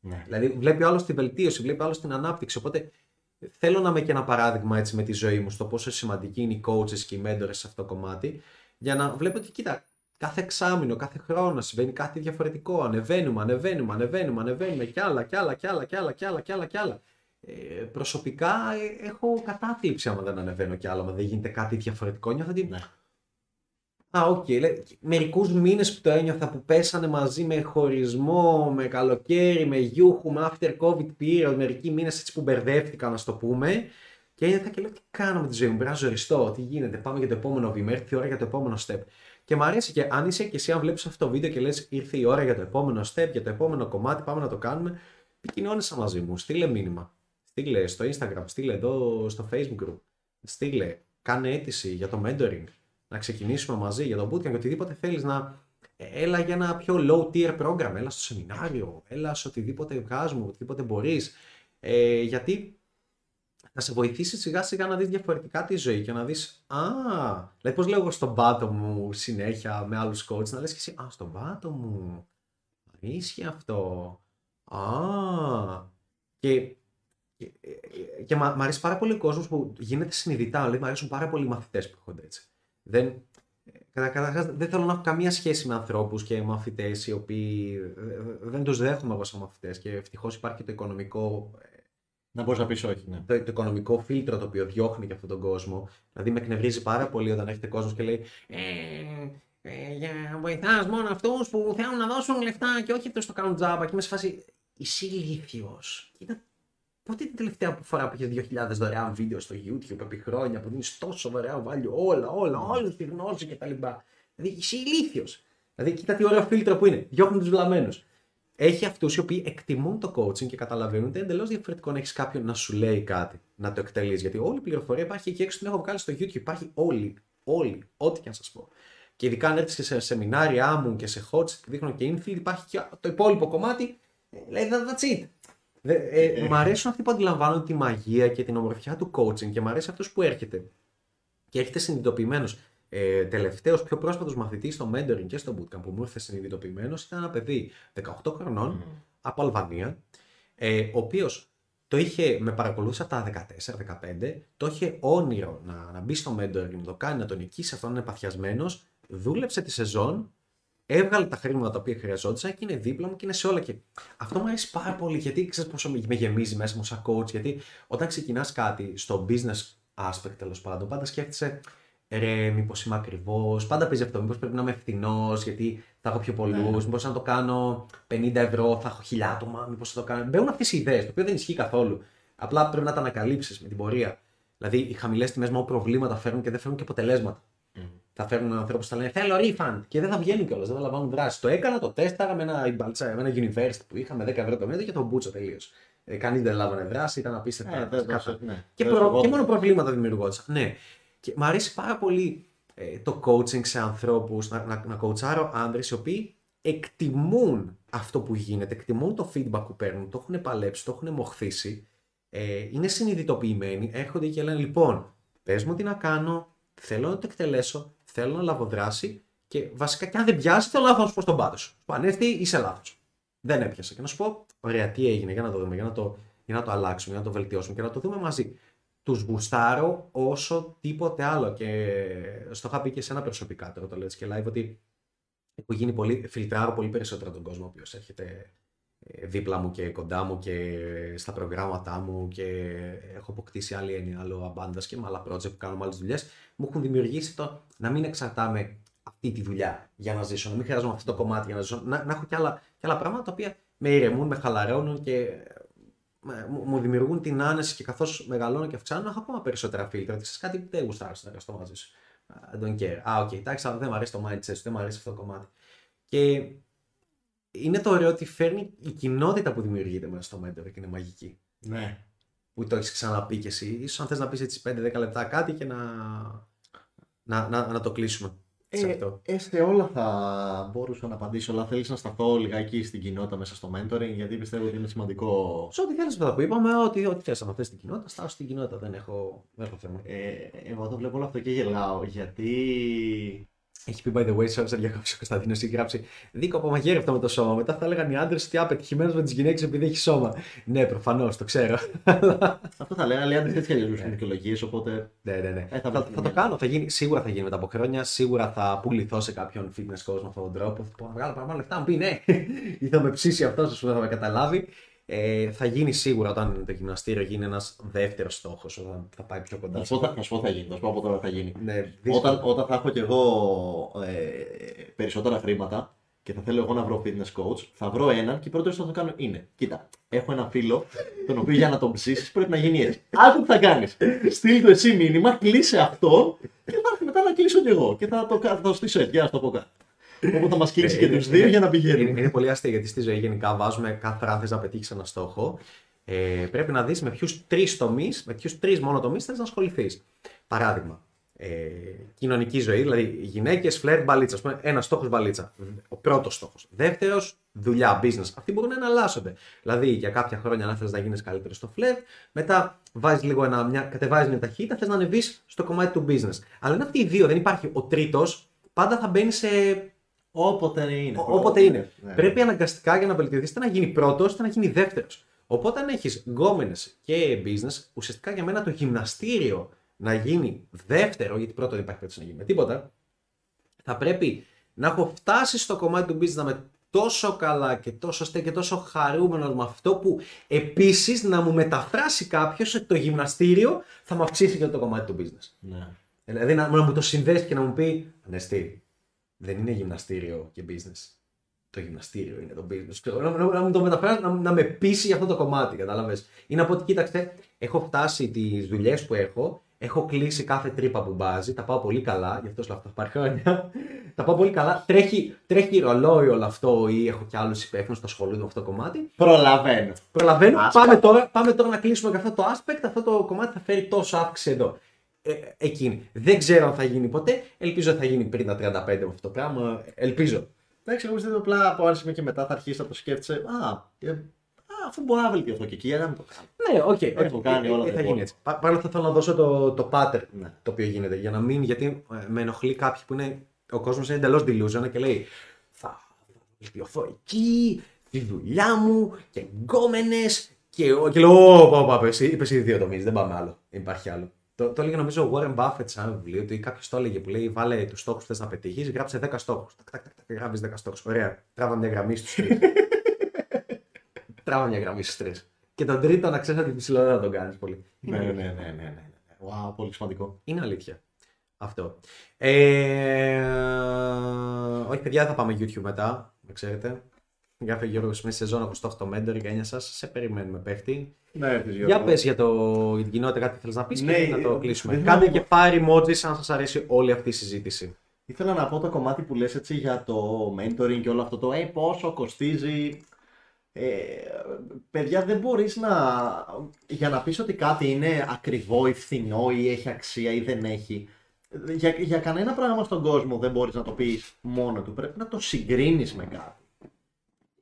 Ναι. Δηλαδή, βλέπει άλλος τη βελτίωση, βλέπει άλλος την ανάπτυξη. Οπότε, θέλω να είμαι και ένα παράδειγμα έτσι με τη ζωή μου στο πόσο σημαντική είναι οι coaches και οι mentors σε αυτό το κομμάτι. Για να βλέπω ότι, κοίτα, κάθε εξάμηνο, κάθε χρόνος συμβαίνει κάτι διαφορετικό. Ανεβαίνουμε, ανεβαίνουμε, ανεβαίνουμε, ανεβαίνουμε κι άλλα, κι άλλα, κι άλλα, κι άλλα, κι άλλα, κι άλλα, κι άλλα. Ε, προσωπικά ε, έχω κατάθλιψη άμα δεν ανεβαίνω κι άλλο, άμα δεν γίνεται κάτι διαφορετικό. Νιώθω ότι Ναι. Α, OK. Okay. Μερικούς μήνες που το ένιωθα που πέσανε μαζί με χωρισμό, με καλοκαίρι, με γιούχου, με after COVID period, μερικοί μήνες έτσι που μπερδεύτηκα, να στο πούμε. Και ένιωθα και λέω: Τι κάνω με τη ζωή μου, πρέπει να ζοριστώ, τι γίνεται, πάμε για το επόμενο βήμα, ήρθε η ώρα για το επόμενο step. Και μου αρέσει και αν είσαι και εσύ, αν βλέπεις αυτό το βίντεο και λες: Ήρθε η ώρα για το επόμενο step, για το επόμενο κομμάτι, πάμε να το κάνουμε. Επικοινώνησα μαζί μου, στείλε μήνυμα. Στείλε στο Instagram, στείλε εδώ στο Facebook group. Στείλε, κάνε αίτηση για το mentoring να ξεκινήσουμε μαζί για το bootcamp και οτιδήποτε θέλεις να έλα για ένα πιο low tier program, έλα στο σεμινάριο, έλα σε οτιδήποτε βγάζουμε, οτιδήποτε μπορείς. Ε, γιατί θα σε βοηθήσει σιγά σιγά να δεις διαφορετικά τη ζωή και να δεις «Α, δηλαδή πώς λέω εγώ στον πάτο μου συνέχεια με άλλους coach, να λες και εσύ «Α, στον πάτο μου, ίσχυε αυτό, α, και και, και μ' μ' αρέσει πάρα πολύ ο κόσμος που γίνεται συνειδητά. Δηλαδή, μ' αρέσουν πάρα πολύ οι μαθητές που έρχονται έτσι. Δεν, κατα- καταρχάς, δεν θέλω να έχω καμία σχέση με ανθρώπους και μαθητές οι οποίοι ε, δεν τους δέχομαι εγώ σαν μαθητές. Και ευτυχώς υπάρχει το οικονομικό, Να μπορείς να πεις όχι, ναι. το, το οικονομικό φίλτρο το οποίο διώχνει και αυτόν τον κόσμο. Δηλαδή, με εκνευρίζει πάρα πολύ όταν έχετε κόσμος και λέει ε, ε, για βοηθάς μόνο αυτούς που θέλουν να δώσουν λεφτά και όχι αυτούς το κάνουν τζάμπα. Και είμαι σε φάση. Είσαι ηλίθιος. Κοίτα Πότε την τελευταία φορά που είχε 2.000 δωρεάν βίντεο στο YouTube επί χρόνια που δίνεις τόσο δωρεάν value όλα, όλα, όλη τη γνώση κτλ. Δηλαδή είσαι ηλίθιος. Δηλαδή κοίτα τι ωραίο φίλτρο που είναι. Διώχνουν τους βλαμμένους. Έχει αυτούς οι οποίοι εκτιμούν το coaching και καταλαβαίνουν ότι είναι εντελώς διαφορετικό να έχεις κάποιον να σου λέει κάτι, να το εκτελείς. Γιατί όλη η πληροφορία υπάρχει εκεί έξω, την έχω βγάλει στο YouTube. Υπάρχει όλη, όλη, ό,τι και αν σας πω. Και ειδικά αν έρθεις και σε σεμινάρια μου και σε hot που δείχνω και infield, υπάρχει και το υπόλοιπο κομμάτι. ε, Λέει that's it. Δε, ε, μ' αρέσουν αυτοί που αντιλαμβάνονται τη μαγεία και την ομορφιά του coaching και μ' αρέσει αυτός που έρχεται. Και έρχεται συνειδητοποιημένος. Ε, Τελευταίος, πιο πρόσφατος μαθητής στο mentoring και στο bootcamp που μου ήρθε συνειδητοποιημένος ήταν ένα παιδί 18 χρονών από Αλβανία, ε, ο οποίος το είχε, με παρακολούθησε από τα 14-15, το είχε όνειρο να, να μπει στο mentoring, να το κάνει, να τον νικήσει, αυτό να είναι παθιασμένος, δούλεψε τη σεζόν, έβγαλε τα χρήματα τα οποία χρειαζόταν και είναι δίπλα μου και είναι σε όλα. Και αυτό μου αρέσει πάρα πολύ γιατί ξέρεις πόσο με γεμίζει μέσα μου σαν coach. Γιατί όταν ξεκινάς κάτι στο business aspect τέλος πάντων, πάντα σκέφτεσαι ρε, μήπως είμαι ακριβώς. Πάντα παίζει αυτό. Μήπως πρέπει να είμαι ευθυνό, γιατί θα έχω πιο πολλούς. Ναι. Μήπως αν το κάνω 50 ευρώ θα έχω χιλιά άτομα. Μήπως θα το κάνω. Μπαίνουν αυτές οι ιδέες, το οποίο δεν ισχύει καθόλου. Απλά πρέπει να τα ανακαλύψεις με την πορεία. Δηλαδή, οι χαμηλές τιμές μόνο προβλήματα φέρνουν και δεν φέρνουν και αποτελέσματα. Θα φέρνουν ανθρώπου που θα λένε Θέλω refund και δεν θα βγαίνουν κιόλας, δεν θα λαμβάνουν δράση. Το έκανα, το τέσταρα με ένα, μπαλτσα- με ένα university που είχα με 10 ευρώ το μήνα και το μπούτσα τελείως. Ε, Κανείς δεν λάβανε δράση, ήταν απίστευτα. Ε, δεν κατά. δώσε, ναι. Και, Δεν προ... φοβόταν. και μόνο προβλήματα δημιουργόντουσαν. Ναι. Και μου αρέσει πάρα πολύ ε, το coaching σε ανθρώπους, να, να, να coachάρω άνδρες οι οποίοι εκτιμούν αυτό που γίνεται, εκτιμούν το feedback που παίρνουν, το έχουν παλέψει, το έχουν μοχθήσει, ε, είναι συνειδητοποιημένοι, έρχονται και λένε λοιπόν, πες μου τι να κάνω, θέλω να το εκτελέσω, θέλω να λάβω δράση Και βασικά και αν δεν πιάσει, θέλω να σου πω στον πάτος σου. Πανέστη, είσαι λάθος. Δεν έπιασε. Και να σου πω, ωραία, τι έγινε, για να το δούμε, για να το, για να το αλλάξουμε, για να το βελτιώσουμε και να το δούμε μαζί. Τους γουστάρω όσο τίποτε άλλο. Και στο είχα πει και σε ένα προσωπικά τώρα το λέω και live ότι έχω γίνει πολύ, φιλτράρω πολύ περισσότερο τον κόσμο ο οποίος έρχεται ε, δίπλα μου και κοντά μου και στα προγράμματά μου και έχω αποκτήσει άλλη έννοια, άλλο abundance και με άλλα project που κάνω με άλλες δουλειές, μου έχουν δημιουργήσει το να μην εξαρτάμαι αυτή τη δουλειά για να ζήσω, να μην χρειάζομαι αυτό το κομμάτι για να ζήσω, να, να έχω και άλλα, και άλλα πράγματα τα οποία με ηρεμούν, με χαλαρώνουν και μου, μου δημιουργούν την άνεση και καθώς μεγαλώνω και αυξάνω, να έχω ακόμα περισσότερα φίλτρα. Ότι κάτι δεν γουστάρω να εργαστώ μαζί σου. I don't care. Α, οκ, εντάξει, δεν μου αρέσει το mindset σου, δεν μου αρέσει αυτό το κομμάτι. Και είναι το ωραίο ότι φέρνει η κοινότητα που δημιουργείται μέσα στο mentor και είναι μαγική. Ναι. Που το έχεις ξαναπεί κι εσύ. σω αν θες να πεις έτσι 5-10 λεπτά κάτι και να, να, να, να το κλείσουμε. Ε, ε, σε όλα θα μπορούσα να απαντήσω, αλλά θέλεις να σταθώ λιγάκι στην κοινότητα μέσα στο mentoring, γιατί πιστεύω ότι είναι σημαντικό. Σε ό,τι θέλεις να που είπαμε, ότι, ό,τι θες να θες στην κοινότητα, στάσου στην κοινότητα. Δεν έχω, δεν έχω θέμα. Ε, εγώ το βλέπω όλο αυτό και γελάω, γιατί έχει πει by the way, σε όλε διακόψει ο Κωνσταντίνο έχει γράψει Δίκο από μαγείρευτα με το σώμα. Μετά θα έλεγαν οι άντρες ότι απετυχημένος με τις γυναίκες επειδή έχει σώμα. Ναι, προφανώς, το ξέρω. Αυτό θα λέγανε, οι άντρες έτσι αλλιώς με δικαιολογίες, οπότε. Ναι, ναι, ναι. Ε, θα, θα, θα, το κάνω, θα γίνει, σίγουρα θα γίνει μετά από χρόνια. Σίγουρα θα πουληθώ σε κάποιον fitness coach με αυτόν τον τρόπο. Θα πω μεγάλο παραπάνω λεφτά, μου πει ναι. ή θα με ψήσει αυτός, ας πούμε, θα με καταλάβει. Ε, θα γίνει σίγουρα όταν το γυμναστήριο γίνει ένας δεύτερος στόχος, όταν θα πάει πιο κοντά. Θα σου πω θα γίνει, θα σου πω από τώρα θα γίνει. Ναι, όταν, όταν θα έχω κι εγώ ε, περισσότερα χρήματα και θα θέλω εγώ να βρω fitness coach, θα βρω έναν και πρώτο θα το κάνω είναι. Κοίτα, έχω ένα φίλο, τον οποίο για να τον ψήσεις πρέπει να γίνει έτσι. Άκου τι θα κάνεις. Στείλ το εσύ μήνυμα, κλείσε αυτό και θα έρθει μετά να κλείσω κι εγώ. Και θα το, θα το στήσω έτσι, για να το πω κάτι. Όπου θα μας κλείσει και ε, τους δύο για να πηγαίνουμε. Είναι, είναι πολύ αστείο γιατί στη ζωή γενικά βάζουμε κάθε φορά να πετύχεις ένα στόχο. Ε, πρέπει να δεις με ποιους τρεις τομείς, με ποιους τρεις μόνο τομείς θες να ασχοληθείς. Παράδειγμα, ε, κοινωνική ζωή, δηλαδή γυναίκες, φλερ, μπαλίτσα. Α πούμε, ένας στόχος μπαλίτσα. Ο πρώτος στόχος. Δεύτερος, δουλειά, business. Αυτοί μπορούν να εναλλάσσονται. Δηλαδή, για κάποια χρόνια, αν θες να γίνεις καλύτερος στο φλερ, μετά βάζεις λίγο ένα, μια, κατεβάζεις μια ταχύτητα, θες να ανεβείς στο κομμάτι του business. Αλλά είναι αυτοί οι δύο, δεν υπάρχει ο τρίτος, πάντα θα μπαίνει σε Όποτε είναι. όποτε είναι. Ναι. Πρέπει αναγκαστικά για να βελτιωθείς είτε να γίνει πρώτος είτε να γίνει δεύτερος. Οπότε αν έχεις γκόμενες και business, ουσιαστικά για μένα το γυμναστήριο να γίνει δεύτερο, γιατί πρώτο δεν υπάρχει περίπτωση να γίνει με τίποτα, θα πρέπει να έχω φτάσει στο κομμάτι του business να είμαι τόσο καλά και τόσο στέ και τόσο χαρούμενος με αυτό που επίσης να μου μεταφράσει κάποιος ότι το γυμναστήριο θα μου αυξήσει και το κομμάτι του business. Ναι. Δηλαδή να, να μου το συνδέσει και να μου πει Ανεστή, δεν είναι γυμναστήριο και business. Το γυμναστήριο είναι το business. Να, να, να, το μεταφέρω, να, να με πείσει για αυτό το κομμάτι, κατάλαβες. Είναι από ότι, κοίταξε, έχω φτάσει τις δουλειές που έχω, έχω κλείσει κάθε τρύπα που μπάζει, τα πάω πολύ καλά, γι' αυτό σου αυτό πάρει χρόνια. τα πάω πολύ καλά. Τρέχει, τρέχει ρολόι όλο αυτό ή έχω κι άλλους υπεύθυνους που ασχολούνται με αυτό το κομμάτι. Προλαβαίνω. Προλαβαίνω. Πάμε τώρα, πάμε τώρα να κλείσουμε και αυτό το aspect. Αυτό το κομμάτι θα φέρει τόσο αύξηση εδώ ε, εκείνη. Δεν ξέρω αν θα γίνει ποτέ. Ελπίζω ότι θα γίνει πριν τα 35 με αυτό το πράγμα. Ελπίζω. Εντάξει, εγώ πιστεύω απλά από ένα και μετά θα αρχίσει να το σκέφτεσαι. Α, ε, αφού μπορώ να βελτιωθώ και εκεί, γιατί να το κάνω. Ναι, OK. Okay, okay. το κάνει όλα. Ε, θα γίνει έτσι. Παρ' όλα αυτά θέλω να δώσω το, το pattern ναι. το οποίο γίνεται. Για να μην, γιατί ε, με ενοχλεί κάποιοι που είναι. Ο κόσμος είναι εντελώς delusion και λέει Θα βελτιωθώ εκεί, τη δουλειά μου και γκόμενες. Και, και λέω, Ω, πω, είπες ήδη δύο τομείς, δεν πάμε άλλο. Υπάρχει άλλο. Το, το έλεγε νομίζω ο Warren Buffett σε ένα βιβλίο ότι κάποιος το έλεγε που λέει: Βάλε τους στόχους που θες να πετύχεις, γράψε 10 στόχους. Γράφεις 10 στόχους. Ωραία. Τράβα μια γραμμή στους τρεις. Τράβα μια γραμμή στους τρεις. Και τον τρίτο να ξέρει ότι ψηλότερα να τον κάνεις πολύ. ναι, ναι, ναι, ναι, ναι, ναι. Wow, πολύ σημαντικό. Είναι αλήθεια. Αυτό. Ε, όχι, παιδιά, θα πάμε YouTube μετά. Να ξέρετε. Γράφει ο Γιώργο Σμith σεζόν από το 8 Mentor, γένια σας. Σε περιμένουμε, παίχτη. Ναι, Για πες για, το, για την κοινότητα κάτι θέλεις να πεις ναι, και να το κλείσουμε. Κάντε και fire emojis αν σας αρέσει όλη αυτή η συζήτηση. Ήθελα να πω το κομμάτι που λες έτσι για το mentoring και όλο αυτό το ε, πόσο κοστίζει. Ε, παιδιά δεν μπορείς να για να πεις ότι κάτι είναι ακριβό ή φθηνό ή έχει αξία ή δεν έχει για, για κανένα πράγμα στον κόσμο δεν μπορείς να το πεις μόνο του πρέπει να το συγκρίνεις με κάτι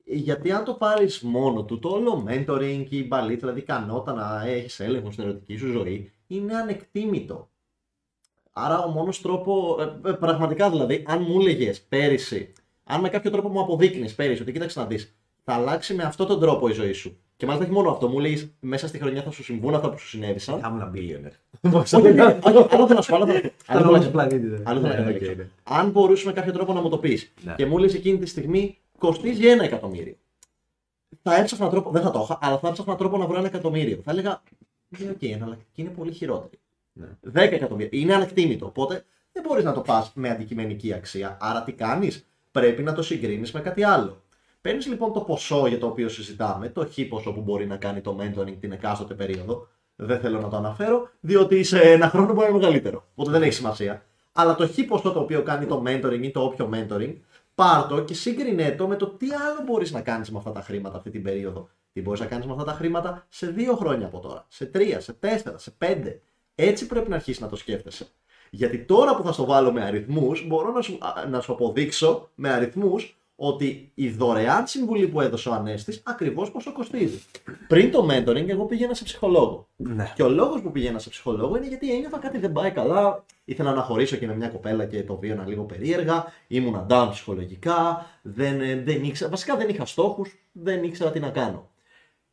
γιατί αν το πάρεις μόνο του, το όλο mentoring και η μπαλίτσα, δηλαδή ικανότητα να έχεις έλεγχο στην ερωτική σου ζωή, είναι ανεκτήμητο. Άρα ο μόνος τρόπος. ε, ε, πραγματικά δηλαδή, αν μου έλεγες πέρυσι, αν με κάποιο τρόπο μου αποδείκνεις πέρυσι ότι κοίταξε να δεις, θα αλλάξει με αυτόν τον τρόπο η ζωή σου. Και μάλιστα όχι μόνο αυτό, μου λέει μέσα στη χρονιά θα σου συμβούν αυτά που σου συνέβησαν. Θα ήμουν billionaire. Όχι, όχι, όχι, άλλο θέλω να σου πω. άλλο θέλω- άλλο θέλω να σου πω. πλανήτη. Άλλο θέλω να Ναι, καταλήξω. οκ, ναι. Αν μπορούσε με κάποιο τρόπο να μου το πεις Ναι. και μου λες εκείνη τη στιγμή κοστίζει ένα εκατομμύριο. Θα έψαχνα τρόπο, δεν θα το είχα, αλλά θα έψαχνα τρόπο να βρω ένα εκατομμύριο. Θα έλεγα, ναι, οκ, εναλλακτική είναι πολύ χειρότερη. Ναι. 10 εκατομμύρια. Είναι ανεκτίμητο. Οπότε δεν μπορείς να το πας με αντικειμενική αξία. Άρα τι κάνεις, πρέπει να το συγκρίνεις με κάτι άλλο. Παίρνεις λοιπόν το ποσό για το οποίο συζητάμε, το χ ποσό που μπορεί να κάνει το mentoring την εκάστοτε περίοδο. Δεν θέλω να το αναφέρω, διότι σε ένα χρόνο μπορεί να είναι μεγαλύτερο. Οπότε δεν έχει σημασία. Αλλά το χ ποσό το οποίο κάνει το mentoring ή το όποιο mentoring, πάρ το και σύγκρινε το με το τι άλλο μπορείς να κάνεις με αυτά τα χρήματα αυτή την περίοδο. Τι μπορείς να κάνεις με αυτά τα χρήματα σε δύο χρόνια από τώρα, σε τρία, σε τέσσερα, σε πέντε. Έτσι πρέπει να αρχίσεις να το σκέφτεσαι. Γιατί τώρα που θα στο βάλω με αριθμούς, μπορώ να σου, α, να σου αποδείξω με αριθμούς ότι η δωρεάν συμβουλή που έδωσε ο Ανέστης ακριβώς πόσο κοστίζει. Πριν το mentoring, εγώ πήγαινα σε ψυχολόγο. Ναι. Και ο λόγος που πήγαινα σε ψυχολόγο είναι γιατί ένιωθα κάτι δεν πάει καλά. Ήθελα να χωρίσω και με μια κοπέλα και το βίωνα λίγο περίεργα. Ήμουν down ψυχολογικά. Δεν, ε, δεν ήξερα, βασικά δεν είχα στόχους. Δεν ήξερα τι να κάνω.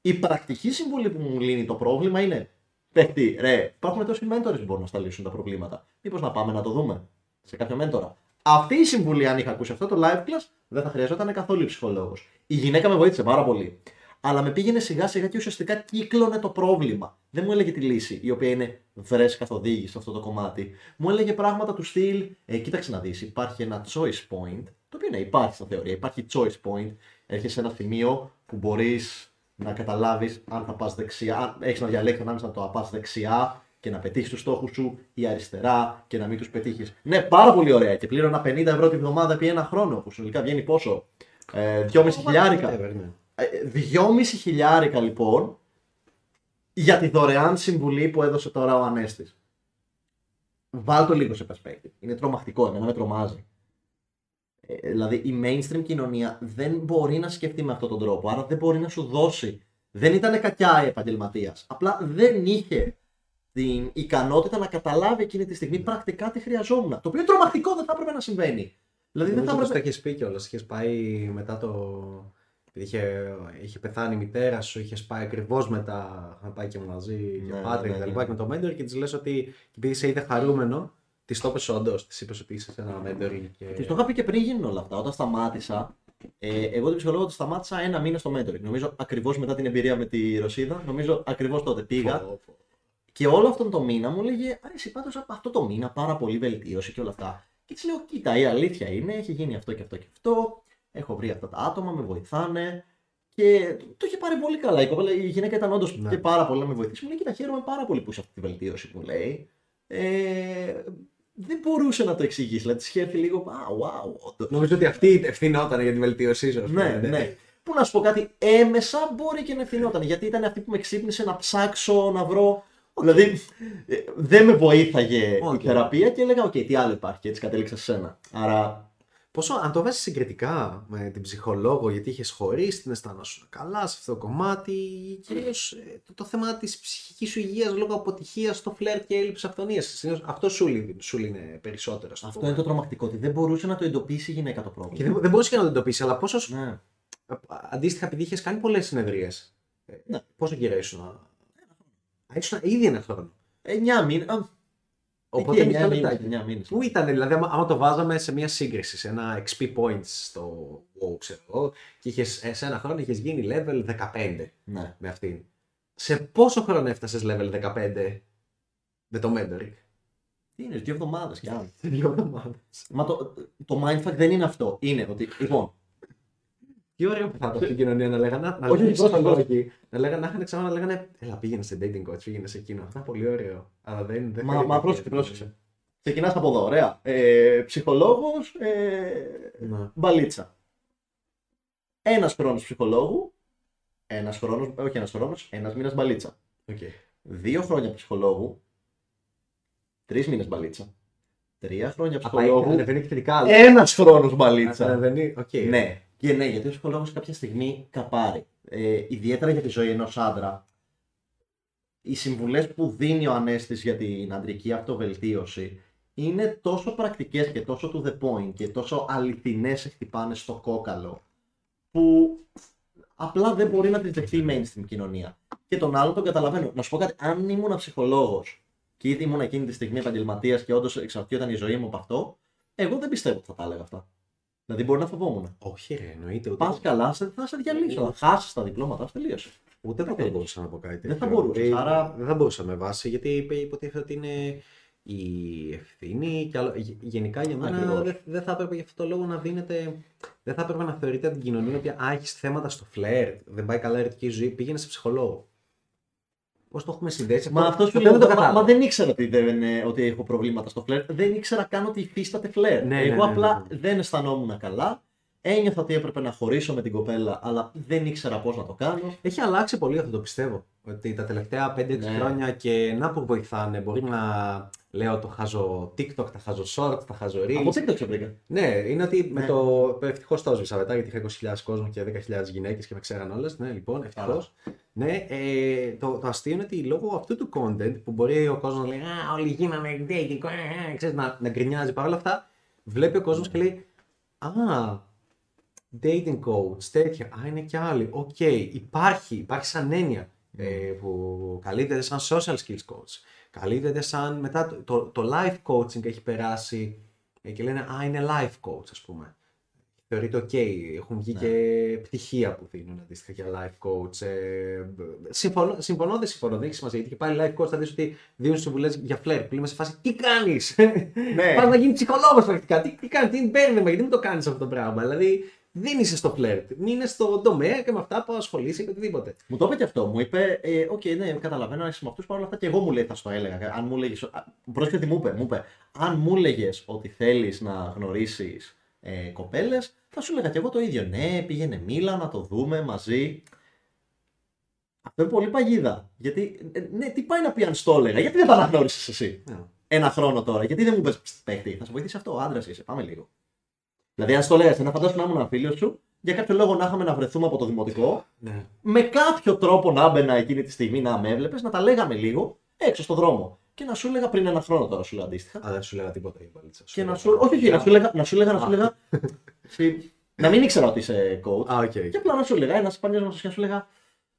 Η πρακτική συμβουλή που μου λύνει το πρόβλημα είναι Παίχτη, ρε, υπάρχουν τόσοι mentors που μπορούν να στα λύσουν τα προβλήματα. Μήπως να πάμε να το δούμε σε κάποιο μέντορα. Αυτή η συμβουλή, αν είχα ακούσει αυτό το live class, δεν θα χρειαζόταν καθόλου ψυχολόγος. Η γυναίκα με βοήθησε πάρα πολύ. Αλλά με πήγαινε σιγά σιγά και ουσιαστικά κύκλωνε το πρόβλημα. Δεν μου έλεγε τη λύση, η οποία είναι βρες καθοδήγηση σε αυτό το κομμάτι. Μου έλεγε πράγματα του στυλ, ε, κοίταξε να δεις, υπάρχει ένα choice point, το οποίο ναι, υπάρχει στα θεωρία. Υπάρχει choice point, έρχεσαι σε ένα σημείο που μπορείς να καταλάβεις αν θα πας δεξιά, αν έχεις να διαλέξεις ανάμεσα να το πα δεξιά και να πετύχεις τους στόχους σου ή αριστερά και να μην τους πετύχεις. Ναι, πάρα πολύ ωραία. Και πλήρωνα 50 ευρώ τη βδομάδα επί ένα χρόνο, που συνολικά βγαίνει πόσο; Ε, 2,5 χιλιάρικα. Whatever, ναι. Ε, 2,5 χιλιάρικα λοιπόν για τη δωρεάν συμβουλή που έδωσε τώρα ο Ανέστης. Βάλ το λίγο σε perspective. Είναι τρομακτικό, εμένα με τρομάζει. Ε, δηλαδή η mainstream κοινωνία δεν μπορεί να σκεφτεί με αυτόν τον τρόπο, άρα δεν μπορεί να σου δώσει. Δεν ήταν κακιά η επαγγελματίας. Απλά δεν είχε την ικανότητα να καταλάβει εκείνη τη στιγμή πρακτικά τι χρειαζόμουν. Το οποίο είναι τρομακτικό δεν θα έπρεπε να συμβαίνει. Δηλαδή δεν θα Νομίζω πως έπρεπε. το έχεις πει κιόλας. Είχες πάει μετά το. Επειδή είχε, είχε πεθάνει η μητέρα σου, είχες πάει ακριβώς μετά. Να πάει και μαζί Ναι, και πάτε ναι, και τα ναι. λοιπά και με το mentor και της λες ότι επειδή σε είδε χαρούμενο, της το έπεσε όντως. Της είπες ότι είσαι σε ένα mentoring. Και... Της το είχα πει και πριν γίνουν όλα αυτά. Όταν σταμάτησα, ε, εγώ την ψυχολόγο τη σταμάτησα ένα μήνα στο mentoring. Νομίζω ακριβώς μετά την εμπειρία με τη Ρωσίδα, νομίζω ακριβώς τότε πήγα. Πω, πω. Και όλο αυτόν τον μήνα μου έλεγε Α, εσύ πάντως αυτό το μήνα πάρα πολύ βελτίωση και όλα αυτά. Και της λέω: Κοίτα, η αλήθεια είναι, έχει γίνει αυτό και αυτό και αυτό. Έχω βρει αυτά τα άτομα, με βοηθάνε. Και το είχε πάρει πολύ καλά. Η, κοπέλα, η γυναίκα ήταν όντως Ναι. και πάρα πολύ να με βοηθήσει. Μου λέει: Κοίτα, χαίρομαι πάρα πολύ που είσαι αυτή τη βελτίωση που μου λέει. Ε, δεν μπορούσε να το εξηγήσει. Δηλαδή, της είχε έρθει λίγο. Α, wow, όντως». Νομίζω ότι αυτή ευθυνόταν για τη βελτίωσή σου. ας πούμε, Ναι, ναι. Πού να σου πω κάτι, έμμεσα μπορεί και να ευθυνόταν. Γιατί ήταν αυτή που με ξύπνησε να ψάξω, να βρω. Δηλαδή, ε, δεν με βοήθαγε Οκ. η θεραπεία και έλεγα: Οκ, τι άλλο υπάρχει, και έτσι κατέληξα σε σένα. Άρα, Πόσο, αν το βάζεις συγκριτικά με την ψυχολόγο, γιατί είχες χωρίσει, την αισθάνεσαι καλά σε αυτό το κομμάτι, κυρίω το, το θέμα της ψυχικής σου υγείας λόγω αποτυχίας στο φλερ και έλλειψη αυθονία. Αυτό σου, λύνει- σου είναι περισσότερο. στο αυτό πούμε. είναι το τρομακτικό. Ότι δεν μπορούσε να το εντοπίσει η γυναίκα το πρόβλημα. Και δεν, δεν μπορούσε και να το εντοπίσει, αλλά πόσος. σου- Ναι. Αντίστοιχα, επειδή είχες κάνει πολλές συνεδρίες. Ναι. Πόσο καιρό ήσουν. Α, ήσουν ήδη ένα χρόνο. 9 μήνες. Οπότε Εκεί, μισό 9 μήνες, λεπτάκι. 9 μήνες. Πού ήταν, δηλαδή, άμα, άμα το βάζαμε σε μια σύγκριση, σε ένα XP points στο WoW, ξέρω εγώ, και είχες, ε, σε ένα χρόνο είχες γίνει level 15 Ναι. με αυτήν. Σε πόσο χρόνο έφτασες level 15 με το mentoring; Τι είναι, δύο εβδομάδες κι αν. Σε δύο εβδομάδες. Μα το, το mindfuck δεν είναι αυτό. Είναι ότι, λοιπόν, Τι ωραίο που θα ήταν στην κοινωνία να λέγανε. Να, Όχι, όχι, λέγανε πρόσεχε, ψυχολόγοι, να λέγανε να είχαν ξανά να λέγανε Ελά, πήγαινε σε dating coach, πήγαινε σε εκείνο. Αυτό είναι πολύ ωραίο. Αλλά δεν. δεν Μα, θέλει μα να πρόσεξε, πει. πρόσεξε. Ξεκινάς από εδώ, ωραία. Ε, Ψυχολόγος, ε, Ναι. μπαλίτσα. Ένας χρόνος ψυχολόγου, ένας χρόνος, όχι ένας χρόνος, ένας μήνας μπαλίτσα. Οκ. Δύο χρόνια ψυχολόγου, τρεις μήνες μπαλίτσα. Τρία χρόνια Α, πάει, ψυχολόγου, ανεβαίνει επιθετικά. ένας χρόνος μπαλίτσα. Ανεβαίνει, οκ. Ναι. Και ναι, γιατί ο ψυχολόγος κάποια στιγμή καπάρει. Ε, ιδιαίτερα για τη ζωή ενός άντρα. Οι συμβουλές που δίνει ο Ανέστης για την αντρική αυτοβελτίωση είναι τόσο πρακτικές και τόσο to the point και τόσο αληθινές χτυπάνε στο κόκαλο που απλά δεν μπορεί να τις δεχτεί η mainstream κοινωνία. Και τον άλλο τον καταλαβαίνω. Να σου πω κάτι, αν ήμουν ψυχολόγος και ήδη ήμουν εκείνη τη στιγμή επαγγελματίας και όντως εξαρτιόταν η ζωή μου από αυτό, εγώ δεν πιστεύω ότι θα τα έλεγα αυτά. Δηλαδή μπορεί να φοβόμουν. Όχι, ρε, εννοείται. Πας καλά, θα σε διαλύσω. Θα χάσεις τα διπλώματα, τελείωσε. Ούτε δεν θα μπορούσα να πω κάτι τέτοιο. Δεν θα μπορούσα. Άρα... Δεν θα μπορούσα με βάση, γιατί υποτίθεται ότι είναι η ευθύνη και άλλο, γενικά για μένα δεν, δεν θα έπρεπε για αυτό το λόγο να δίνεται. Δεν θα έπρεπε να θεωρείται την κοινωνία ότι έχεις θέματα στο φλερ, δεν πάει καλά η ερωτική ζωή, πήγαινε σε ψυχολόγο. Πώς το έχουμε συνδέσει Μα αυτός σου λέει. Μα, μα, δεν ήξερα ότι, δεν, ότι έχω προβλήματα στο φλερ. Δεν ήξερα καν ότι υφίσταται φλερ. Ναι, Εγώ ναι, ναι, απλά ναι. δεν αισθανόμουν καλά. Ένιωθα ότι έπρεπε να χωρίσω με την κοπέλα, αλλά δεν ήξερα πώς να το κάνω. Έχει αλλάξει πολύ αυτό το πιστεύω. Ότι τα τελευταία 5-6 ναι. χρόνια και να που βοηθάνε. Μπορεί να λέω το χάζω TikTok, τα χάζω shorts, τα χάζω reels. Από TikTok σε βρήκα. Ναι, είναι ότι ναι. με το. Ευτυχώς το έσβησα μετά γιατί είχα 20.000 κόσμο και 10.000 γυναίκες και με ξέραν όλες. Ναι, λοιπόν, ευτυχώς. Ναι, ε, το, το αστείο είναι ότι λόγω αυτού του content που μπορεί ο κόσμος να λέει Α, όλοι γίνανε dating, ε, ε, ξέρεις, να, να γκρινιάζει παρόλα αυτά, βλέπει ο κόσμος και λέει Α, dating coach, τέτοια. Α, είναι και άλλοι. Ok, okay. υπάρχει, υπάρχει σαν έννοια ε, που καλύπτεται σαν social skills coach. Καλύπτεται σαν μετά το, το, το life coaching έχει περάσει ε, και λένε Α, είναι life coach, ας πούμε. Θεωρείται OK. Έχουν βγει ναι. και πτυχία που δίνουν αντίστοιχα για life coach. Ε, συμφωνώ, συμφωνώ, δεν συμφωνώ, δεν έχει σημασία. Γιατί και πάλι life coach θα δεις ότι δίνουν συμβουλές για φλερ. Που λέμε σε φάση τι κάνεις; Ναι. Πας να γίνεις ψυχολόγος πρακτικά. Τι, τι κάνεις, τι μπέρδεμα, γιατί μην το κάνεις αυτό το πράγμα; Δηλαδή δεν είσαι στο φλερτ. Μείνε στο τομέα και με αυτά που ασχολείσαι ή οτιδήποτε. Μου το είπε και αυτό. Μου είπε, ε, ok, okay, ναι, καταλαβαίνω, είσαι με αυτούς παρόλα αυτά και εγώ μου λέει, θα στο έλεγα. Αν μου έλεγε. Πρόσεχε τι μου είπε. Μου είπε, αν μου έλεγε ότι θέλεις να γνωρίσεις ε, κοπέλες, θα σου έλεγα και εγώ το ίδιο. Ναι, πήγαινε μίλα να το δούμε μαζί. Αυτό είναι πολύ παγίδα. Γιατί, ε, ναι, τι πάει να πει αν στο έλεγα, γιατί δεν τα αναγνώρισες εσύ; Yeah. Ναι. Ένα χρόνο τώρα, γιατί δεν μου πει παίχτη, θα σε βοηθήσει αυτό, άντρας είσαι, πάμε λίγο. Δηλαδή, αν το λέγατε, να φαντάσου να ήμουν φίλο σου, για κάποιο λόγο να είχαμε να βρεθούμε από το δημοτικό, ναι. με κάποιο τρόπο να έμπαινα εκείνη τη στιγμή να με έβλεπες, να τα λέγαμε λίγο έξω στον δρόμο. Και να σου έλεγα πριν ένα χρόνο τώρα, σου λέω αντίστοιχα. Α, δεν σου έλεγα τίποτα η παλίτσα. Και να σου... Όχι, όχι, να σου έλεγα, να σου έλεγα, να σου έλεγα. να μην ήξερα ότι είσαι coach. Α, okay. Και απλά να σου έλεγα, ένας παλιός μας σου έλεγα,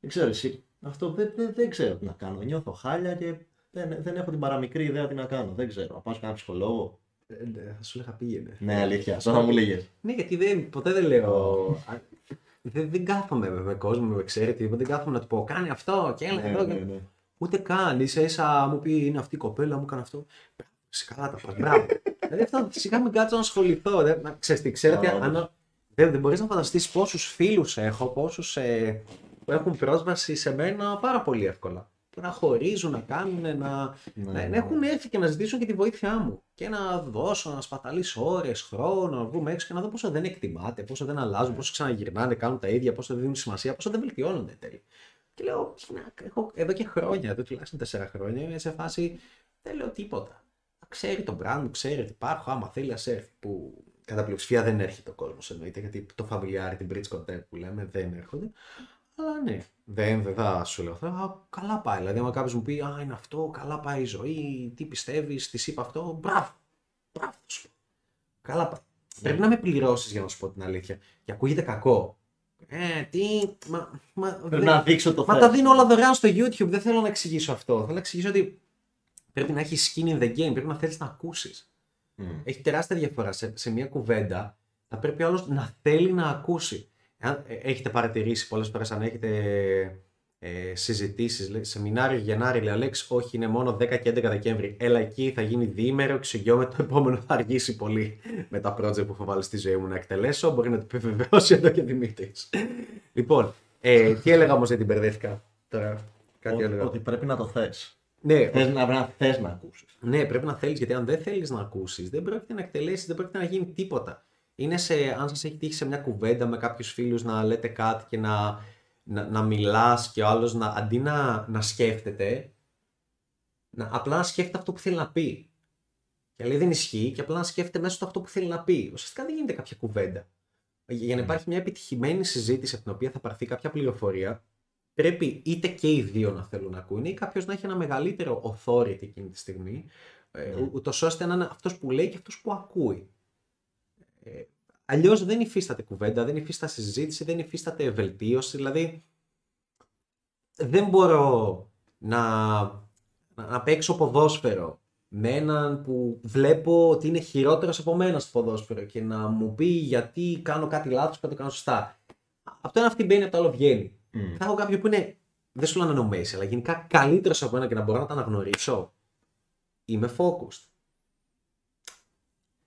δεν ξέρω εσύ, αυτό δεν, δεν, δεν ξέρω τι να κάνω. Νιώθω χάλια και δεν, δεν έχω την παραμικρή ιδέα τι να κάνω. Δεν ξέρω. Να πάω σε έναν ψυχολόγο. Ε, ναι, θα σου λέγα πήγαινε. Ναι, αλήθεια. Σαν να μου λέγες. Ναι, γιατί δεν, ποτέ δεν λέω. δεν, δεν κάθομαι με κόσμο, με ξέρετε, δεν κάθομαι να του πω κάνει αυτό και έλα ναι, εδώ. Ναι, ναι. Ούτε καν. σα ίσα μου πει είναι αυτή η κοπέλα, μου έκανε αυτό. Σε καλά τα πας. Μπράβο. δηλαδή αυτό σιγά μην κάτσω να ασχοληθώ. Δεν, ξέρεις τι, ξέρετε, αν, δεν, δεν μπορείς να φανταστείς πόσους φίλους έχω, πόσους ε, έχουν πρόσβαση σε μένα πάρα πολύ εύκολα να χωρίζουν, να κάνουν, να, ναι, να, ναι. έχουν έρθει και να ζητήσουν και τη βοήθειά μου. Και να δώσω, να σπαταλήσω ώρες, χρόνο, να βγούμε έξω και να δω πόσο δεν εκτιμάται, πόσο δεν αλλάζουν, πόσο ξαναγυρνάνε, κάνουν τα ίδια, πόσο δεν δίνουν σημασία, πόσο δεν βελτιώνονται τέλει. Και λέω, έχω εδώ και χρόνια, εδώ τουλάχιστον τέσσερα χρόνια, είμαι σε φάση δεν λέω τίποτα. Ξέρει τον brand μου, ξέρει ότι υπάρχω, άμα θέλει ας έρθει. Που κατά πλειοψηφία δεν έρχεται ο κόσμος εννοείται, γιατί το familiar, την bridge content που λέμε δεν έρχονται. Αλλά ναι, δεν, δεν θα σου λέω. Α, καλά πάει. Δηλαδή, άμα κάποιος μου πει Α, είναι αυτό, καλά πάει η ζωή, τι πιστεύεις, τι είπα αυτό, μπράβο. Μπράβο, σου Καλά πάει. Ναι. Πρέπει να με πληρώσεις για να σου πω την αλήθεια. Και ακούγεται κακό. Ε, τι. Μα, μα, Πρέπει να δείξω το Μα τα δίνω όλα δωρεάν στο YouTube. Δεν θέλω να εξηγήσω αυτό. Θέλω να εξηγήσω ότι πρέπει να έχεις skin in the game. Πρέπει να θέλεις να ακούσεις. Mm. Έχει τεράστια διαφορά. Σε, σε μια κουβέντα θα πρέπει άλλος να θέλει να ακούσει. Ε, έχετε παρατηρήσει πολλές φορές αν έχετε ε, συζητήσεις, σεμινάριο Γενάρη, λέει Αλέξ, όχι είναι μόνο 10 και 11 Δεκέμβρη. Έλα εκεί θα γίνει διήμερο, εξηγιόμαι το επόμενο θα αργήσει πολύ με τα project που έχω βάλει στη ζωή μου να εκτελέσω. Μπορεί να το επιβεβαιώσει εδώ και Δημήτρης. λοιπόν, ε, τι έλεγα όμως δεν την μπερδεύτηκα τώρα; Κάτι ότι, ότι πρέπει να το θες. Ναι, θες να, να θες να ακούσεις. Ναι, πρέπει να θέλεις, γιατί αν δεν θέλεις να ακούσεις, δεν πρόκειται να εκτελέσεις, δεν πρόκειται να γίνει τίποτα είναι σε, αν σας έχει τύχει σε μια κουβέντα με κάποιους φίλους να λέτε κάτι και να, να, να μιλάς και ο άλλος να, αντί να, να σκέφτεται, να, απλά να σκέφτεται αυτό που θέλει να πει. Και λέει δεν ισχύει και απλά να σκέφτεται μέσα στο αυτό που θέλει να πει. Ουσιαστικά δεν γίνεται κάποια κουβέντα. Για να ναι. υπάρχει μια επιτυχημένη συζήτηση από την οποία θα πάρθει κάποια πληροφορία, πρέπει είτε και οι δύο να θέλουν να ακούνε ή κάποιος να έχει ένα μεγαλύτερο authority εκείνη τη στιγμή Ε, Ναι. Ούτως ώστε να είναι αυτός που λέει και αυτός που ακούει. Ε, Αλλιώς δεν υφίσταται κουβέντα, δεν υφίσταται συζήτηση, δεν υφίσταται βελτίωση. Δηλαδή, δεν μπορώ να, να, να παίξω ποδόσφαιρο με έναν που βλέπω ότι είναι χειρότερος από μένα στο ποδόσφαιρο και να μου πει γιατί κάνω κάτι λάθος και το κάνω σωστά. Από το ένα αυτή μπαίνει, από το άλλο βγαίνει. Μμ. Θα έχω κάποιον που είναι, δεν σου λέω να είναι ο Μέση, αλλά γενικά καλύτερος από μένα και να μπορώ να τα αναγνωρίσω. Είμαι focused.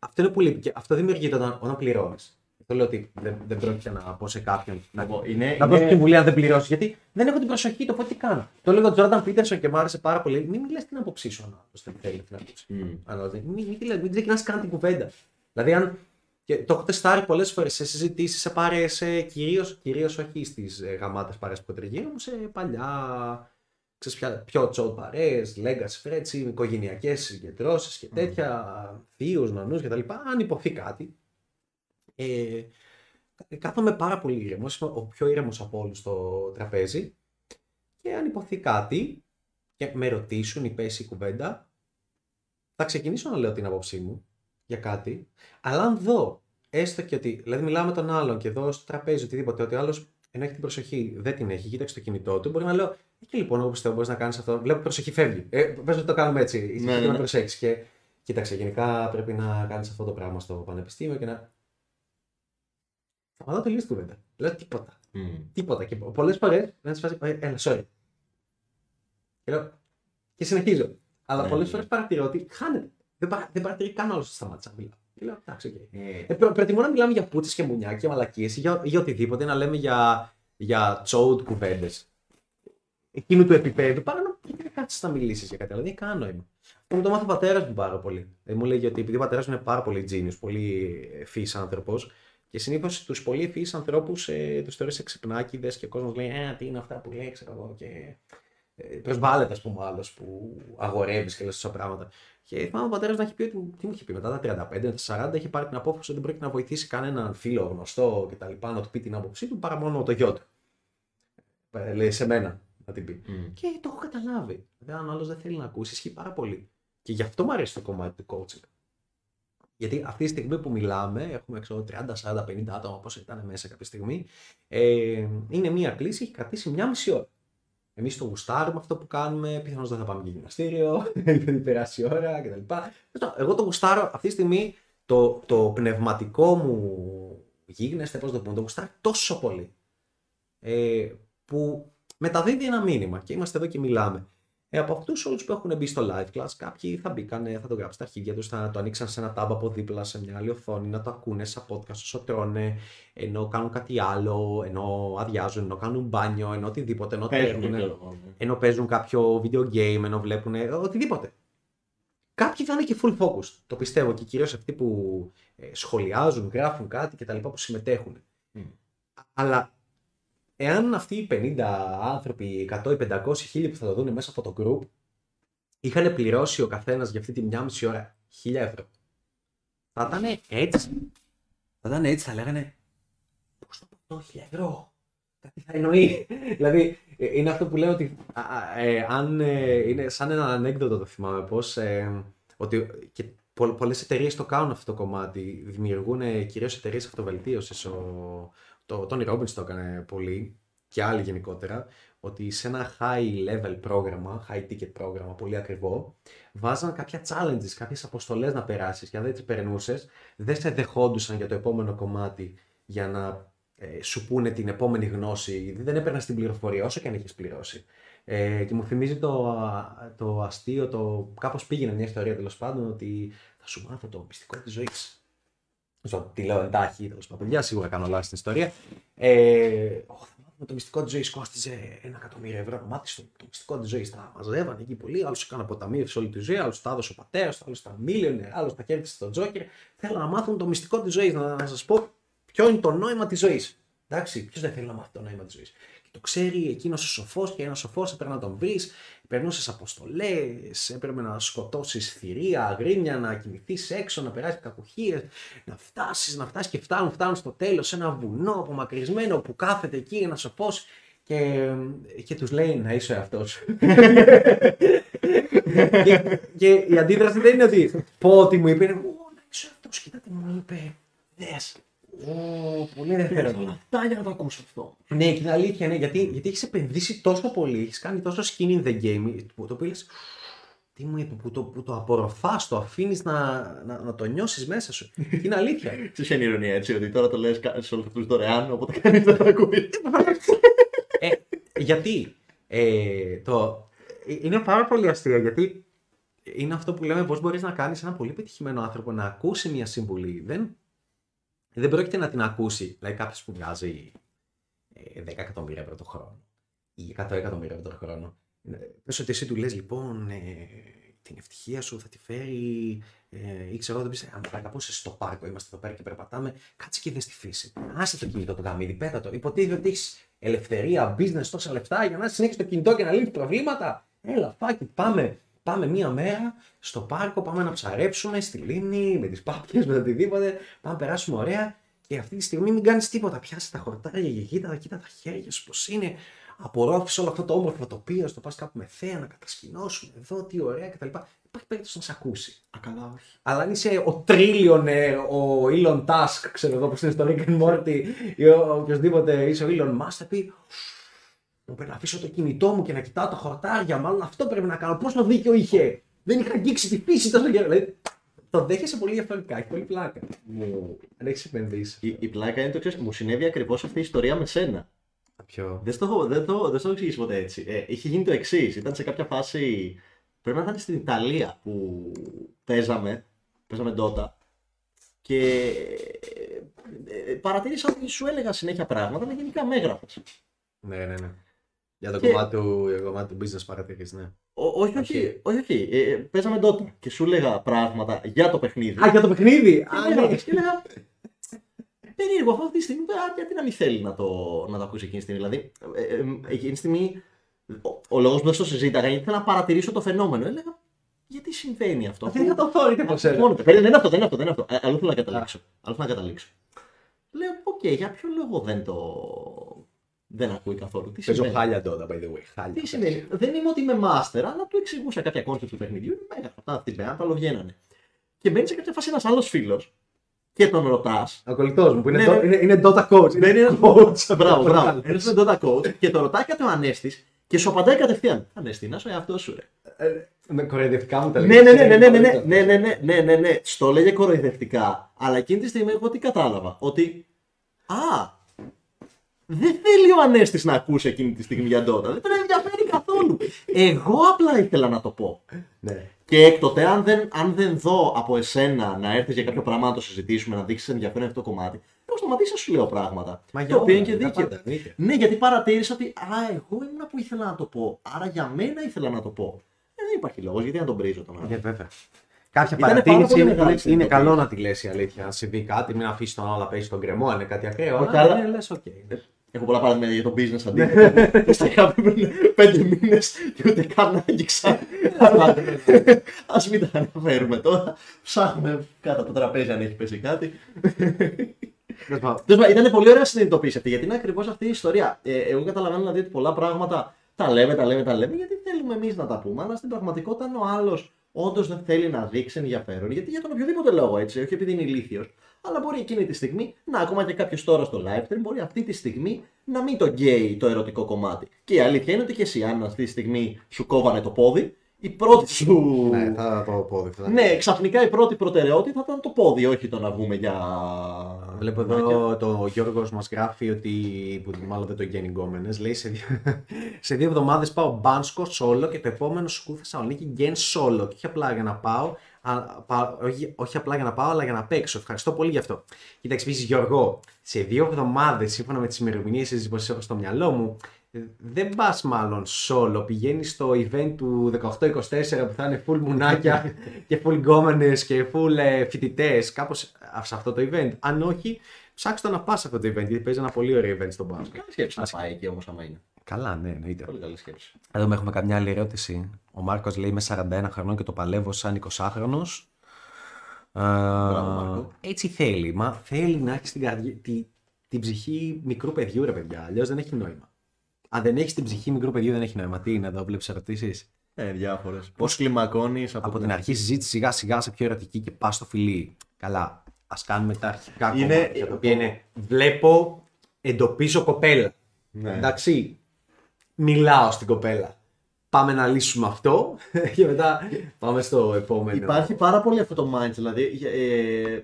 Αυτό είναι που λείπει και αυτό δημιουργείται όταν, όταν πληρώνεις. Αυτό λέω ότι δεν, δεν πρόκειται να πω σε κάποιον να, Λοιπόν, είναι, να δώσω είναι- συμβουλή αν δεν πληρώσει. Γιατί δεν έχω την προσοχή το πω τι κάνω. Το λέω Τζόρνταν Πίτερσον και μου άρεσε πάρα πολύ. Μην μιλάς την άποψή σου αν ο άλλος δεν θέλει την άποψη. Μμ. Αλλά δεν- Μην, μην, μην, μην ξεκινάς καν την κουβέντα. Δηλαδή, αν. Και το έχω τεστάρει πολλές φορές σε συζητήσεις, σε πάρε, κυρίω κυρίως όχι στις γαμάτες παρέ που τριγύρω σε παλιά. Ξέρεις, πια, πιο τσόλ παρέ, legacy φρέτσι, οικογενειακές συγκεντρώσεις και τέτοια, θείους, νονού κτλ. Αν υποθεί κάτι. Ε, κάθομαι πάρα πολύ ήρεμο. Είμαι ο πιο ήρεμος από όλους στο τραπέζι. Και αν υποθεί κάτι και με ρωτήσουν ή πέσει η κουβέντα, θα ξεκινήσω να λέω την άποψή μου για κάτι. Αλλά αν δω, έστω και ότι. Δηλαδή, μιλάω με τον άλλον και δω στο τραπέζι οτιδήποτε, ότι ο άλλος ενώ έχει την προσοχή, δεν την έχει, κοίταξε το κινητό του, μπορεί να λέω. Εκεί λοιπόν, εγώ πιστεύω μπορείς να κάνεις αυτό. Βλέπω προσοχή φεύγει. Ε, πες ότι το κάνουμε έτσι. Ναι, Ναι, ναι, να ναι. προσέξεις. Και κοίταξε, γενικά πρέπει να κάνεις αυτό το πράγμα στο πανεπιστήμιο και να. Σταματάω τελείω την κουβέντα. Λέω τίποτα. Μμ. Τίποτα. Και πολλές φορές δεν σε φάση. «Ε, Έλα, sorry. Και λέω. Και συνεχίζω. Αλλά Ναι, πολλές ναι. φορές παρατηρώ ότι χάνεται. Δεν, παρα, δεν παρατηρεί καν άλλο σταμάτησα να μιλάω. Και λέω, εντάξει, οκ. Ε, Ε, προ, προτιμώ να μιλάμε για πούτσες και μουνιάκια και μαλακίες ή για, για οτιδήποτε, να λέμε για, για τσόουτ κουβέντες. Εκείνου του επίπεδου, παρά να γιατί να κάτσει να μιλήσεις για κάτι άλλο. Δεν έχει κανένα νόημα. Αυτό μου το μάθει ο πατέρας μου πάρα πολύ. Ε, μου λέγει ότι επειδή ο πατέρας μου είναι πάρα πολύ genius, πολύ ευφυής άνθρωπος, και συνήθως τους πολύ ευφυείς ανθρώπους ε, τους θεωρείς εξυπνάκηδες και ο κόσμος λέει Α, τι είναι αυτά που λέει, ξέρω εγώ. Και ε, προσβάλλεται, ας πούμε, άλλος που αγορεύεις και λες τόσα πράγματα. Και θυμάμαι ο πατέρας να έχει πει ότι. Τι μου είχε πει μετά τα 35, τα 40, έχει πάρει την απόφαση ότι δεν πρόκειται να βοηθήσει κανέναν φίλο γνωστό κτλ. να του πει την άποψή του παρά μόνο το γιο του. Ε, Λέει σε μένα να την πει. μμ. Και το έχω καταλάβει. Δηλαδή, αν ο άλλος δεν θέλει να ακούσει, ισχύει πάρα πολύ. Και γι' αυτό μου αρέσει το κομμάτι του coaching. Γιατί αυτή τη στιγμή που μιλάμε, έχουμε ξέρω, 30, 40, 50 άτομα, όπω ήταν μέσα κάποια στιγμή, ε, είναι μία κλίση, έχει κρατήσει μία μισή ώρα. Εμείς το γουστάρουμε αυτό που κάνουμε, πιθανώς δεν θα πάμε και γυμναστήριο, δεν περάσει η ώρα κτλ. Εγώ το γουστάρω αυτή τη στιγμή, το, το πνευματικό μου γίγνεσθε, πώς το πούμε, το γουστάρω τόσο πολύ. Ε, που μεταδίδει ένα μήνυμα και είμαστε εδώ και μιλάμε. Ε, από αυτούς όλους που έχουν μπει στο live class, κάποιοι θα μπήκαν, θα το γράψουν στα αρχίδια τους, θα το ανοίξαν σε ένα tab από δίπλα σε μια άλλη οθόνη, να το ακούνε σαν podcast όσο τρώνε, ενώ κάνουν κάτι άλλο, ενώ αδειάζουν, ενώ κάνουν μπάνιο, ενώ οτιδήποτε, ενώ Παίζουν, τρέχουν, ξέρω εγώ, ναι. ενώ παίζουν κάποιο video game, ενώ βλέπουν οτιδήποτε. Κάποιοι θα είναι και full focus, το πιστεύω και κυρίως αυτοί που ε, σχολιάζουν, γράφουν κάτι και τα λοιπά που συμμετέχουν. Μμ. Αλλά εάν αυτοί οι 50 άνθρωποι, 100 ή 500 χίλιοι που θα το δουν μέσα από το group είχαν πληρώσει ο καθένας για αυτή τη μια μισή ώρα 1000 ευρώ. Θα ήταν έτσι. Θα ήταν έτσι, θα λέγανε πώς το πω 1000 ευρώ; Κάτι θα εννοεί. δηλαδή, ε, είναι αυτό που λέω ότι α, α, ε, αν ε, είναι σαν ένα ανέκδοτο το θυμάμαι πως ε, ότι και πο, πολλές εταιρείες το κάνουν αυτό το κομμάτι. Δημιουργούν ε, κυρίως εταιρείες αυτοβελτίωσης. Ο, το Tony Robbins το έκανε πολύ και άλλοι γενικότερα. Ότι σε ένα high level πρόγραμμα, high ticket πρόγραμμα, πολύ ακριβό, βάζαν κάποια challenges, κάποιες αποστολές να περάσεις και αν δεν τις περνούσες, δεν σε δεχόντουσαν για το επόμενο κομμάτι για να ε, σου πούνε την επόμενη γνώση. Δεν έπαιρνες την πληροφορία όσο και αν έχει πληρώσει. Ε, και μου θυμίζει το, α, το αστείο, το κάπως πήγαινε μια ιστορία τέλος πάντων ότι θα σου μάθω το μυστικό της ζωής. Ζω, τη λέω εντάχει, τέλος πάντων. Παιδιά, σίγουρα κάνω λάθη στην ιστορία. Ε, «Ω, θα μάθουμε το μυστικό της ζωής. Κόστιζε ένα εκατομμύριο ευρώ να μάθει το, το μυστικό της ζωής. Τα μαζεύανε εκεί πολύ. Άλλος έκανε αποταμίευση όλη τη ζωή. Άλλος τα έδωσε ο πατέρας, άλλος τα μίλιονε, άλλος τα κέρδισε στον Τζόκερ. Θέλω να μάθουν το μυστικό της ζωής. Να, να σας πω ποιο είναι το νόημα της ζωής. Εντάξει, ποιος δεν θέλει να μάθει το νόημα της ζωής. Και το ξέρει εκείνος ο σοφός και ένας σοφός έπρεπε να τον βρεις. Περνούσες αποστολές, έπρεπε να σκοτώσεις θηρία, αγρίμια, να κοιμηθείς έξω, να περάσεις κακουχίες, να φτάσεις, να φτάσεις και φτάνουν, φτάνουν στο τέλος σε ένα βουνό απομακρυσμένο που κάθεται εκεί ένας σοφός και, και τους λέει να είσαι αυτός. και, και η αντίδραση δεν είναι ότι πω ότι μου είπε. είναι, Ω, να ξέρω αυτός, κοίτα τι μου είπε. Δες. Ω, πολύ ενδιαφέρον. Αυτά για να το ακούσω αυτό. Ναι, και είναι αλήθεια, ναι, γιατί, γιατί έχεις επενδύσει τόσο πολύ, έχεις κάνει τόσο skin in the game, που το οποίο λες, τι μου είπε, που το, που το απορροφάς, το αφήνεις να, να, να το νιώσεις μέσα σου. Και είναι αλήθεια. Σε ποια είναι η ηρωνία έτσι, ότι τώρα το λες κα- σε όλους αυτούς δωρεάν, οπότε κανείς δεν το ακούει. ε, γιατί ε, το, ε, είναι πάρα πολύ αστείο, γιατί είναι αυτό που λέμε πώς μπορείς να κάνεις ένα πολύ πετυχημένο άνθρωπο να ακούσει μια συμβουλή. Δεν, δεν πρόκειται να την ακούσει. Δηλαδή κάποιος που βγάζει ε, 10 εκατομμύρια ευρώ το χρόνο ή 100 εκατομμύρια ευρώ το χρόνο. Ε, Πες ότι εσύ του λες λοιπόν ε, την ευτυχία σου θα τη φέρει ε, ή ξέρω δεν πεις αν θα πώς είσαι στο πάρκο, είμαστε εδώ πέρα και περπατάμε, κάτσε και δες τη φύση. Άσε το κινητό το γαμίδι, πέτα το. Υποτίθεται ότι έχεις ελευθερία, business, τόσα λεφτά για να συνέχισεις το κινητό και να λύνεις προβλήματα. Έλα, φάκι, πάμε. Πάμε μία μέρα στο πάρκο, πάμε να ψαρέψουμε στη λίμνη, με τις πάπιες, με το οτιδήποτε. Πάμε να περάσουμε ωραία και αυτή τη στιγμή μην κάνεις τίποτα. Πιάσε τα χορτάρια και κοίτα, κοίτα τα χέρια σου πώς είναι. Απορρόφησε όλο αυτό το όμορφο τοπίο, στο πας κάπου με θέα, να κατασκηνώσουμε εδώ, τι ωραία κτλ. Υπάρχει περίπτωση να σε ακούσει. Α, καλά, όχι. Αλλά αν είσαι ο Τρίλιον, ο Elon Tusk, ξέρω εγώ πώς είναι στο Rick and Morty, ή ο οποιοδήποτε είσαι ο Elon Musk, θα πει μου πρέπει να αφήσω το κινητό μου και να κοιτάω τα χορτάρια. Μάλλον αυτό πρέπει να κάνω. Πόσο δίκιο είχε; Δεν είχα αγγίξει τη φύση τόσο καιρό. Δηλαδή, το δέχεσαι πολύ διαφορετικά. Έχει πολύ πλάκα. Μου αν έχεις επενδύσει. Η, η πλάκα είναι το εξή. Μου συνέβη ακριβώς αυτή η ιστορία με σένα. Ποιο; Δεν στο, έχω- δεν το, δεν στο έχω εξηγήσει ποτέ έτσι. Ε, είχε γίνει το εξής. Ήταν σε κάποια φάση. Πρέπει να ήταν στην Ιταλία που παίζαμε. Παίζαμε Dota. Και ε, ε, παρατήρησα ότι σου έλεγα συνέχεια πράγματα, αλλά γενικά με έγραφες. Ναι, ναι, ναι. Για το Και- κομμάτι, του, για το κομμάτι του business παρατηρήσει, ναι. Ο- όχι, Αρχή. όχι, όχι, όχι. Ε, ε, παίζαμε Dota και σου έλεγα πράγματα για το παιχνίδι. Α, για το παιχνίδι! Και Α, με ναι. έγραφες και έλεγα. Περίεργο αυτό αυτή τη στιγμή. Α, γιατί να μην θέλει να το, να το ακούσει εκείνη τη στιγμή. Δηλαδή, ε, ε, ε, εκείνη τη στιγμή ο, ο λόγος που δεν στο συζήταγα γιατί ήθελα να παρατηρήσω το φαινόμενο. Έλεγα, γιατί συμβαίνει αυτό. Δεν θα το δω, είτε πώ Μόνο, περίμενε, δεν είναι αυτό, δεν είναι αυτό. Δεν είναι αυτό. Α, αλλού θέλω να καταλήξω. Αλλού θέλω να καταλήξω. Λέω, οκ, για ποιο λόγο δεν το. Δεν ακούει καθόλου. Τι Παίζω συμβαίνει. χάλια Dota, by the way. Χάλια. Τι σημαίνει; Δεν είμαι ότι είμαι master, αλλά του εξηγούσα κάποια κόνσεπτ του παιχνιδιού. Είναι μέγα αυτά αυτή την τα βγαίνανε. Και μπαίνει σε κάποια φάση ένας άλλος φίλος και τον ρωτάς. Ο κολλητός μου που είναι, Ναι, do- ναι. είναι, είναι Dota coach. Μπαίνει ένας coach. Μπράβο, Αυτό μπράβο. καλό. Ένας είναι Dota coach και το ρωτάει κάτι ο Ανέστης και σου απαντάει κατευθείαν. Ανέστη, να σου εαυτός σου, ρε. Ε, Με κοροϊδευτικά μου τα Ναι, ναι, ναι, ναι, ναι, ναι, ναι, ναι, ναι, ναι, ναι, ναι, ναι. Στο λέγε κοροϊδευτικά, αλλά εκείνη τη στιγμή εγώ τι κατάλαβα. Ότι, α, δεν θέλει ο Ανέστης να ακούσει εκείνη τη στιγμή για Dota. Δεν τον ενδιαφέρει καθόλου. Εγώ απλά ήθελα να το πω. ναι. Και έκτοτε, αν δεν, αν δεν δω από εσένα να έρθει για κάποιο πράγμα να το συζητήσουμε, να δείξει ενδιαφέρον αυτό το κομμάτι, εγώ σταματήσω να σου λέω πράγματα. Μα για το οποίο όλα, είναι και για δίκαιο. πάντα, εννοείται. Ναι, γιατί παρατήρησα ότι α, εγώ ήμουν που ήθελα να το πω. Άρα για μένα ήθελα να το πω. Ε, δεν υπάρχει λόγος, γιατί να τον πρίζω τον άλλο. Ναι, βέβαια. Κάποια Ήτανε πάρα παρατήρηση πολύ είναι, μεγάλη είναι συνειδητοποίηση. καλό να τη λες η αλήθεια. Αν συμβεί κάτι, μην αφήσεις τον άλλο να παίζει τον γκρεμό, αν είναι κάτι ακραίο. Όχι, αλλά αλλά- ναι, λες, οκ. Έχω πολλά παραδείγματα για το business αντίθετα. που στα είχα πει πριν πέντε μήνες και ούτε καν άγγιξα. Αλλά ας μην τα αναφέρουμε τώρα. Ψάχνουμε κάτω από το τραπέζι αν έχει πέσει κάτι. Τέλος πάντων, Τέλος πάντων, Ήταν πολύ ωραία συνειδητοποίηση αυτή γιατί είναι ακριβώς αυτή η ιστορία. Ε, εγώ καταλαβαίνω δηλαδή ότι πολλά πράγματα τα λέμε, τα λέμε, τα λέμε γιατί θέλουμε εμείς να τα πούμε. Αλλά στην πραγματικότητα, αν ο άλλος όντως δεν θέλει να δείξει ενδιαφέρον, γιατί για τον οποιοδήποτε λόγο έτσι, όχι επειδή είναι ηλίθιος, αλλά μπορεί εκείνη τη στιγμή να ακόμα και κάποιος τώρα στο live stream μπορεί αυτή τη στιγμή να μην το γκέει το ερωτικό κομμάτι. Και η αλήθεια είναι ότι και εσύ, αν αυτή τη στιγμή σου κόβανε το πόδι, η πρώτη σου. ναι, θα το πω. θα- Ναι, ξαφνικά η πρώτη προτεραιότητα θα ήταν το πόδι, όχι το να βγούμε για. Βλέπω εδώ το Γιώργος μας γράφει ότι. που μάλλον δεν το γίνει γκόμενες. Λέει σε δύο, σε δύο εβδομάδες πάω μπάνσκο solo και το επόμενο σκου Θεσσαλονίκη γκέν solo. Και όχι απλά για να πάω, α, πα- όχι, όχι απλά για να πάω, αλλά για να παίξω. Ευχαριστώ πολύ γι' αυτό. Κοίταξε επίσης, Γιώργο, σε δύο εβδομάδες, σύμφωνα με τις ημερομηνίες που έχω στο μυαλό μου, ε, δεν πας μάλλον solo. Πηγαίνεις στο event του 18-24 που θα είναι full μουνάκια και full γκόμενες και full ε, φοιτητές. Κάπως σε αυτό το event. Αν όχι, ψάξτε να πας σε αυτό το event γιατί παίζει ένα πολύ ωραίο event στο μπάσκετ. Καλή σκέψη να πάει εκεί όμως, άμα είναι. Καλά, ναι, εννοείται. Πολύ καλή σκέψη. Εδώ έχουμε καμιά άλλη ερώτηση. Ο Μάρκος λέει είμαι 41 χρονών και το παλεύω σαν 20χρονο. Μάρκο. έτσι θέλει. Μα θέλει να έχει την, καρδιά, τη, την ψυχή μικρού παιδιού, ρε παιδιά. Αλλιώς δεν έχει νόημα. Αν δεν έχεις την ψυχή μικρού παιδιού, δεν έχει νόημα. Τι είναι εδώ, βλέπεις ερωτήσεις; Ε, διάφορες. Πώς κλιμακώνεις από, Από την αρχή; συζήτηση σιγά σιγά σε πιο ερωτική και πας στο φιλί. Καλά. Α κάνουμε τα αρχικά Είναι- κομμάτια, τα οποία είναι βλέπω, εντοπίζω κοπέλα. Ναι. Εντάξει, μιλάω στην κοπέλα. Πάμε να λύσουμε αυτό και μετά πάμε στο επόμενο. Υπάρχει πάρα πολύ αυτό το mindset, δηλαδή ε,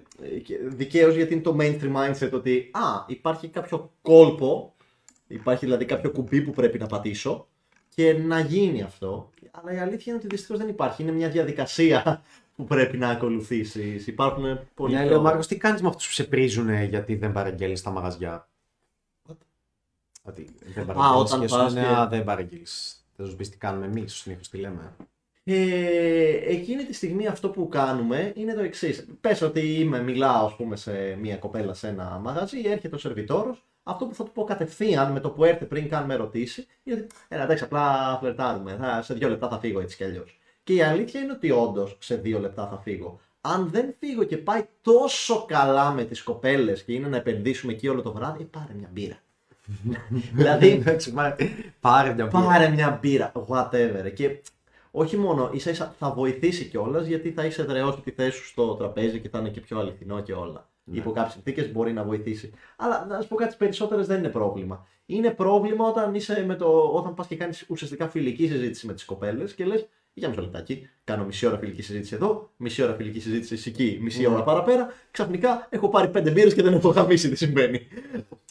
δικαίως γιατί είναι το mainstream mindset ότι α, υπάρχει κάποιο κόλπο, υπάρχει δηλαδή κάποιο κουμπί που πρέπει να πατήσω και να γίνει αυτό. Αλλά η αλήθεια είναι ότι δυστυχώς δεν υπάρχει. Είναι μια διαδικασία που πρέπει να ακολουθήσεις. Υπάρχουν πολλοί. Ναι, τρόποι. λέω Μάρκος, τι κάνεις με αυτούς που σε πρίζουν γιατί δεν παραγγέλνεις στα μαγαζιά; Ότι δεν παραγγέλνεις όταν και σου πας λένε, και- «Α, δεν παραγγείλεις. Θα σου πεις τι κάνουμε εμείς, συνήθως τι λέμε. Ε, εκείνη τη στιγμή αυτό που κάνουμε είναι το εξής. Πες ότι είμαι, μιλάω ας πούμε, σε μια κοπέλα σε ένα μαγαζί, έρχεται ο σερβιτόρος. Αυτό που θα του πω κατευθείαν με το που έρθει πριν καν με ρωτήσει είναι ότι έλα εντάξει, απλά φλερτάρουμε. Θα, σε δύο λεπτά θα φύγω έτσι κι αλλιώς. Και η αλήθεια είναι ότι όντως σε δύο λεπτά θα φύγω. Αν δεν φύγω και πάει τόσο καλά με τις κοπέλες και είναι να επενδύσουμε εκεί όλο το βράδυ, ε, πάρε μια μπύρα. δηλαδή, Εντάξει, μα- πάρε μια μπύρα. Πάρε μια μπύρα, whatever. Και όχι μόνο, ίσα ίσα θα βοηθήσει κιόλας γιατί θα είσαι εδραιώσει τη θέση σου στο τραπέζι και θα είναι και πιο αληθινό και όλα. Ναι. Υπό κάποιες συνθήκες μπορεί να βοηθήσει. Αλλά να σου πω κάτι, τι περισσότερες δεν είναι πρόβλημα. Είναι πρόβλημα όταν, είσαι με το, όταν πας και κάνεις ουσιαστικά φιλική συζήτηση με τις κοπέλες και λες: Για μισό λεπτάκι, κάνω μισή ώρα φιλική συζήτηση εδώ, μισή ώρα φιλική συζήτηση εκεί, μισή Ναι. ώρα παραπέρα. Ξαφνικά έχω πάρει πέντε μπύρες και δεν έχω γαμίσει τι συμβαίνει.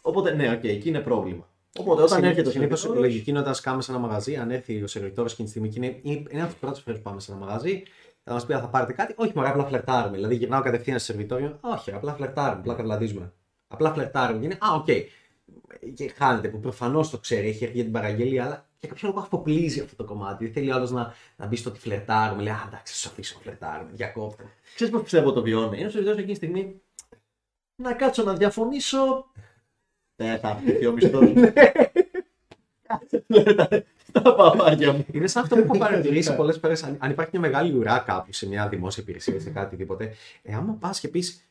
Οπότε, ναι, οκ, εκεί είναι πρόβλημα. Οπότε όταν έρχεται ο Συνήθως η σερβιτόρος- λογική είναι όταν σκάμε σε ένα μαγαζί, αν έρθει ο σερβιτόρος εκείνη τη στιγμή και είναι, είναι, είναι από τις πρώτες φορές που πάμε σε ένα μαγαζί, θα μας πει: «Α, Θα πάρετε κάτι. Όχι, μωρέ, απλά φλερτάρουμε. Δηλαδή γυρνάω κατευθείαν σε σερβιτόρο. Όχι, απλά φλερτάρουμε, απλά κατλαδίζουμε. Απλά φλερτάρουμε. Και είναι, Α, οκ. Και χάνεται που προφανώς το ξέρει, έχει έρθει για την παραγγελία, αλλά για κάποιο λόγο αποπλίζει αυτό το κομμάτι. Δεν θέλει άλλος να, να μπει στο ότι φλερτάρουμε. Λέει: Α, εντάξει, σας αφήσω να φλερτάρουμε. Διακόπτε. Ξέρεις πώς πιστεύω το βιώνει. Είναι ο σερβιτόρος εκείνη τη στιγμή να κάτσω να διαφωνήσω. Δεν θα έρθει ο μισθός μου. Τα παπάκια μου. Είναι σαν αυτό που έχω παρατηρήσει πολλές φορές. Αν, αν υπάρχει μια μεγάλη ουρά κάπου σε μια δημόσια υπηρεσία ή σε κάτι τίποτε, ε, άμα πας και πεις.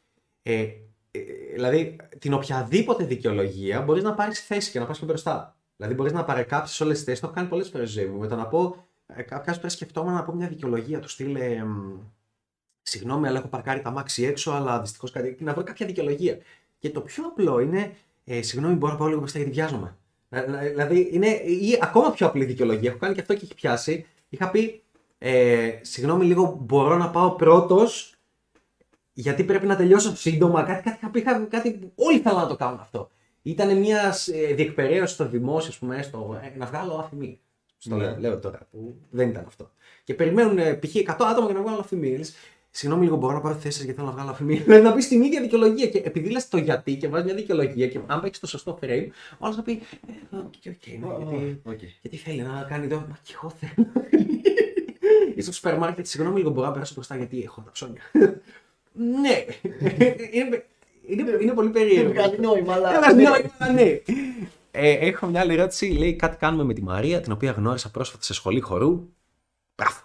Ε, ε, δηλαδή, την οποιαδήποτε δικαιολογία μπορείς να πάρεις θέση και να πας πιο μπροστά. Δηλαδή, μπορείς να παρεκάψεις όλες τις θέσεις. Το έχω κάνει πολλές φορές στη ζωή μου. Με το να πω. Ε, Κάποιες φορές σκεφτόμουν να πω μια δικαιολογία τους στυλ. Ε, μ, Συγγνώμη, αλλά έχω παρκάρει τα μάξι έξω, αλλά δυστυχώς κάτι. Να βρω κάποια δικαιολογία. Και το πιο απλό είναι. Ε, συγγνώμη, μπορώ να πάω λίγο μπροστά γιατί βιάζομαι. Να- να- Δηλαδή, είναι ή ακόμα πιο απλή δικαιολογία. Έχω κάνει και αυτό και έχει πιάσει. Είχα πει. Ε, συγγνώμη, λίγο μπορώ να πάω πρώτος. Γιατί πρέπει να τελειώσω σύντομα. Κάτι, κάτι, είχα πει, είχα- κάτι, όλοι θέλουν να το κάνουν αυτό. Ήταν μιας ε, διεκπαιρέωσης στο δημόσιο, ας πούμε, στο, ε, να βγάλω αφημί. Στο Ναι. λέω, λέω τώρα, που δεν ήταν αυτό. Και περιμένουν ε, π.χ. 100 άτομα για να βγάλω αφίμι. Λες, Συγγνώμη, λίγο μπορώ να πάρω θέση σας γιατί θέλω να βγάλω αφίμι. Δηλαδή να πεις την ίδια δικαιολογία. Και επειδή λες το γιατί και βάζεις μια δικαιολογία και αν παίξεις το σωστό frame, ο άλλος θα πει. Ε, ok, ok, ναι, γιατί, Οκ. γιατί θέλει να κάνει εδώ. Μα και εγώ θέλω. Είσαι στο σούπερ μάρκετ, συγγνώμη, λίγο μπορώ να περάσω μπροστά γιατί έχω τα ψώνια. Ναι. είναι, είναι, είναι πολύ Δεν περίεργο. βγάζει νόημα, αλλά. Ε, βγάζει νόημα, ναι. Ε, έχω μια άλλη ερώτηση. Λέει κάτι κάνουμε με τη Μαρία, την οποία γνώρισα πρόσφατα σε σχολή χορού. Μπράβο.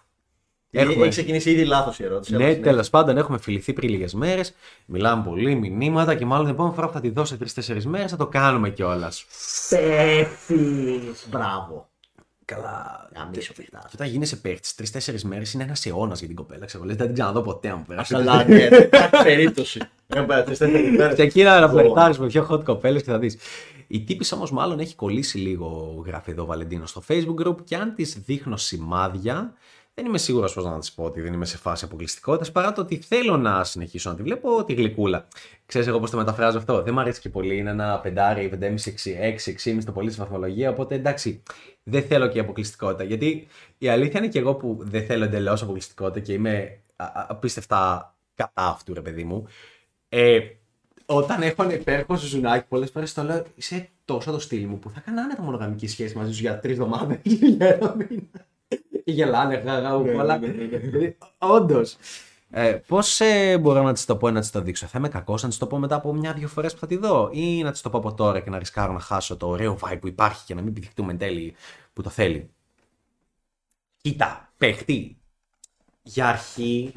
Έχει Έχουμε. ξεκινήσει ήδη λάθος η ερώτηση. Ναι, αλλά τέλος πάντων, έχουμε φιληθεί πριν λίγες μέρες. Μιλάμε πολύ, μηνύματα και μάλλον την επόμενη φορά που θα τη δώσω τρει-τέσσερι μέρες θα το κάνουμε κιόλας. Στέφης, Μπράβο. Καλά. Γαμίσο παιχτά. Και όταν γίνεσαι παίχτης, τρει-τέσσερι μέρες είναι ένας αιώνας για την κοπέλα. Ξέρω, λες, δεν την ξαναδώ ποτέ αν μου περάσει. Καλά, ναι, δεν υπάρχει περίπτωση. Έχουν πέρα τρεις-τέσσερις μέρες. Και εκεί να Ω. φλερτάρεις με πιο hot κοπέλες και θα δεις. Η τύπη όμως μάλλον έχει κολλήσει λίγο, γράφει εδώ ο Βαλεντίνο στο Facebook group και αν της δείχνω σημάδια, δεν είμαι σίγουρος πώς να της πω ότι δεν είμαι σε φάση αποκλειστικότητας παρά το ότι θέλω να συνεχίσω να τη βλέπω τη γλυκούλα. Ξέρεις εγώ πώς το μεταφράζω αυτό. Δεν μου αρέσει και πολύ. Είναι ένα πεντάρι, πεντέμιση, έξι, έξι, έξι το πολύ στη βαθμολογία. Οπότε εντάξει, δεν θέλω και αποκλειστικότητα. Γιατί η αλήθεια είναι και εγώ που δεν θέλω εντελώς αποκλειστικότητα και είμαι α- α- απίστευτα κατά αυτού, ρε παιδί μου. Ε, όταν έχω ένα υπέροχο ζουνάκι, πολλές φορές το λέω: Είσαι τόσο το στυλ μου που θα έκανα άνετα μονογαμική σχέση μαζί σου για τρεις εβδομάδες ή για ένα μήνα. Και γελάνε, γαγαού, Ναι, αλλά. ναι, ναι, ναι. Δηλαδή, Όντως. Ε, Πώς ε, μπορώ να της το πω ή να της το δείξω, Θα είμαι κακός να της το πω μετά από μια-δύο φορές που θα τη δω, ή να της το πω από τώρα και να ρισκάρω να χάσω το ωραίο vibe που υπάρχει και να μην πηδηχτούμε εν τέλει που το θέλει; Κοίτα, παίχτη. Για αρχή,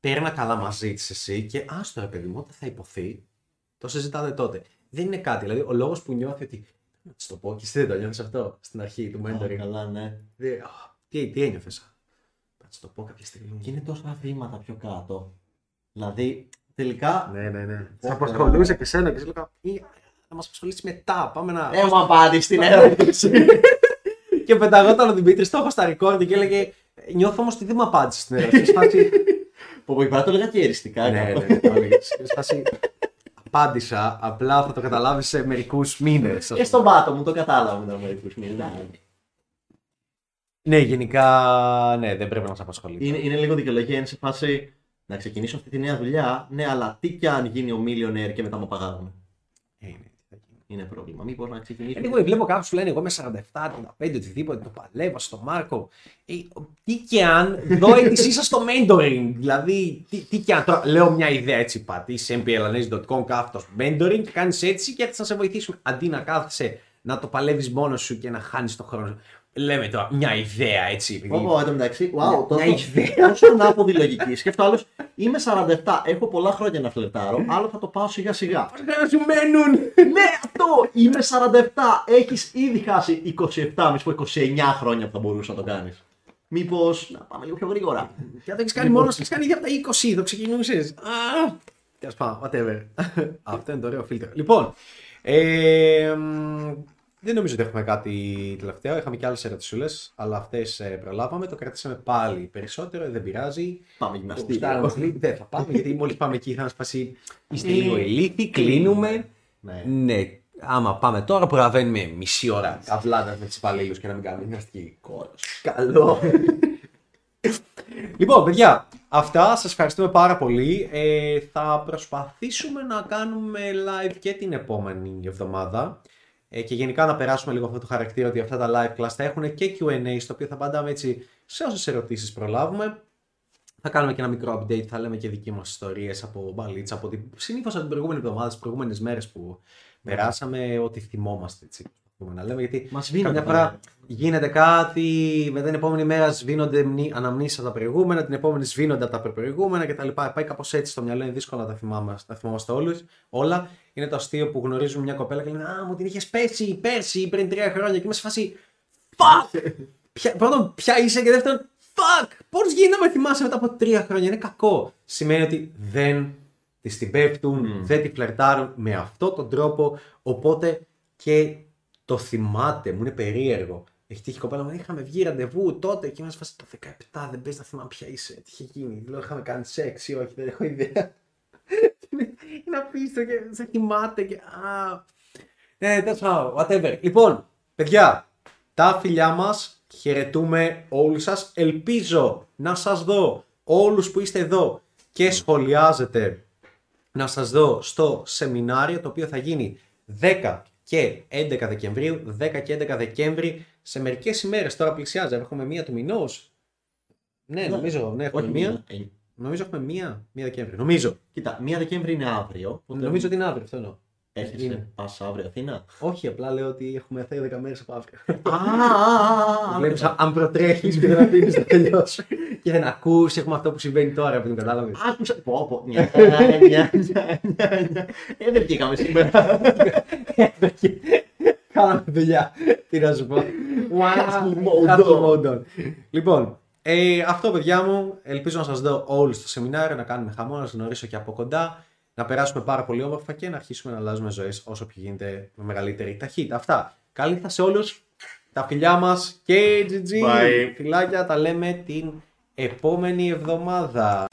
παίρνα καλά μαζί της εσύ και άστο ρε παιδί μου, όταν θα υποθεί, το συζητάτε τότε. Δεν είναι κάτι. Δηλαδή, ο λόγος που νιώθει ότι. Να τη το πω και εσύ δεν το νιώθει αυτό στην αρχή του Α, mentoring. Καλά, ναι. Δε- α, Τι, τι ένιωθες; Θα το πω κάποια στιγμή. Και είναι τόσα βήματα πιο κάτω. Δηλαδή, τελικά. Ναι, ναι, ναι. Θα απασχολούσε και σένα και σε έλεγα. «Ή, Θα μας απασχολήσει μετά. Πάμε να. Ε, μου απάντησε την ερώτηση. και πεταγόταν ο Δημήτρης, το έχω στα record και έλεγε. Νιώθω όμως ότι δεν μου απάντησε στην ερώτηση. Σε φάση, Που από εκεί πέρα το έλεγα και εριστικά. ναι, κάπου. ναι, ναι, το έλεγες. Σε φάση, Απάντησα, απλά θα το καταλάβει σε μερικούς μήνες. Και στον πάτο μου το κατάλαβα μετά μερικούς μήνες. Ναι, γενικά ναι, δεν πρέπει να μας απασχολεί. Είναι, είναι λίγο δικαιολογία, είναι σε φάση να ξεκινήσω αυτή τη νέα δουλειά. Ναι, αλλά τι κι αν γίνει ο millionaire και μετά μου παγάγουν. Ε, είναι, τι θα γίνει. Είναι πρόβλημα. Μήπως να ξεκινήσω. Ε, λίγο βλέπω κάποιους που λένε εγώ είμαι 47, 35, οτιδήποτε, το παλεύω στο Μάρκο. Ε, τι και αν δω αίτησή σα στο mentoring. Δηλαδή, τι, τι και αν. Τώρα, λέω μια ιδέα έτσι, πατή σε mplanes.com κάθετος mentoring και κάνεις έτσι και έτσι θα σε βοηθήσουμε. Αντί να κάθεσαι να το παλεύεις μόνος σου και να χάνεις το χρόνο σου. Λέμε τώρα μια ιδέα έτσι. επειδή- Όπω εν τω μεταξύ, Μια- wow, τόσο, μια ιδέα. τόσο ανάποδη λογική. Σκέφτο άλλος, είμαι 47, έχω πολλά χρόνια να φλερτάρω, άλλο θα το πάω σιγά σιγά. Δεν σου μένουν. ναι, αυτό! Είμαι 47, έχεις ήδη χάσει 27, μη σου πω 29 χρόνια που θα μπορούσες να το κάνεις. Μήπως να πάμε λίγο πιο γρήγορα. Και αν το έχεις κάνει μόνος σου, το έχεις κάνει ήδη από τα 20, το ξεκινούσες. Τέλος πάντων, whatever. Αυτό είναι το ωραίο φίλτρο. Λοιπόν, ε, μ, δεν νομίζω ότι έχουμε κάτι τελευταίο. Είχαμε και άλλες ερωτησούλες, αλλά αυτές προλάβαμε. Το κρατήσαμε πάλι περισσότερο, δεν πειράζει. Πάμε Το γυμναστή. γουστάραμε πολύ. Δεν θα πάμε, γιατί μόλις πάμε εκεί θα μας πάσει. Είστε Ε, λίγο ηλίθιοι, κλείνουμε. Ναι. Ναι, άμα πάμε τώρα, προλαβαίνουμε μισή ώρα καβλάτα με του υπαλλήλους και να μην κάνουμε γυμναστική. Κόρος. Καλό. λοιπόν, παιδιά, αυτά. Σας ευχαριστούμε πάρα πολύ. Ε, θα προσπαθήσουμε να κάνουμε live και την επόμενη εβδομάδα. Ε, και γενικά να περάσουμε λίγο αυτό το χαρακτήρα ότι αυτά τα live class θα έχουν και Q&A στο οποίο θα απαντάμε έτσι σε όσες ερωτήσεις προλάβουμε. Θα κάνουμε και ένα μικρό update, θα λέμε και δική μας ιστορίες από μπαλίτσα, από την, συνήθως από την προηγούμενη εβδομάδα, τις προηγούμενες μέρες που περάσαμε, ό,τι θυμόμαστε έτσι. Προσπαθούμε Να λέμε, γιατί Μας βίνονται Καμιά τα φορά γίνεται κάτι, μετά την επόμενη μέρα σβήνονται μνη- αναμνήσεις από τα προηγούμενα, την επόμενη σβήνονται από τα προηγούμενα κτλ. Πάει κάπως έτσι στο μυαλό, είναι δύσκολο να τα, θυμάμαι, να τα θυμόμαστε όλους, όλα. Είναι το αστείο που γνωρίζουμε μια κοπέλα και λένε Α, μου την είχες πέσει πέρσι ή πριν τρία χρόνια και είμαι σε φάση. Fuck! Ποια, πρώτον, ποια είσαι και δεύτερον, fuck! Πώς γίνεται να με θυμάσαι μετά από τρία χρόνια, είναι κακό. Σημαίνει ότι δεν τη την πέφτουν, δεν τη φλερτάρουν με αυτόν τον τρόπο. Οπότε και το θυμάται, μου είναι περίεργο. Έχει τύχει η κοπέλα μου, είχαμε βγει ραντεβού τότε και είμαστε φάση το 17, δεν πες να θυμάμαι ποια είσαι, τι είχε γίνει. Λέω, είχαμε κάνει σεξ ή όχι, δεν έχω ιδέα. είναι, είναι απίστευτο και σε θυμάται και α. Ναι, τέλος πάντων, whatever. Λοιπόν, παιδιά, τα φιλιά μας, χαιρετούμε όλους σας. Ελπίζω να σας δω όλους που είστε εδώ και σχολιάζετε να σας δω στο σεμινάριο το οποίο θα γίνει 10 και 11 Δεκεμβρίου, 10 και 11 Δεκέμβρη σε μερικές ημέρες, τώρα πλησιάζει, έχουμε μία του μηνός; Ναι, νομίζω, ναι, έχουμε Όχι μία. μία. Ε, Νομίζω έχουμε μία, μία Δεκέμβρη. Νομίζω. Κοίτα, 1 Δεκέμβρη είναι αύριο. οπότε Νομίζω ότι είναι αύριο αυτό εννοώ. Έρχεσαι, είναι. πας αύριο Αθήνα; Όχι, απλά λέω ότι έχουμε 10 μέρες από αύριο. Α, α, α, Βλέπεις αν προτρέχεις και δεν αφήνεις να τελειώσει και δεν ακούς, έχουμε αυτό που συμβαίνει τώρα, που την κατάλαβες. Άκουσα. Πω, πω. Νια, νια, νια, νια, νια. Ε, δεν βγήκαμε σήμερα. Κάναμε δουλειά. Τι να σου πω. Hustle mode Hustle on. mode on. Λοιπόν, ε, αυτό παιδιά μου. Ελπίζω να σας δω όλους στο σεμινάριο, να κάνουμε χαμό, να σας γνωρίσω και από κοντά. Να περάσουμε πάρα πολύ όμορφα και να αρχίσουμε να αλλάζουμε ζωές όσο πιο γίνεται με μεγαλύτερη ταχύτητα. Αυτά. Καλή νύχτα σε όλους. Τα φιλιά μας και GG. Bye. Φιλάκια, τα λέμε την επόμενη εβδομάδα.